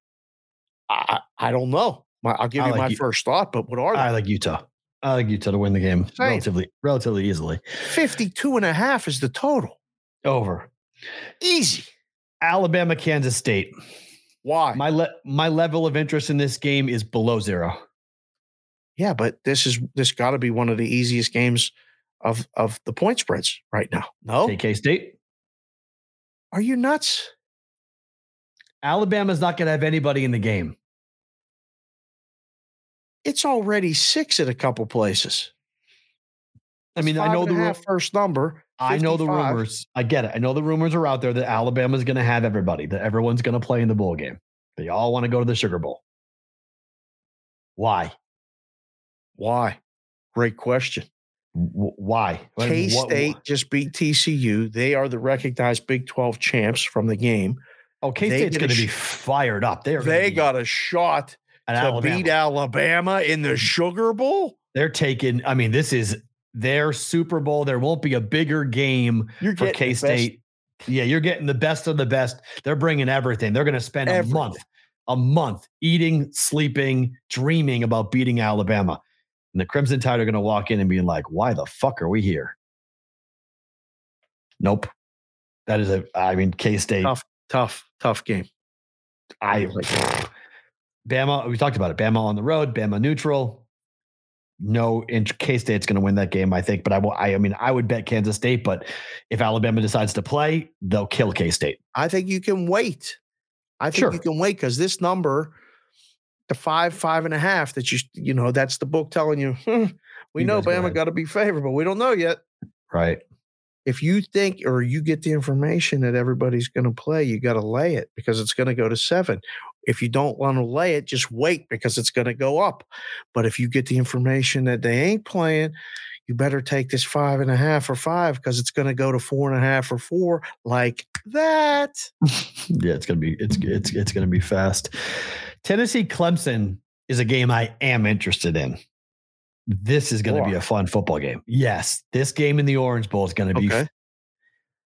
I I don't know. My, I'll give I you like my you- first thought, but what are they? I like Utah. I like Utah to win the game Same. relatively relatively easily. 52 and a half is the total. Over. Easy. Alabama, Kansas State. Why? My le- my level of interest in this game is below zero. yeah, but this is this got to be one of the easiest games of of the point spreads right now. No, K State. Are you nuts? Alabama's not going to have anybody in the game. It's already six at a couple places. I mean, I know the half first number. I know the rumors. I get it. I know the rumors are out there that Alabama's going to have everybody. That everyone's going to play in the bowl game. They all want to go to the Sugar Bowl. Why? Why? Great question. Why? K State just beat TCU. They are the recognized Big 12 champs from the game. Oh, K State's going to be fired up. They, they got a shot to Alabama. beat Alabama in the Sugar Bowl. They're taking. I mean, this is their Super Bowl. There won't be a bigger game You're for K State. Yeah, you're getting the best of the best. They're bringing everything. They're going to spend a month, a month eating, sleeping, dreaming about beating Alabama. And the Crimson Tide are going to walk in and be like, "Why the fuck are we here?" Nope. That is a. I mean, K State. Tough, tough, tough game. I like Bama. We talked about it. Bama on the road. Bama neutral. No, in K State's going to win that game, I think. But I will. I, I mean, I would bet Kansas State. But if Alabama decides to play, they'll kill K State. I think you can wait. I think Sure. you can wait because this number, the five, five and a half that you, you know, that's the book telling you, "Hmm, we You know Bama got to be favored, but we don't know yet. Right. If you think or you get the information that everybody's going to play, you got to lay it because it's going to go to seven. If you don't want to lay it, just wait because it's going to go up. But if you get the information that they ain't playing, you better take this five and a half or five because it's going to go to four and a half or four like that. Yeah, it's gonna be it's it's it's gonna be fast. Tennessee Clemson is a game I am interested in. This is gonna be a fun football game. Yes, this game in the Orange Bowl is gonna be. Okay.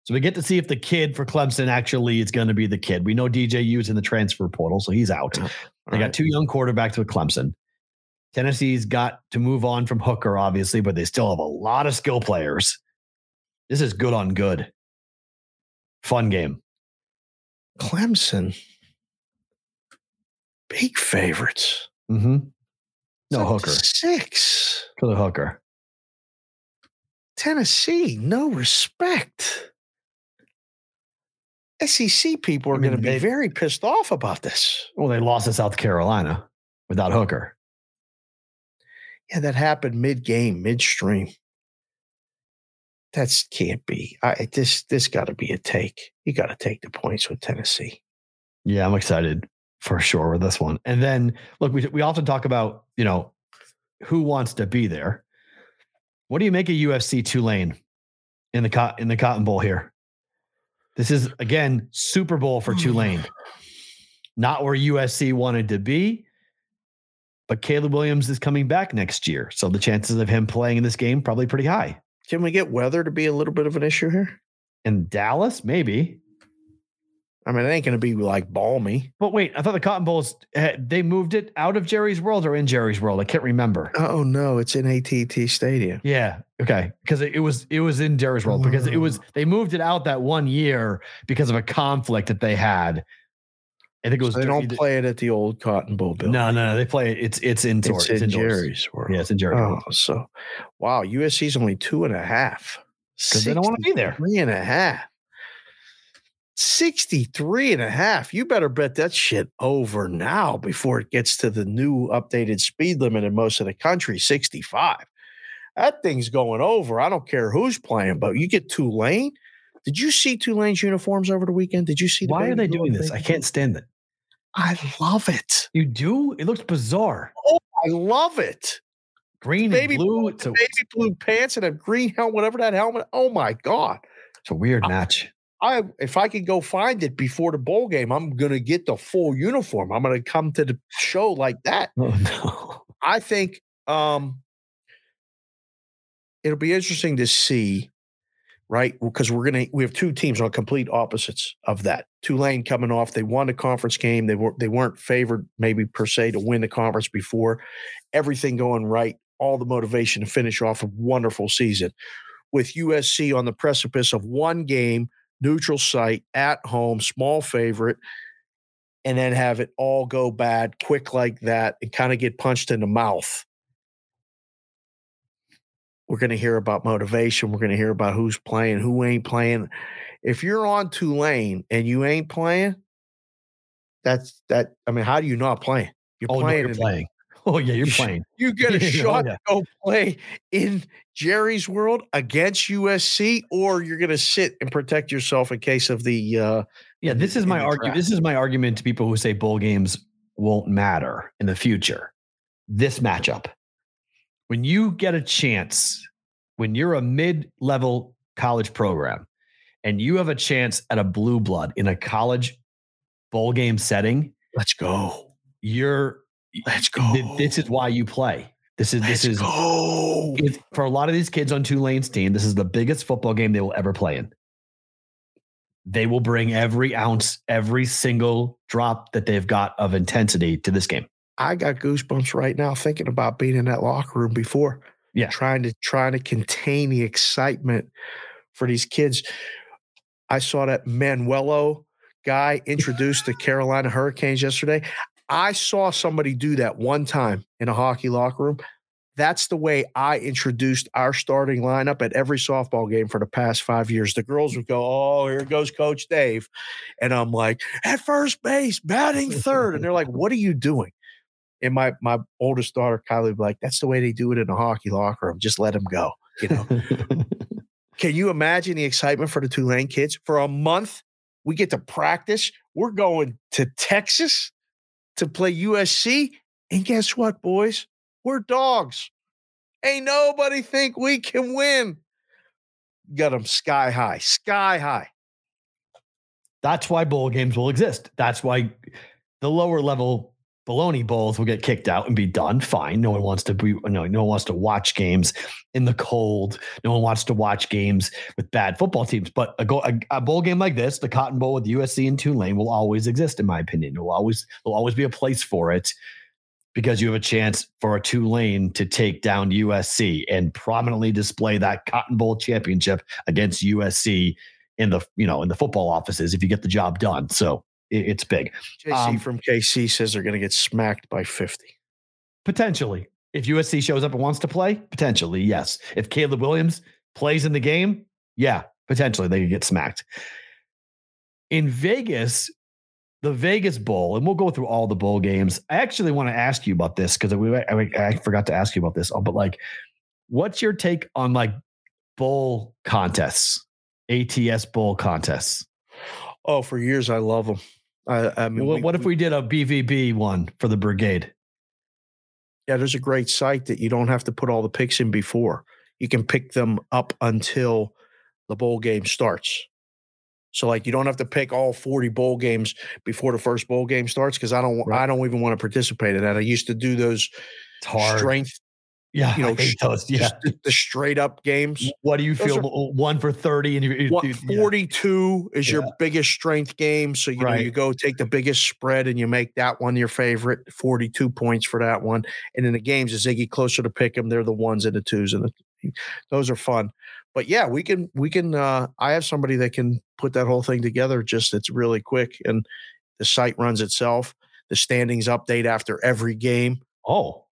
So we get to see if the kid for Clemson actually is going to be the kid. We know DJU's in the transfer portal, so he's out. Yeah. They got two young quarterbacks with Clemson. Tennessee's got to move on from Hooker, obviously, but they still have a lot of skill players. This is good on good. Fun game. Clemson, big favorites. Mm-hmm. No Hooker. Six. for the Hooker. Tennessee, no respect. SEC people are I mean, going to be very pissed off about this. Well, they lost to South Carolina without Hooker. Yeah, that happened mid game, midstream. That's can't be. I this this got to be a take. You got to take the points with Tennessee. Yeah, I'm excited for sure with this one. And then look, we we often talk about you know who wants to be there. What do you make of USC Tulane in the cot in the Cotton Bowl here? This is again Super Bowl for oh, Tulane, not where USC wanted to be. But Caleb Williams is coming back next year, so the chances of him playing in this game probably pretty high. Can we get weather to be a little bit of an issue here? In Dallas, maybe. I mean, it ain't going to be like balmy. But wait, I thought the Cotton Bowls eh, they moved it out of Jerry's World or in Jerry's World. I can't remember. Oh no, it's in AT&T Stadium. Yeah, okay, because it, was it was in Jerry's World because it was they moved it out that one year because of a conflict that they had. I think it was So they don't either- play it at the old Cotton Bowl building. No, no, no. They play it. It's it's in it's, in indoors. Jerry's world. Yeah, it's in Jerry's Oh, World so wow, USC's only two and a half. because they don't want to be there. Three and a half. 63 and a half. You better bet that shit over now before it gets to the new updated speed limit in most of the country, 65. That thing's going over. I don't care who's playing, but you get Tulane. Did you see Tulane's uniforms over the weekend? Did you see the Why are they doing this? I can't stand it. I love it. You do? It looks bizarre. Oh, I love it. Green Baby and blue. blue, It's a, baby blue pants and a green helmet, whatever that helmet. Oh my God. it's a weird ah. match. I if I could go find it before the bowl game, I'm gonna get the full uniform. I'm gonna come to the show like that. Oh no. I think um it'll be interesting to see, right? Because we're gonna we have two teams on complete opposites of that. Tulane coming off, they won the conference game. They were they weren't favored maybe per se to win the conference before. Everything going right, all the motivation to finish off a wonderful season. With USC on the precipice of one game, neutral site at home, small favorite, and then have it all go bad quick like that and kind of get punched in the mouth. We're going to hear about motivation. We're going to hear about who's playing, who ain't playing. If you're on Tulane and you ain't playing, that's that. I mean, how do you not playing? You're Oh no, playing. you're playing. Oh yeah, you're playing. You get a Oh, shot yeah. to go play in Jerry's world against USC, or you're going to sit and protect yourself in case of the. uh Yeah, this is my argument. This is my argument to people who say bowl games won't matter in the future. This matchup, when you get a chance, when you're a mid-level college program, and you have a chance at a blue blood in a college bowl game setting, Let's go. you're Let's th- go. this is why you play. This is this Let's is go. it's, for a lot of these kids on Tulane's team, this is the biggest football game they will ever play in. They will bring every ounce, every single drop that they've got of intensity to this game. I got goosebumps right now thinking about being in that locker room before. Yeah. Trying to trying to contain the excitement for these kids. I saw that Manuelo guy introduced the Carolina Hurricanes yesterday. I saw somebody do that one time in a hockey locker room. That's the way I introduced our starting lineup at every softball game for the past five years. The girls would go, Oh, here goes Coach Dave. And I'm like, at first base, batting third. And they're like, What are you doing? And my my oldest daughter, Kylie, would be like, That's the way they do it in a hockey locker room. Just let them go. You know. Can you imagine the excitement for the Tulane kids? For a month, we get to practice. We're going to Texas to play USC. And guess what, boys? We're dogs. Ain't nobody think we can win. Got them sky high, sky high. That's why bowl games will exist. That's why the lower level baloney bowls will get kicked out and be done. Fine. No one wants to be no, no one wants to watch games in the cold. No one wants to watch games with bad football teams. But a, go, a, a bowl game like this, the Cotton Bowl with USC and Tulane, will always exist, in my opinion. It will always there'll always be a place for it because you have a chance for a Tulane to take down USC and prominently display that Cotton Bowl championship against USC in the you know in the football offices if you get the job done. So it's big JC Um, from KC says they're going to get smacked by 50. potentially. If USC shows up and wants to play, potentially yes. If Caleb Williams plays in the game, yeah, potentially they could get smacked. In Vegas, the Vegas Bowl, and we'll go through all the bowl games. I actually want to ask you about this because we I, I forgot to ask you about this. oh, But like, what's your take on like bowl contests, ATS bowl contests? Oh, for years, I love them. I, I mean, What, we- what if we did a BVB one for the brigade? Yeah, there's a great site that you don't have to put all the picks in before. You can pick them up until the bowl game starts. So like you don't have to pick all 40 bowl games before the first bowl game starts because I don't Right. I don't even want to participate in that. I used to do those strength Yeah, you know, I hate those. Yeah. just the, the straight up games. What do you Those feel? one for thirty, and you, you, What you- yeah. 42 is your Yeah. biggest strength game. So, you know, you go take the biggest spread and you make that one your favorite, 42 points for that one. And in the games, as they get closer to pick them, they're the ones and the twos and the those are fun. But yeah, we can, we can, uh, I have somebody that can put that whole thing together. Just it's really quick and the site runs itself. The standings update after every game Oh,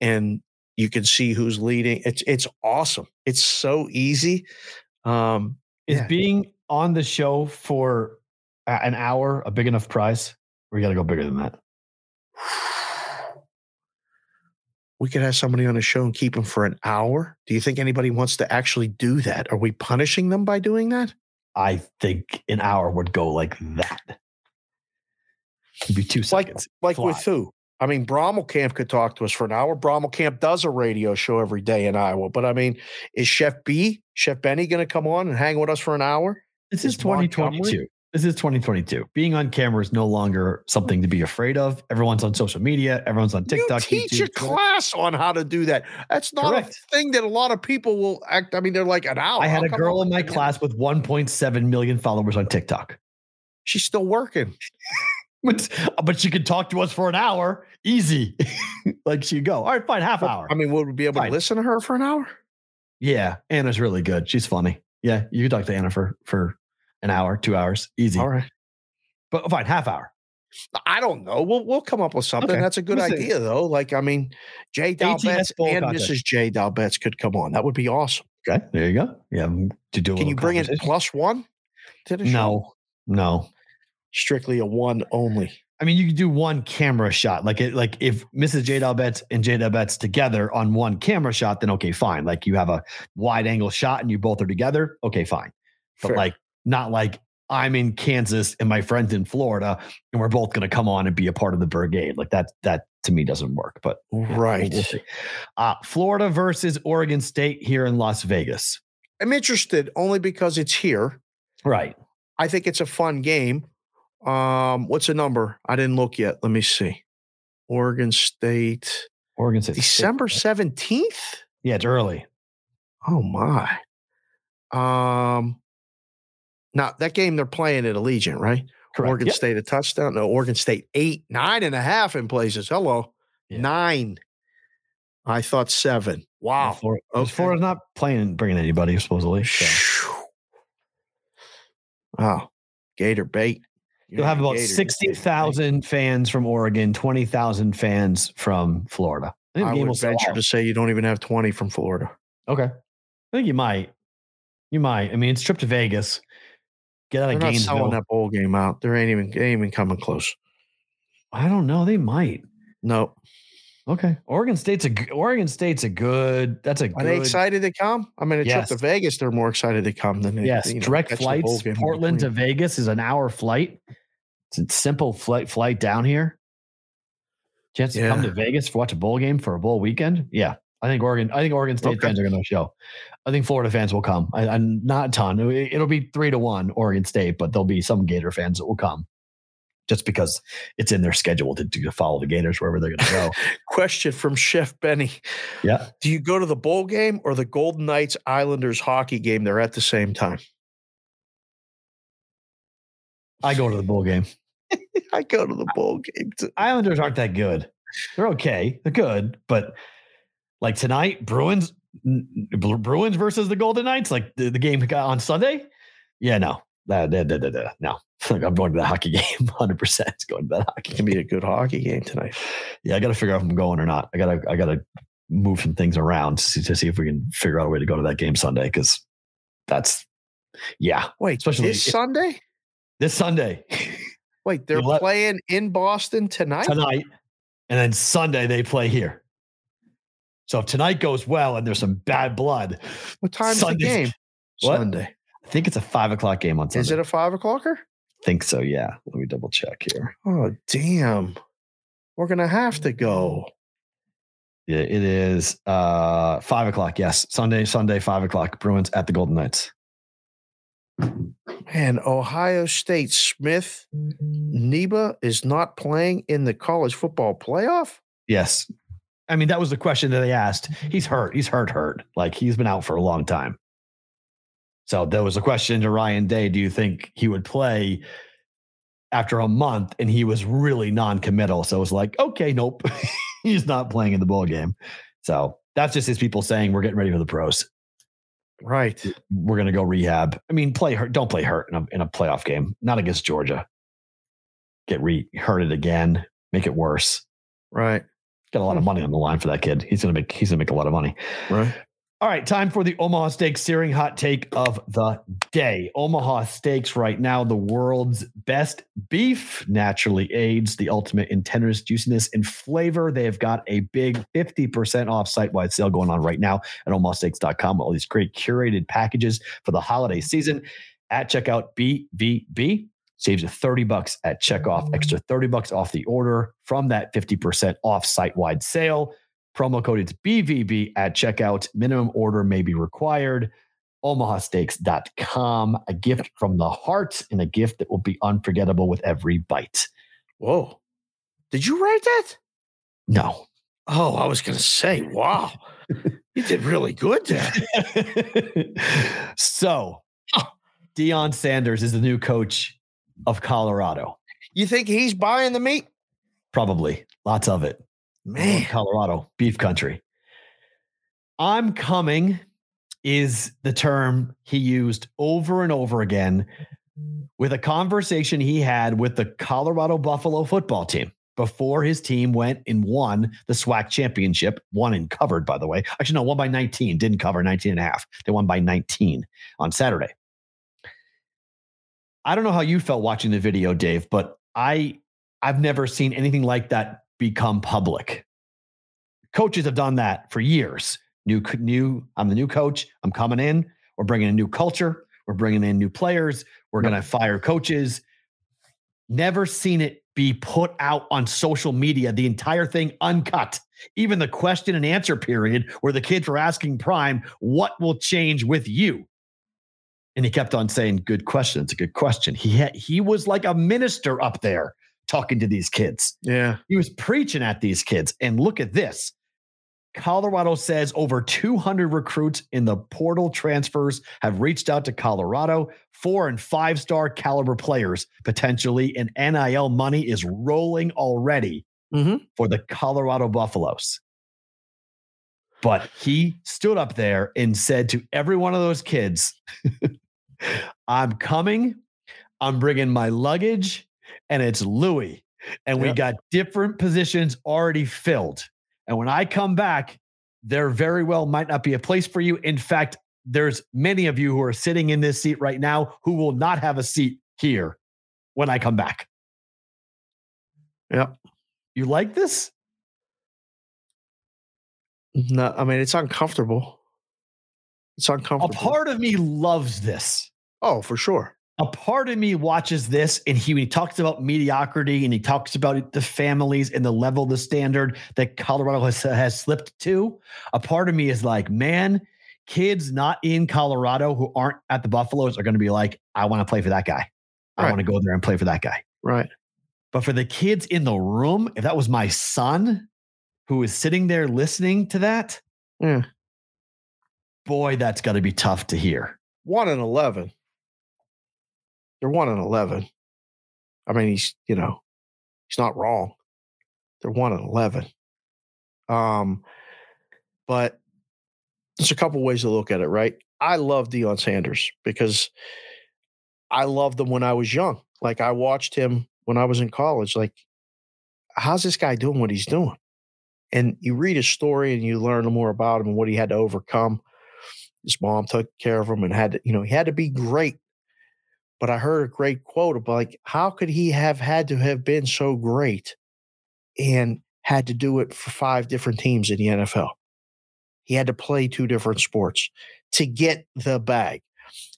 and you can see who's leading. It's, it's awesome. It's so easy. Um, is Yeah. being on the show for an hour a big enough prize? We got to go bigger than that? we could have somebody on the show and keep them for an hour. Do you think anybody wants to actually do that? Are we punishing them by doing that? I think an hour would go like that. It'd be two Like, seconds. like Fly. with who? I mean, Brommelkamp could talk to us for an hour. Brommelkamp does a radio show every day in Iowa. But I mean, is Chef B, Chef Benny going to come on and hang with us for an hour? This is Is Montgomery- 2022. This is 2022. Being on camera is no longer something to be afraid of. Everyone's on social media. Everyone's on TikTok. you teach YouTube, a Twitter. class on how to do that. That's not Correct. a thing that a lot of people will act. I mean, they're like an hour. I had a girl in my class with 1.7 million followers on TikTok. She's still working. But, but she could talk to us for an hour, easy. like she'd go, all right, fine, half hour. I mean, would we be able Fine. to listen to her for an hour? yeah, Anna's really good. She's funny. Yeah, you could talk to Anna for for an hour, two hours, easy. All right. But fine, half hour. I don't know. We'll we'll come up with something. Okay. That's a good idea, though. Like, I mean, Jay ATS Dalbetz and contest. Mrs. Jay Dalbetz could come on. That would be awesome. Okay, there you go. Yeah, to do. Can you bring in conversation. plus one to the show? No, no. Strictly a one only. I mean, you could do one camera shot. Like it, like if Mrs. J Betts and J Betts together on one camera shot, then okay, fine. Like you have a wide angle shot and you both are together, okay, fine. But Fair. like not like I'm in Kansas and my friend's in Florida and we're both gonna come on and be a part of the brigade. Like that, that to me doesn't work. But Right. we'll. Uh, Florida versus Oregon State here in Las Vegas. I'm interested only because it's here. Right. I think it's a fun game. Um, what's the number? I didn't look yet. Let me see. Oregon State, Oregon State. December 17th. Yeah, it's early. Oh my. Um now that game they're playing at Allegiant, right? Correct. Oregon Yep. State a touchdown. No, Oregon State eight, nine and a half in places. Hello. Yeah. Nine. I thought seven. Wow. Florida, Okay. Florida's not playing, bringing anybody supposedly. So. Wow. Gator bait. You You'll know, have about sixty thousand fans from Oregon, twenty thousand fans from Florida. I think I will would venture to say you don't even have 20 from Florida. Okay, I think you might. You might. I mean, it's a trip to Vegas. Get out They're of not selling Gainesville. that bowl game out. There ain't even ain't even coming close. I don't know. They might. No. Okay, Oregon State's a Oregon State's a good. That's a Are good. they excited to come? I mean, a Yes. trip to Vegas, they're more excited to come than they, Yes, you know, direct catch the bowl flights. Portland to. Vegas is an hour flight. It's a simple flight flight down here. Chance to come to Vegas for watch a bowl game for a bowl weekend. Yeah, I think Oregon. I think Oregon State Okay. fans are going to show. I think Florida fans will come. I, I'm not a ton. It- It'll be three to one Oregon State, but there'll be some Gator fans that will come, just because it's in their schedule to, to follow the Gators wherever they're going to go. Question from Chef Benny. yeah, Do you go to the bowl game or the Golden Knights Islanders hockey game? They're at the same time. I go to the bowl game. I go to the bowl game. too. Islanders aren't that good. They're okay. They're good, but like tonight, Bruins, Bruins versus the Golden Knights, like the, the game on Sunday. Yeah, no, that, that, that, that, no. I'm going to the hockey game. Hundred percent It's going to that hockey. It can be a good hockey game tonight. Yeah, I got to figure out if I'm going or not. I gotta, I gotta move some things around to see, to see if we can figure out a way to go to that game Sunday because that's, yeah, Wait, Especially this if- Sunday? this Sunday Wait, they're playing in Boston tonight? tonight, and then Sunday they play here. So if tonight goes well and there's some bad blood, What time's Sunday's- the game? What? Sunday. I think it's a five o'clock game on Sunday. Is it a five o'clocker? think so. Yeah. Let me double check here. Oh, damn. We're going to have to go. Yeah, it is uh five o'clock. Yes. Sunday, Sunday, five o'clock. Bruins at the Golden Knights. Man, Ohio State Smith Neba is not playing in the college football playoff. Yes. I mean, that was the question that they asked. He's hurt. He's hurt, hurt. Like he's been out for a long time. So there was a question to Ryan Day Do you think he would play after a month? And he was really non committal. So it was like, okay, nope. he's not playing in the bowl game. So that's just his people saying we're getting ready for the pros. Right. We're going to go rehab. I mean, play hurt. Don't play hurt in a, in a playoff game, not against Georgia. Get re hurted again, make it worse. Right. Got a lot of hmm. money on the line for that kid. He's gonna make he's gonna make a lot of money. Right. All right, time for the Omaha Steaks searing hot take of the day. Omaha Steaks, right now, the world's best beef, naturally aids the ultimate in tenderness, juiciness, and flavor. They have got a big 50% off site wide sale going on right now at omahasteaks.com. All these great curated packages for the holiday season. At checkout, BVB saves you 30 bucks at checkoff, extra 30 bucks off the order from that 50% off site wide sale. Promo code it's BVB at checkout. Minimum order may be required. OmahaSteaks.com. A gift from the heart and a gift that will be unforgettable with every bite. Whoa. Did you write that? No. Oh, I was going to say, wow. you did really good there. so, Deion Sanders is the new coach of Colorado. You think he's buying the meat? Probably. Lots of it. Man. Colorado, beef country. I'm coming is the term he used over and over again with a conversation he had with the Colorado Buffalo football team before his team went and won the SWAC championship, won and covered, by the way. Actually, no, won by 19, didn't cover 19 and a half. They won by 19 on Saturday. I don't know how you felt watching the video, Dave, but I I've never seen anything like that become public. Coaches have done that for years. New new I'm the new coach. I'm coming in. We're bringing a new culture. We're bringing in new players. We're going to fire coaches. Never seen it be put out on social media, the entire thing uncut. Even the question and answer period where the kids were asking Prime, what will change with you? And he kept on saying, "Good question. It's a good question." He had, he was like a minister up there talking to these kids. Yeah, he was preaching at these kids. And look at this. Colorado says over 200 recruits in the portal transfers have reached out to Colorado. Four and five star caliber players potentially, and NIL money is rolling already mm-hmm. for the Colorado Buffaloes. But he stood up there and said to every one of those kids, I'm coming. I'm bringing my luggage, and it's Louis. And yep. we got different positions already filled. And when I come back, there very well might not be a place for you. In fact, there's many of you who are sitting in this seat right now who will not have a seat here when I come back. Yep. You like this? No, I mean it's uncomfortable. It's uncomfortable. A part of me loves this. Oh, for sure. A part of me watches this and he, he talks about mediocrity and he talks about the families and the level, the standard that Colorado has, has slipped to. A part of me is like, man, kids not in Colorado who aren't at the Buffaloes are going to be like, I want to play for that guy. I want to go there and play for that guy. Right. But for the kids in the room, if that was my son who is sitting there listening to that, yeah. boy, that's got to be tough to hear. One and 11. They're one and 11. I mean, he's, you know, he's not wrong. They're one and 11. Um, but there's a couple ways to look at it, right? I love Deion Sanders because I loved him when I was young. Like I watched him when I was in college. Like, how's this guy doing what he's doing? And you read his story and you learn more about him and what he had to overcome. His mom took care of him and had to, you know, he had to be great but I heard a great quote about like, how could he have had to have been so great and had to do it for five different teams in the NFL? He had to play two different sports to get the bag.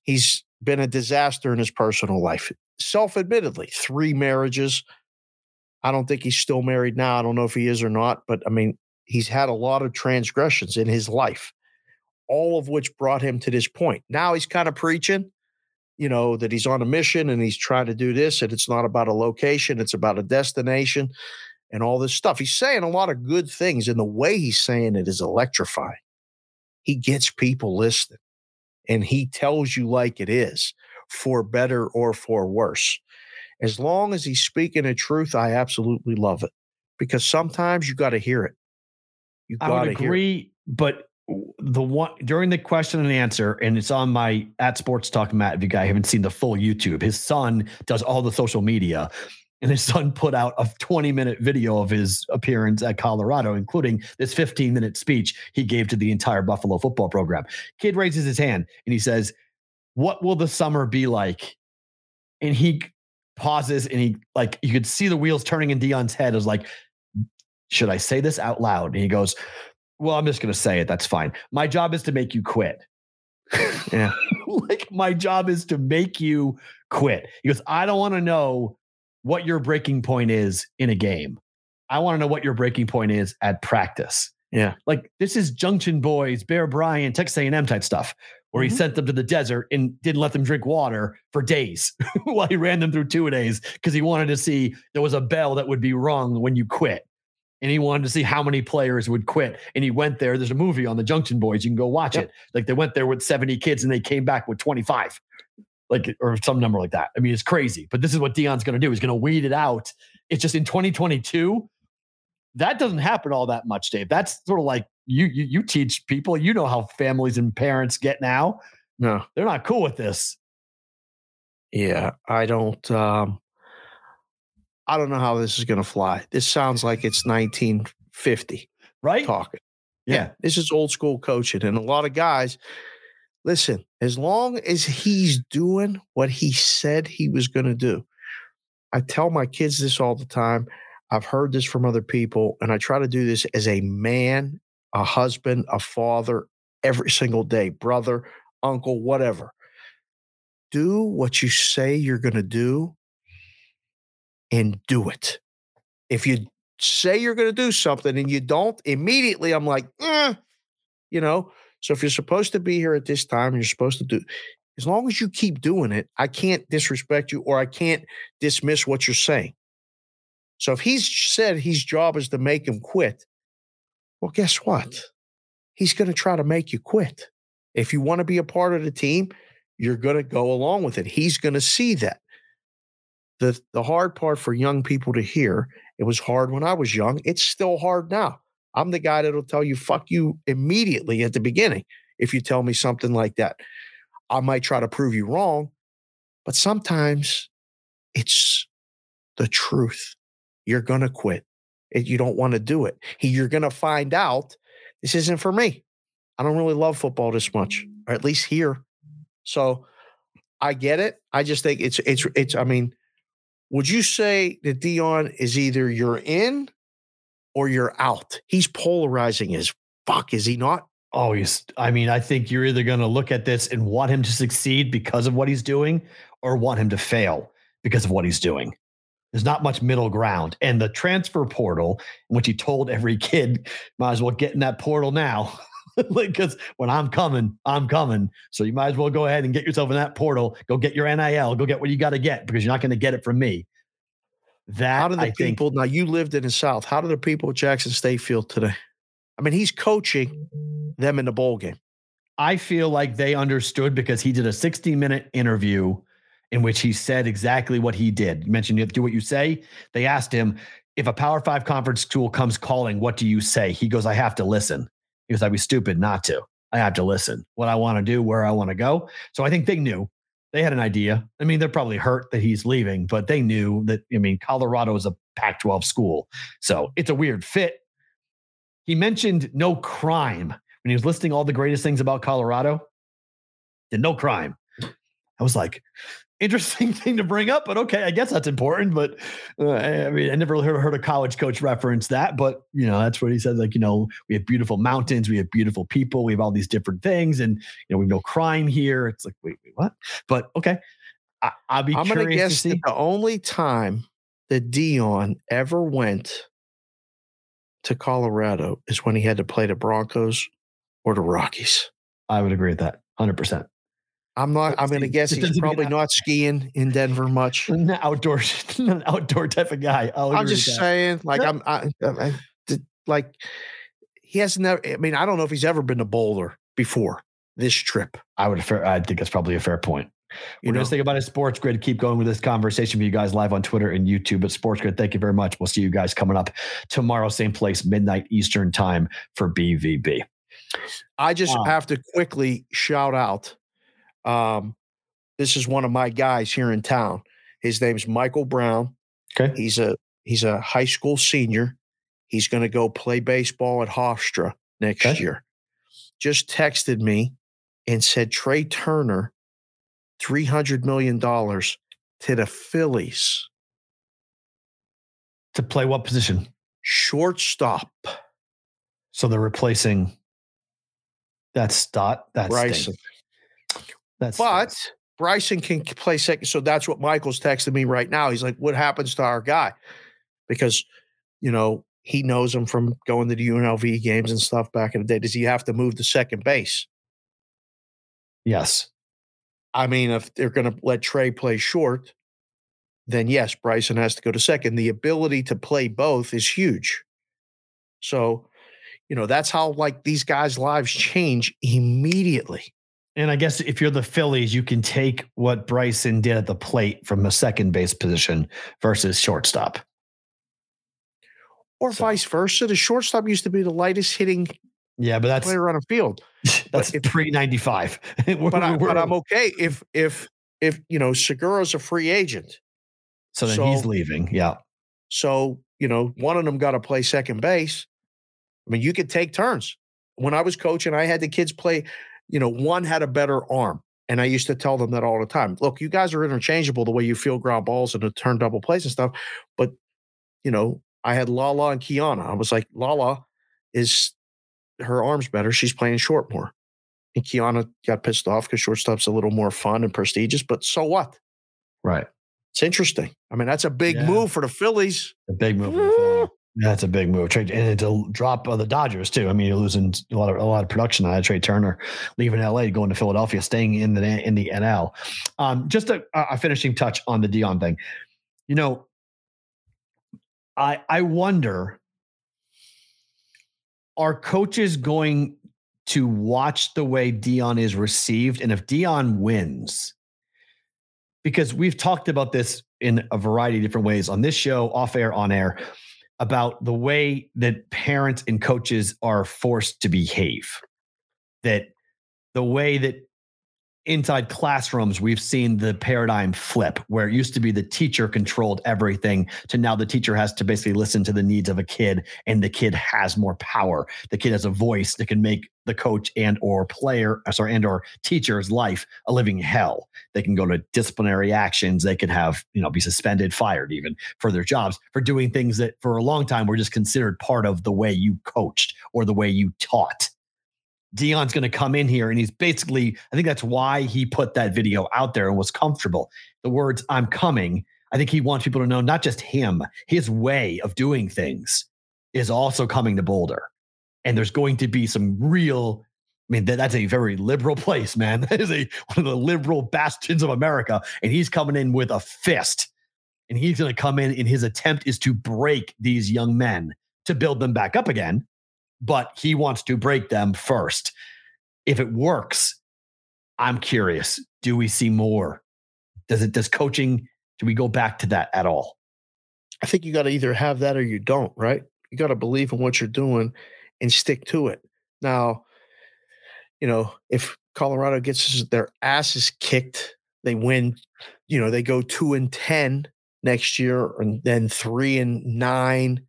He's been a disaster in his personal life, self admittedly, three marriages. I don't think he's still married now. I don't know if he is or not, but I mean, he's had a lot of transgressions in his life, all of which brought him to this point. Now he's kind of preaching you know, that he's on a mission and he's trying to do this, and it's not about a location, it's about a destination. and all this stuff. He's saying a lot of good things, and the way he's saying it is electrifying. He gets people listening and he tells you like it is for better or for worse. As long as he's speaking the truth, I absolutely love it because sometimes you got to hear it. You got to hear it. agree, but the one during the question and answer, and it's on my at Sports Talk Matt. If you guys haven't seen the full YouTube, his son does all the social media, and his son put out a 20 minute video of his appearance at Colorado, including this 15 minute speech he gave to the entire Buffalo football program. Kid raises his hand and he says, "What will the summer be like?" And he pauses and he like you could see the wheels turning in Deion's head. Was like, should I say this out loud? And he goes, Well, I'm just gonna say it. That's fine. My job is to make you quit. Yeah. like my job is to make you quit. He goes, I don't want to know what your breaking point is in a game. I want to know what your breaking point is at practice. Yeah. Like this is Junction Boys, Bear Bryant, Texas A&M type stuff, where he Mhm. sent them to the desert and didn't let them drink water for days while he ran them through two days because he wanted to see there was a bell that would be rung when you quit. And he wanted to see how many players would quit. And he went there. There's a movie on the Junction Boys. You can go watch Yep. it. Like they went there with 70 kids and they came back with 25, like or some number like that. I mean, it's crazy. But this is what Deion's going to do. He's going to weed it out. It's just in 2022, that doesn't happen all that much, Dave. That's sort of like you you, you teach people. You know how families and parents get now. No. They're not cool with this. Yeah. I don't um I don't know how this is gonna fly. This sounds like it's 1950 Right? talking. Yeah. This is old school coaching. And a lot of guys, listen, as long as he's doing what he said he was going to do, I tell my kids this all the time. I've heard this from other people, and I try to do this as a man, a husband, a father, every single day, brother, uncle, whatever. Do what you say you're going to do and do it. If you say you're going to do something and you don't, immediately I'm like, eh, you know. So if you're supposed to be here at this time you're supposed to do, as long as you keep doing it, I can't disrespect you or I can't dismiss what you're saying. So if he's said his job is to make him quit, well, guess what? He's going to try to make you quit. If you want to be a part of the team, you're going to go along with it. He's going to see that. The, the hard part for young people to hear it was hard when I was young. It's still hard now. I'm the guy that'll tell you, fuck you immediately at the beginning if you tell me something like that. I might try to prove you wrong, but sometimes it's the truth. You're going to quit. It, you don't want to do it. You're going to find out this isn't for me. I don't really love football this much, or at least here. So I get it. I just think it's, it's, it's, I mean, would you say that Deion is either you're in or you're out? He's polarizing as fuck, is he not? Oh, he's, I mean, I think you're either going to look at this and want him to succeed because of what he's doing or want him to fail because of what he's doing. There's not much middle ground. And the transfer portal, which he told every kid, might as well get in that portal now. Because when I'm coming, I'm coming. So you might as well go ahead and get yourself in that portal. Go get your NIL. Go get what you got to get because you're not going to get it from me. That How do the I think people now you lived in the South? How do the people at Jackson State feel today? I mean, he's coaching them in the bowl game. I feel like they understood because he did a 60 minute interview in which he said exactly what he did. You mentioned you have to do what you say. They asked him, if a Power Five conference school comes calling, what do you say? He goes, I have to listen. Goes, I'd be stupid not to. I have to listen. What I want to do, where I want to go. So I think they knew. They had an idea. I mean, they're probably hurt that he's leaving, but they knew that, I mean, Colorado is a Pac 12 school. So it's a weird fit. He mentioned no crime when he was listing all the greatest things about Colorado. Did no crime. I was like, interesting thing to bring up, but okay, I guess that's important. But uh, I mean, I never heard, heard a college coach reference that, but you know, that's what he said. Like, you know, we have beautiful mountains, we have beautiful people, we have all these different things, and you know, we have no crime here. It's like, wait, wait, what? But okay, I, I'll be I'm going to curious guess the only time that Deion ever went to Colorado is when he had to play the Broncos or the Rockies. I would agree with that, hundred percent. I'm not. I'm going to guess he's probably not skiing in Denver much. An outdoor, an outdoor type of guy. I'll I'm just that. saying, like. I'm, I, I, I- like he has never. I mean, I don't know if he's ever been to Boulder before this trip. I would. Fair, I think that's probably a fair point. You We're know, just thinking about it. Sports Grid. Keep going with this conversation for you guys live on Twitter and YouTube. But Sports Grid, thank you very much. We'll see you guys coming up tomorrow, same place, midnight Eastern time for BVB. I just Wow. have to quickly shout out. Um, this is one of my guys here in town. His name's Michael Brown. Okay. He's a he's a high school senior. He's going to go play baseball at Hofstra next Okay. year. Just texted me and said Trea Turner, three hundred million dollars to the Phillies To play what position? shortstop. So they're replacing that Stott. That's Bryson. That's But Bryson can play second. So that's what Michael's texting me right now. He's like, what happens to our guy? Because, you know, he knows him from going to the UNLV games and stuff back in the day. Does he have to move to second base? yes. I mean, if they're going to let Trea play short, then yes, Bryson has to go to second. The ability to play both is huge. So, you know, that's how like these guys' lives change immediately. And I guess if you're the Phillies, you can take what Bryson did at the plate from a second base position versus shortstop. Or So- vice versa. The shortstop used to be the lightest hitting Yeah, but that's player on a field. that's pre ninety five. but, I, but I'm okay if if if you know Segura's a free agent. so then he's leaving. Yeah, So you know one of them got to play second base. I mean, you could take turns. When I was coaching, I had the kids play. You know, one had a better arm, and I used to tell them that all the time. Look, you guys are interchangeable the way you feel ground balls and the turn double plays and stuff. But you know, I had Lala and Kiana. I was like, Lala is her arm's better. She's playing short more. And Kiana got pissed off because shortstop's a little more fun and prestigious. But so what? right. It's interesting. I mean, that's a big Yeah. move for the Phillies. A big move. That's a big move. Trade and it's a drop of the Dodgers too. I mean, you're losing a lot of a lot of production of Trea Turner, leaving LA, going to Philadelphia, staying in the in the NL. Um, just a, a finishing touch on the Deion thing. You know, I I wonder are coaches going to watch the way Deion is received, and if Deion wins, because we've talked about this in a variety of different ways on this show, off air, on air, about the way that parents and coaches are forced to behave. That the way that inside classrooms, we've seen the paradigm flip where it used to be the teacher controlled everything to now the teacher has to basically listen to the needs of a kid and the kid has more power. The kid has a voice that can make the coach and or player, uh, sorry, and or teacher's life a living hell. They can go to disciplinary actions. They could have, you know, be suspended, fired even for their jobs for doing things that for a long time were just considered part of the way you coached or the way you taught. Deion's going to come in here and he's basically, I think that's why he put that video out there and was comfortable. The words, I'm coming. I think he wants people to know not just him, his way of doing things is also coming to Boulder. And there's going to be some real, I mean, that, that's a very liberal place, man. That is a one of the liberal bastions of America. And he's coming in with a fist. And he's going to come in, and his attempt is to break these young men to build them back up again but he wants to break them first. If it works, I'm curious. Do we see more? Does it does coaching do we go back to that at all? I think you got to either have that or you don't, right? You got to believe in what you're doing and stick to it. Now, you know, if Colorado gets their asses kicked, they win, you know, they go two and 10 next year and then three and nine.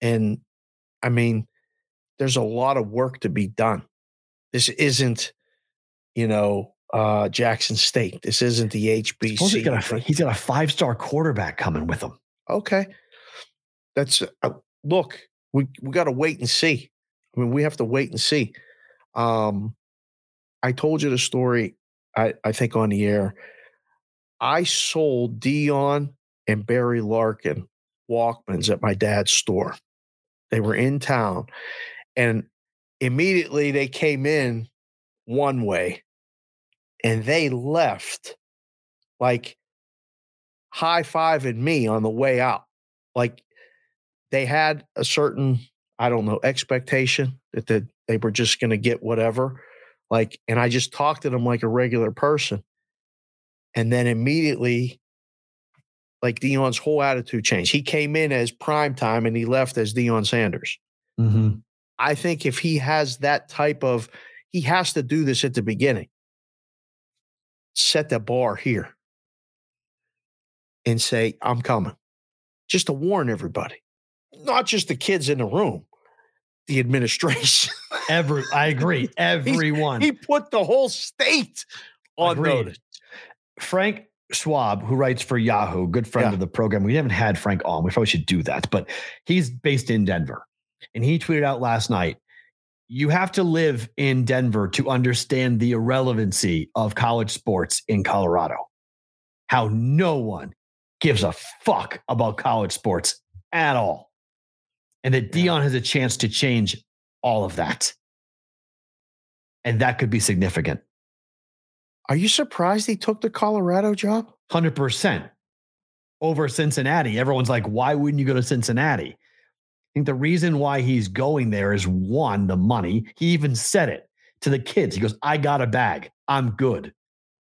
And I mean, there's a lot of work to be done. This isn't, you know, uh, Jackson State. This isn't the HBC. He's got a, he's got a five star quarterback coming with him. Okay. That's uh, look, we we got to wait and see. I mean, we have to wait and see. Um I told you the story I I think on the air. I sold Deion and Barry Larkin Walkmans at my dad's store. They were in town and immediately they came in one way and they left like high fiving me on the way out. Like they had a certain, I don't know, expectation that the, they were just going to get whatever. Like, and I just talked to them like a regular person. And then immediately, like Deion's whole attitude changed. He came in as prime time and he left as Deion Sanders. Mm-hmm. I think if he has that type of, he has to do this at the beginning. Set the bar here and say, I'm coming, just to warn everybody, not just the kids in the room, the administration. Every, I agree. Everyone. he put the whole state on Agreed. notice. Frank Schwab, who writes for Yahoo, good friend Yeah. of the program. We haven't had Frank on. We probably should do that, but he's based in Denver. And he tweeted out last night you have to live in Denver to understand the irrelevancy of college sports in Colorado. How no one gives a fuck about college sports at all. And that Dion has a chance to change all of that. And that could be significant. Are you surprised he took the Colorado job? Hundred percent over Cincinnati. Everyone's like, why wouldn't you go to Cincinnati? Think the reason why he's going there is one, the money. He even said it to the kids. He goes, I got a bag. I'm good.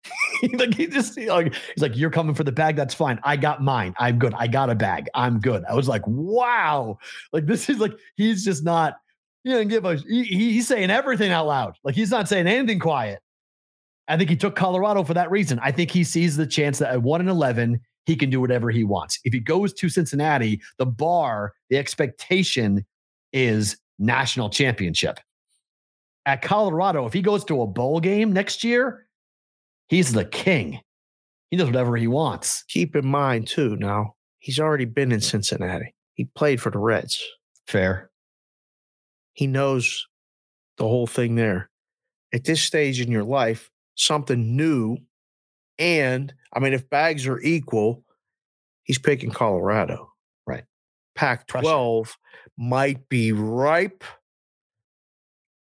like he just like he's like, You're coming for the bag, that's fine. I got mine. I'm good. I got a bag. I'm good. I was like, wow. Like this is like he's just not, he give a he, he- he's saying everything out loud. Like he's not saying anything quiet. I think he took Colorado for that reason. I think he sees the chance that at 1 and 11, he can do whatever he wants. If he goes to Cincinnati, the bar, the expectation is national championship. At Colorado, if he goes to a bowl game next year, he's the king. He does whatever he wants. Keep in mind, too, now, he's already been in Cincinnati. He played for the Reds. Fair. He knows the whole thing there. At this stage in your life, something new. And I mean, if bags are equal, he's picking Colorado. Right. Pac 12 might be ripe.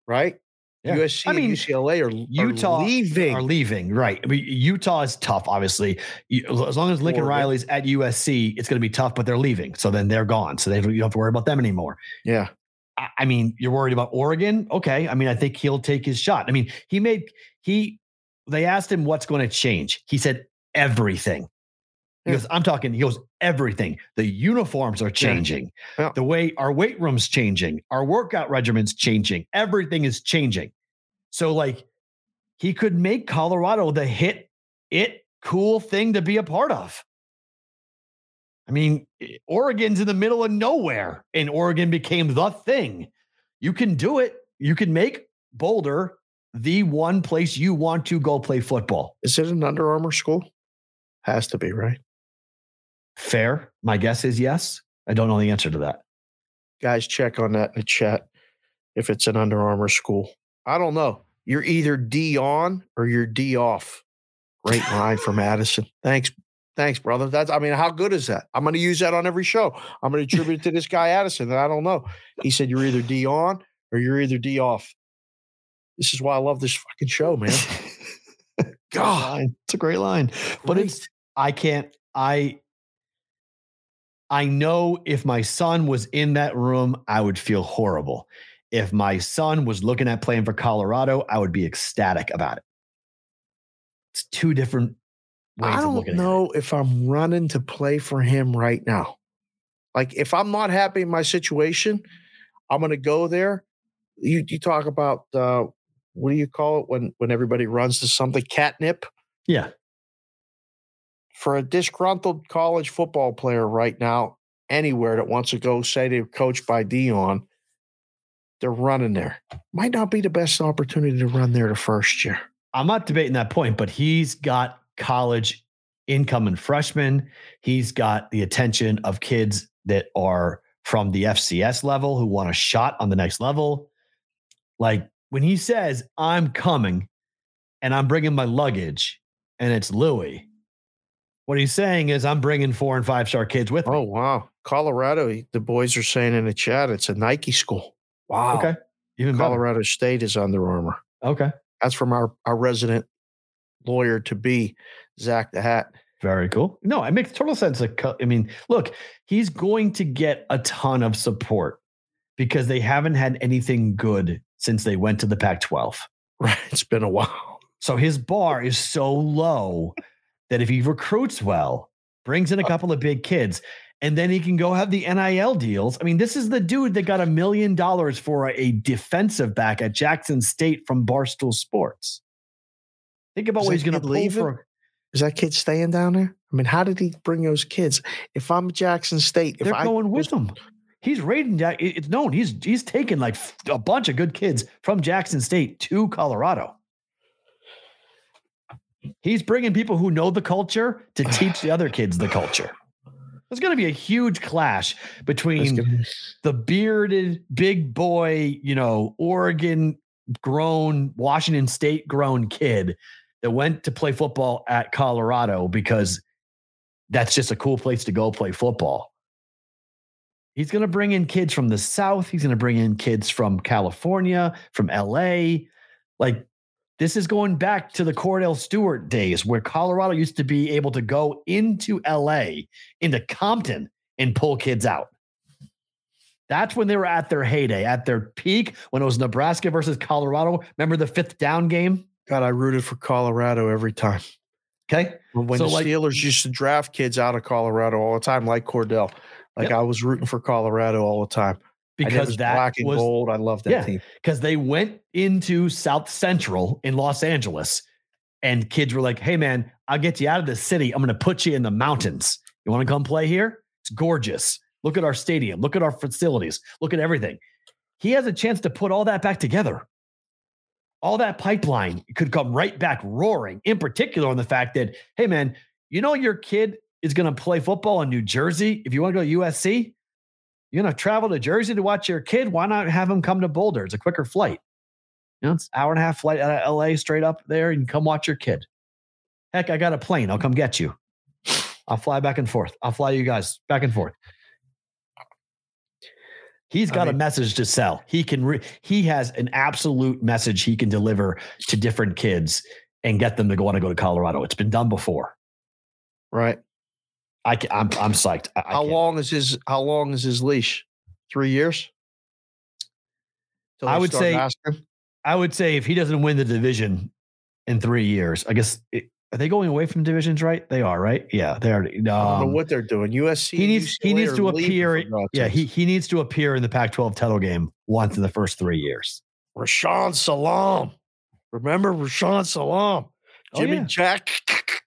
Right? Yeah. USC I mean, UCLA are, Utah are leaving. Are leaving, right? I mean, Utah is tough, obviously. As long as Lincoln Oregon. Riley's at USC, it's going to be tough, but they're leaving. So then they're gone. So they don't, you don't have to worry about them anymore. yeah. I- I mean, you're worried about Oregon. Okay. I mean, I think he'll take his shot. I mean, he made, he, they asked him what's going to change. He said, everything. He Yeah. goes, I'm talking, he goes, everything. The uniforms are changing. Yeah. The way our weight room's changing, our workout regimen's changing. Everything is changing. So, like, he could make Colorado the hit, it cool thing to be a part of. I mean, Oregon's in the middle of nowhere, and Oregon became the thing. You can do it. You can make Boulder the one place you want to go play football. Is it an Under Armour school? Has to be, right? Fair. My guess is yes. I don't know the answer to that. Guys, check on that in the chat if it's an Under Armour school. I don't know. You're either D on or you're D off. Great line from Addison. Thanks. Thanks, brother. That's I mean, how good is that? I'm gonna use that on every show. I'm gonna attribute it to this guy Addison that I don't know. He said you're either D on or you're either D off. This is why I love this fucking show, man. God, It's a great line. But it's I can't I I know if my son was in that room, I would feel horrible. If my son was looking at playing for Colorado, I would be ecstatic about it. It's two different ways I don't looking know if I'm running to play for him right now. Like if I'm not happy in my situation, I'm gonna go there. You you talk about uh what do you call it when when everybody runs to something catnip. Yeah. for a disgruntled college football player right now anywhere that wants to go say they're coached by Deion, they're running there. Might not be the best opportunity to run there the first year. I'm not debating that point, but he's got college incoming freshmen. He's got the attention of kids that are from the FCS level who want a shot on the next level. Like when he says, I'm coming and I'm bringing my luggage and it's Louis, what he's saying is, I'm bringing four and five star kids with me. Oh wow. Colorado, the boys are saying in the chat it's a Nike school. Wow. Okay. Even better. Colorado State is Under Armour. Okay. That's from our, our resident lawyer to be Zach the Hat. Very cool. No, it makes total sense. I mean, look, he's going to get a ton of support because they haven't had anything good since they went to the Pac 12. Right. It's been a while. So his bar is so low that if he recruits well, brings in a uh couple of big kids, and then he can go have the NIL deals. I mean, this is the dude that got a million dollars for a defensive back at Jackson State from Barstool Sports. Think about Is what he's going to leave for. Is that kid staying down there? I mean, how did he bring those kids? If I'm Jackson State, if they're I going with him. He's rating. It's known. He's he's taken like a bunch of good kids from Jackson State to Colorado. He's bringing people who know the culture to teach the other kids the culture. There's going to be a huge clash between the bearded big boy, you know, Oregon grown, Washington State grown kid that went to play football at Colorado because that's just a cool place to go play football. He's going to bring in kids from the South. He's going to bring in kids from California, from LA. Like this is going back to the Kordell Stewart days where Colorado used to be able to go into LA, into Compton, and pull kids out. That's when they were at their heyday, at their peak, when it was Nebraska versus Colorado. Remember the fifth down game? God, I rooted for Colorado every time. Okay. When so the like, Steelers used to draft kids out of Colorado all the time, like Kordell. Like yep. I was rooting for Colorado all the time because that black and was, gold. I love that yeah, team because they went into South Central in Los Angeles, and kids were like, "Hey, man, I'll get you out of the city. I'm going to put you in the mountains. You want to come play here? It's gorgeous. Look at our stadium. Look at our facilities. Look at everything." He has a chance to put all that back together. All that pipeline could come right back roaring. In particular, on the fact that, hey, man, you know your kid is going to play football in New Jersey. If you want to go to USC, you're going to travel to Jersey to watch your kid. Why not have him come to Boulder? It's a quicker flight. You know, it's hour and a half flight out of LA straight up there. and come watch your kid. Heck, I got a plane. I'll come get you. I'll fly back and forth. I'll fly you guys back and forth. He's got I mean, a message to sell. He can re- he has an absolute message he can deliver to different kids and get them to go want to go to Colorado. It's been done before. Right. I can, I'm I'm psyched. I, how long is his How long is his leash? Three years. I would say. Asking? I would say if he doesn't win the division in three years, I guess it, are they going away from divisions? Right, they are. Right, yeah, they are. Um, I don't know um, what they're doing. USC. He needs. he needs to appear. Yeah, he he needs to appear in the Pac-12 title game once in the first three years. Rashaan Salaam. Remember Rashaan Salaam? Jimmy oh, yeah. Jack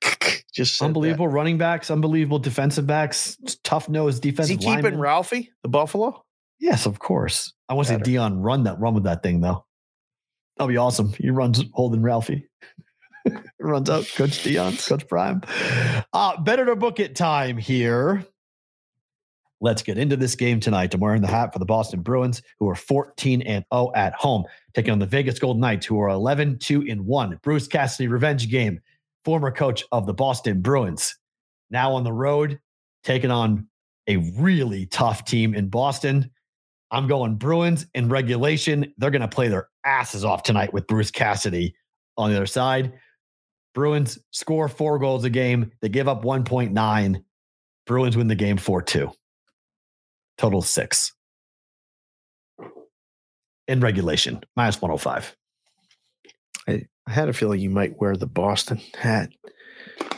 just unbelievable that. running backs, unbelievable defensive backs, tough nose defensive. Is he keeping Ralphie the Buffalo? Yes, of course. I want to see Deion run that run with that thing though. That'll be awesome. He runs holding Ralphie. runs out, Coach Deion, Coach Prime. Uh, better to book it time here. Let's get into this game tonight. I'm wearing the hat for the Boston Bruins, who are 14 and 0 at home, taking on the Vegas Golden Knights, who are 11 2 and 1. Bruce Cassidy revenge game former coach of the Boston Bruins, now on the road, taking on a really tough team in Boston. I'm going Bruins in regulation. They're going to play their asses off tonight with Bruce Cassidy on the other side. Bruins score four goals a game. They give up 1.9. Bruins win the game 4 2. Total six. In regulation, minus 105. I, I had a feeling you might wear the Boston hat.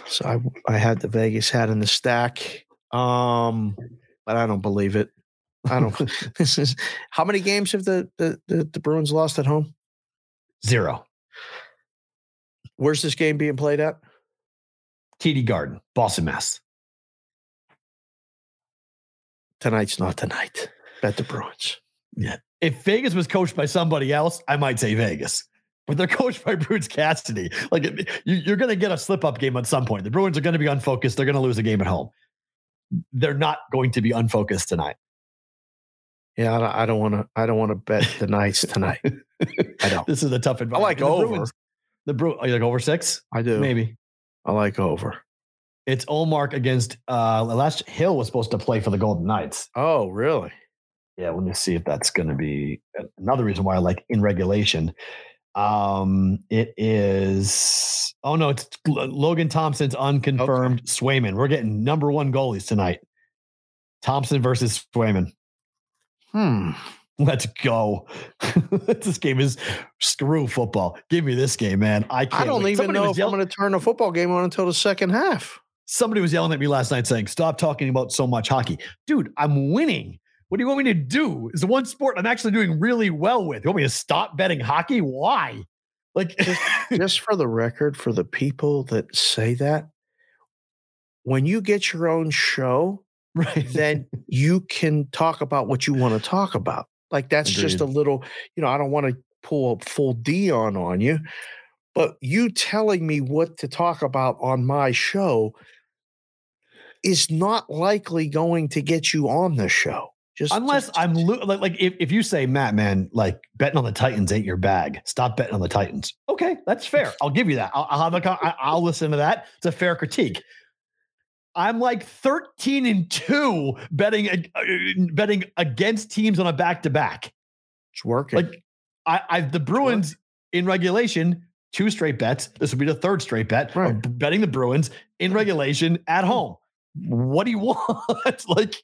So I, I had the Vegas hat in the stack. Um, but I don't believe it. I don't. this is how many games have the, the, the the Bruins lost at home? Zero. Where's this game being played at? TD Garden, Boston, Mass. Tonight's not tonight. Bet the Bruins. Yeah. If Vegas was coached by somebody else, I might say Vegas they're coached by Bruce Cassidy. Like you, are going to get a slip up game at some point. The Bruins are going to be unfocused. They're going to lose a game at home. They're not going to be unfocused tonight. Yeah, I don't want to. I don't want to bet the Knights tonight. I don't. This is a tough environment. I like the over. Bruins, the Bru- are you like over six? I do. Maybe. I like over. It's Ullmark against uh last Hill was supposed to play for the Golden Knights. Oh, really? Yeah, let me see if that's going to be another reason why I like in regulation. Um, it is. Oh no, it's Logan Thompson's unconfirmed Swayman. We're getting number one goalies tonight. Thompson versus Swayman. Hmm. Let's go. this game is screw football. Give me this game, man. I can't. I don't wait. even Somebody know if yell- I'm going to turn a football game on until the second half. Somebody was yelling at me last night saying, "Stop talking about so much hockey, dude. I'm winning. What do you want me to do? Is the one sport I'm actually doing really well with. You want me to stop betting hockey? Why? Like, Just for the record, for the people that say that, when you get your own show, right? then you can talk about what you want to talk about. Like that's just a little, you know, I don't want to pull a full Deion on you, but you telling me what to talk about on my show is not likely going to get you on the show. Just Unless just- I'm lo- like, like if, if you say, Matt, man, like betting on the Titans ain't your bag. Stop betting on the Titans. Okay, that's fair. I'll give you that. I'll, I'll have a, co- I- I'll listen to that. It's a fair critique. I'm like 13 and two betting uh, betting against teams on a back to back. it's working. Like I, I the Bruins in regulation, two straight bets. This will be the third straight bet. Right. betting the Bruins in regulation at home. What do you want? like,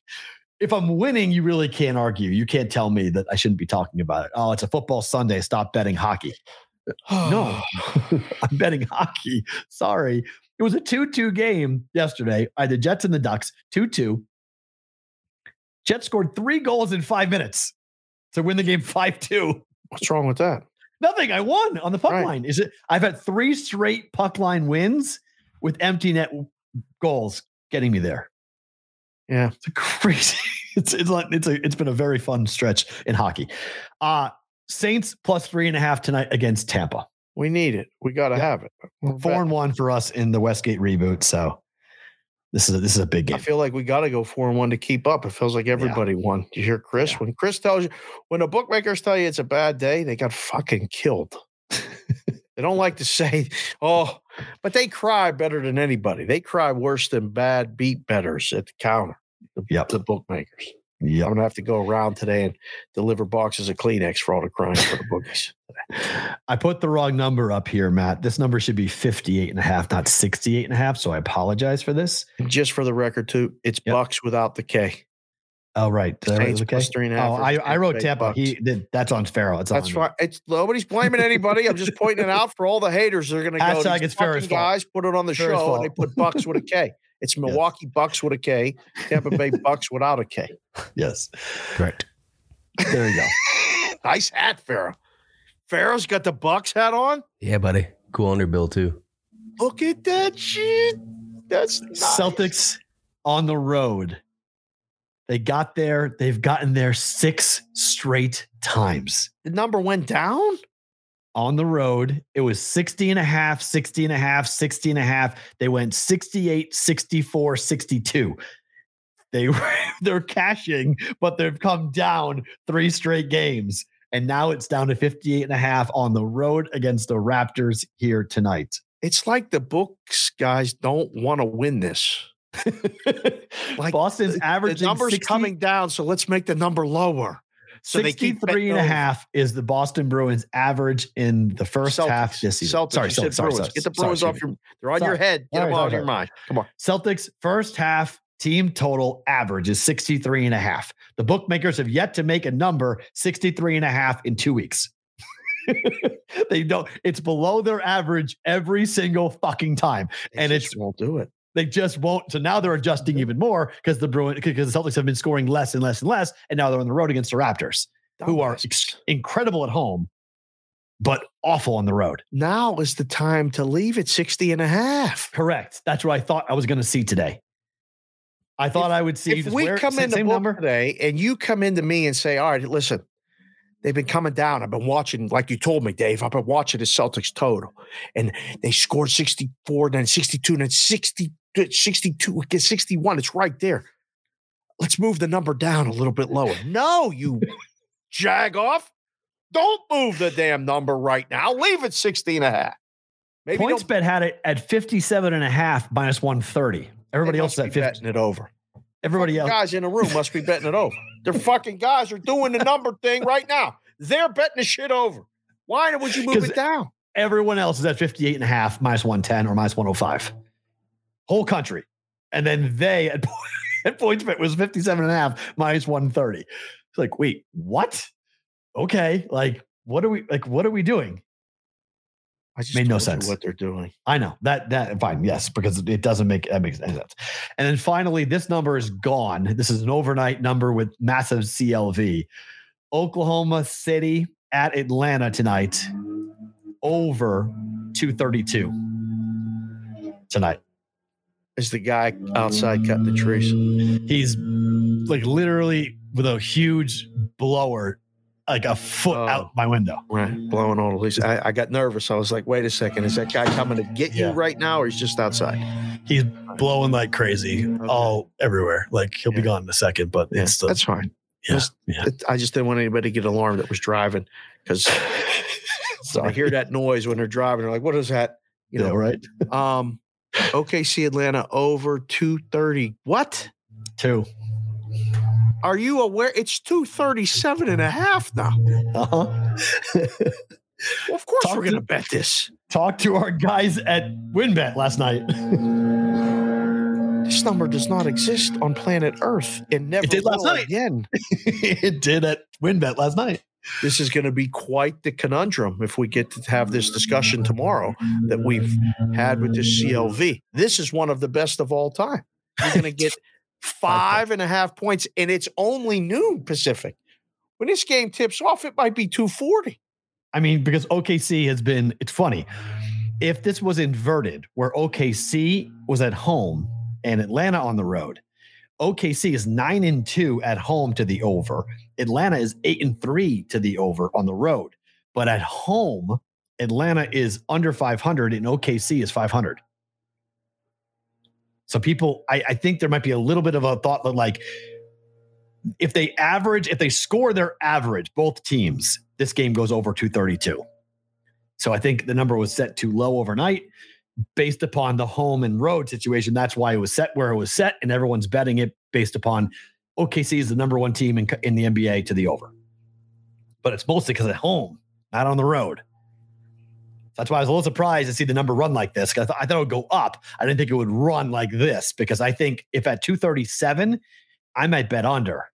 if I'm winning, you really can't argue. You can't tell me that I shouldn't be talking about it. Oh, it's a football Sunday. Stop betting hockey. No, I'm betting hockey. Sorry. It was a 2 2 game yesterday. I had the Jets and the Ducks, 2 2. Jets scored three goals in five minutes to win the game 5 2. What's wrong with that? Nothing. I won on the puck Right. line. Is it? I've had three straight puck line wins with empty net goals getting me there. Yeah. It's a crazy. It's it's like it's a it's been a very fun stretch in hockey. Uh Saints plus three and a half tonight against Tampa. We need it. We got to Yeah. have it. We're Four bet- and one for us in the Westgate reboot. So this is a, this is a big game. I feel like we got to go four and one to keep up. It feels like everybody won. You hear Chris? Yeah. When Chris tells you, when the bookmakers tell you it's a bad day, they got fucking killed. they don't like to say, oh, but they cry better than anybody. They cry worse than bad beat betters at the counter. The, Yep. the bookmakers. Yeah. I'm gonna have to go around today and deliver boxes of Kleenex for all the crying for the bookies. I put the wrong number up here, Matt. This number should be 58 and a half, not 68 and a half. So I apologize for this. Just for the record, too, it's Yep. Bucks without the K. Oh, right. Did I write Saints it plus three and a half Oh, I, I wrote Tampa. Bucks. He did. That's on Farrell. It's That's on right. It's nobody's blaming anybody. I'm just pointing it out for all the haters. They're going to go. Hashtag "These it's Ferris' fucking fault." guys put it on the Ferris' show and they put Bucks with a K. It's Milwaukee Bucks with a K, Tampa Bay Bucks without a K. Yes. Correct. There you go. nice hat, Pharaoh. Pharaoh's got the Bucks hat on. Yeah, buddy. Cool underbill too. Look at that shit. That's nice. Celtics on the road. They got there. They've gotten there six straight times The number went down. on the road. It was 60 and a half, 60 and a half, 60 and a half. They went 68, 64, 62. They were they're cashing, but they've come down three straight games. And now it's down to 58 and a half on the road against the Raptors here tonight. It's like the books guys don't want to win this. Like, Boston's The averaging number's 60 coming down, so let's make the number lower. So they keep 63 and a half is the Boston Bruins average in the first half this season. Celtics. sorry, you sorry, sorry, Get the sorry, Bruins excuse off your. They're on your head. Get Sorry, them out of sorry, your mind. Come on. Celtics first half team total average is 63 and a half. The bookmakers have yet to make a number 63 and a half in 2 weeks. they don't it's below their average every single fucking time They And just it's- won't do it. They just won't. So now they're adjusting even more because the Bruins, because the Celtics have been scoring less and less and less, and now they're on the road against the Raptors, who are ex- incredible at home, but awful on the road. now is the time to leave at 60 and a half. Correct. That's what I thought I was going to see today. I thought I would see if we where- come in the number. today and you come into me and say, all right, listen, they've been coming down. I've been watching, like you told me, Dave, I've been watching the Celtics total. And they scored 64, then 62, then 60, 62, 61. It's right there. Let's move the number down a little bit lower. No, you jag off. Don't move the damn number right now. Leave it 16 and a half. Maybe PointsBet had it at 57 and a half minus 130. Everybody else is at 50. betting it over. Everybody fucking else. guys in the room must be betting it over. Their fucking guys are doing the number thing right now. They're betting the shit over. Why would you move it down? Everyone else is at 58 and a half, minus 110 or minus 105. Whole country. And then they at, at PointsBet was 57 and a half, minus 130. It's like, wait, what? Okay. Like, what are we like? What are we doing? I just Made no sense. what they're doing. I know that that fine, yes, because it doesn't make that makes any sense. And then finally, this number is gone. This is an overnight number with massive CLV. Oklahoma City at Atlanta tonight, over 232 tonight. Is the guy outside cutting the trees? He's like literally with a huge blower, like a foot Oh. out my window. Right, blowing all the leaves. I, I got nervous. I was like, "Wait a second, is that guy coming to get you right now, or he's just outside?" He's blowing like crazy all everywhere. Like he'll be gone in a second, but Yeah, it's still, that's fine. yeah, yeah. It- I just didn't want anybody to get alarmed that was driving because I hear that noise when they're driving. They're like, "What is that?" You yeah, know. right. Um, OKC Atlanta over two thirty. What? Two. Are you aware? It's 237 and a half now. Uh-huh. Well, of course Talk we're going to bet this. Talked to our guys at WynnBET last night. This number does not exist on planet Earth and never did last night. again. it did at WynnBET last night. This is going to be quite the conundrum if we get to have this discussion tomorrow that we've had with this CLV. This is one of the best of all time. You're going to get five and a half points, and it's only noon Pacific. When this game tips off, it might be 240. I mean, because OKC has been, it's funny. If this was inverted, where OKC was at home and Atlanta on the road, OKC is nine and two at home to the over. Atlanta is eight and three to the over on the road. But at home, Atlanta is under 500 and OKC is 500. So people, I, I think there might be a little bit of a thought that like, if they average, if they score their average, both teams, this game goes over 232. So I think the number was set too low overnight based upon the home and road situation. That's why it was set where it was set, and everyone's betting it based upon OKC is the number one team in, in the NBA to the over. But it's mostly because at home, not on the road. That's why I was a little surprised to see the number run like this. I, thought I thought it would go up. I didn't think it would run like this because I think if at 237, I might bet under.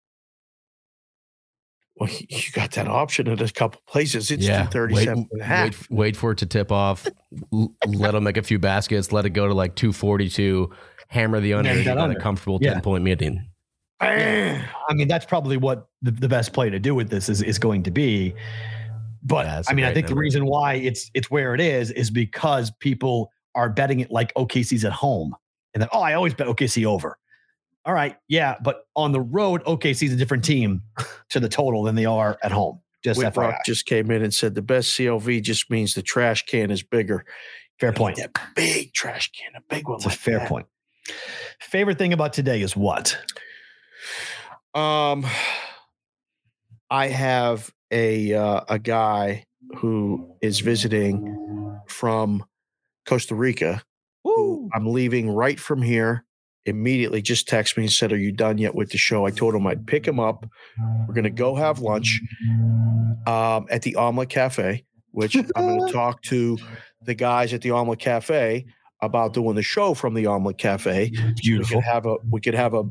Well, you got that option at a couple places. It's yeah. 237 Wait, and a half. wait, wait for it to tip off. let them make a few baskets. Let it go to like 242. Hammer the under. then You got under. a comfortable Yeah. 10 point median. Bam. I mean, that's probably what the, the best play to do with this is, is going to be. But Yeah, that's I a mean, I great think the reason why it's it's where it is is because people are betting it like OKC's at home, and then oh, I always bet OKC over. All right, yeah, but on the road, OKC's a different team to the total than they are at home. Just FYI. Just came in and said the best CLV just means the trash can is bigger. Fair point. That big trash can, a big one. It's a fair that. point. Favorite thing about today is what? Um, I have a uh, a guy who is visiting from Costa Rica. Who I'm leaving right from here. Immediately, just text me and said, "Are you done yet with the show?" I told him I'd pick him up. We're gonna go have lunch um, at the Omelet Cafe, which I'm gonna talk to the guys at the Omelet Cafe about doing the show from the Omelet Cafe. Beautiful. We could have a we could have a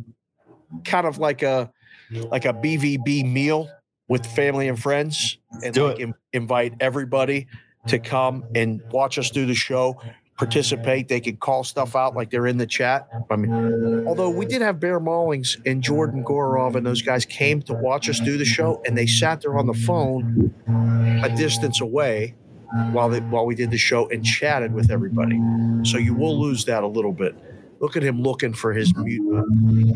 kind of like a like a BVB meal with family and friends, and like in- invite everybody to come and watch us do the show. Participate. They could call stuff out like they're in the chat. I mean, although we did have Bear Maulings and Jordan Gorov and those guys came to watch us do the show, and they sat there on the phone a distance away while they, while we did the show and chatted with everybody. So you will lose that a little bit. Look at him looking for his mute button.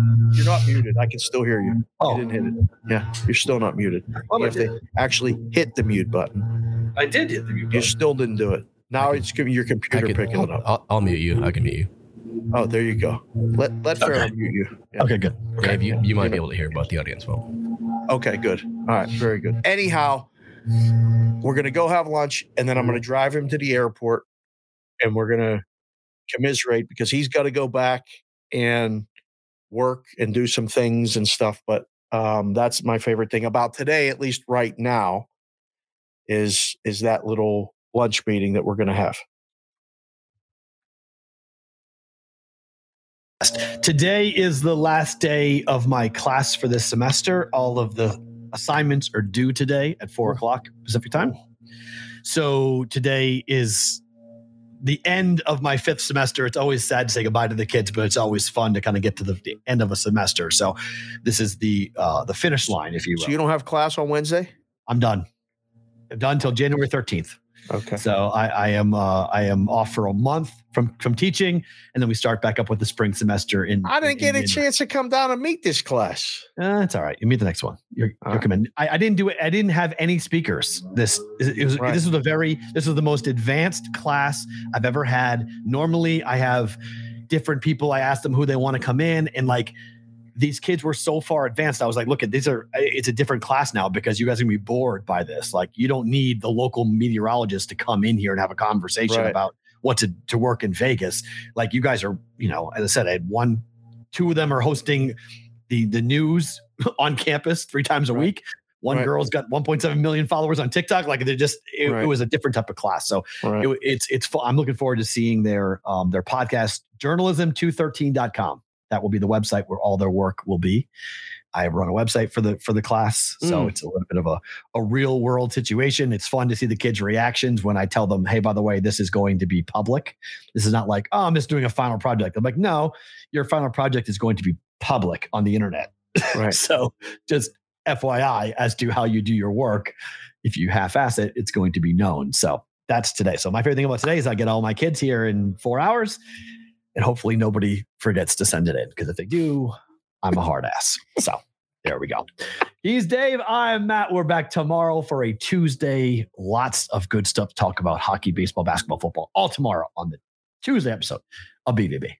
You're not muted. I can still hear you. Oh. You didn't hit it. Yeah, you're still not muted. Oh, you have to actually hit the mute button. I did hit the mute button. You still didn't do it. Now it's your computer could, picking it I'll, up. I'll, I'll mute you. I can mute you. Oh, there you go. Let let Farrell mute you. Yeah. Okay, good. Dave, you, you might be able to hear, but the audience won't. Okay, good. All right, very good. Anyhow, we're gonna go have lunch, and then I'm gonna drive him to the airport, and we're gonna commiserate because he's got to go back and work and do some things and stuff. But Um, that's my favorite thing about today, at least right now, is is that little lunch meeting that we're going to have. Today is the last day of my class for this semester. All of the assignments are due today at four o'clock Pacific time. So today is the end of my fifth semester. It's always sad to say goodbye to the kids, but it's always fun to kind of get to the, the end of a semester. So this is the uh, the finish line, if you will. So you don't have class on Wednesday? I'm done. I'm done until January 13th. Okay. So I, I am uh, I am off for a month from from teaching, and then we start back up with the spring semester. In I didn't in- get a in- chance to come down and meet this class. Uh, it's all right. You meet the next one. You're, All you're right. coming. I, I didn't do it. I didn't have any speakers. This it was, Right. this was a very this was the most advanced class I've ever had. Normally, I have different people. I ask them who they want to come in, and like these kids were so far advanced. I was like, look at these are. It's a different class now because you guys are gonna be bored by this. Like, you don't need the local meteorologist to come in here and have a conversation Right. about what to to work in Vegas. Like, you guys are. You know, as I said, I had one, two of them are hosting the the news on campus three times a Right. week. One Right. girl's got 1.7 million followers on TikTok. Like they're just, it, Right. it was a different type of class. So it, it's it's. I'm looking forward to seeing their um their podcast journalism213.com. That will be the website where all their work will be. I run a website for the for the class, so Mm. it's a little bit of a a real world situation. It's fun to see the kids' reactions when I tell them, "Hey, by the way, this is going to be public. This is not like, oh, I'm just doing a final project." I'm like, "No, your final project is going to be public on the internet." Right. so just FYI as to how you do your work. If you half-ass it, it's going to be known. So that's today. So my favorite thing about today is I get all my kids here in four hours, and hopefully nobody forgets to send it in. Because if they do, I'm a hard ass. So there we go. He's Dave. I'm Matt. We're back tomorrow for a Tuesday. Lots of good stuff to talk about hockey, baseball, basketball, football, all tomorrow on the Tuesday episode of BVB.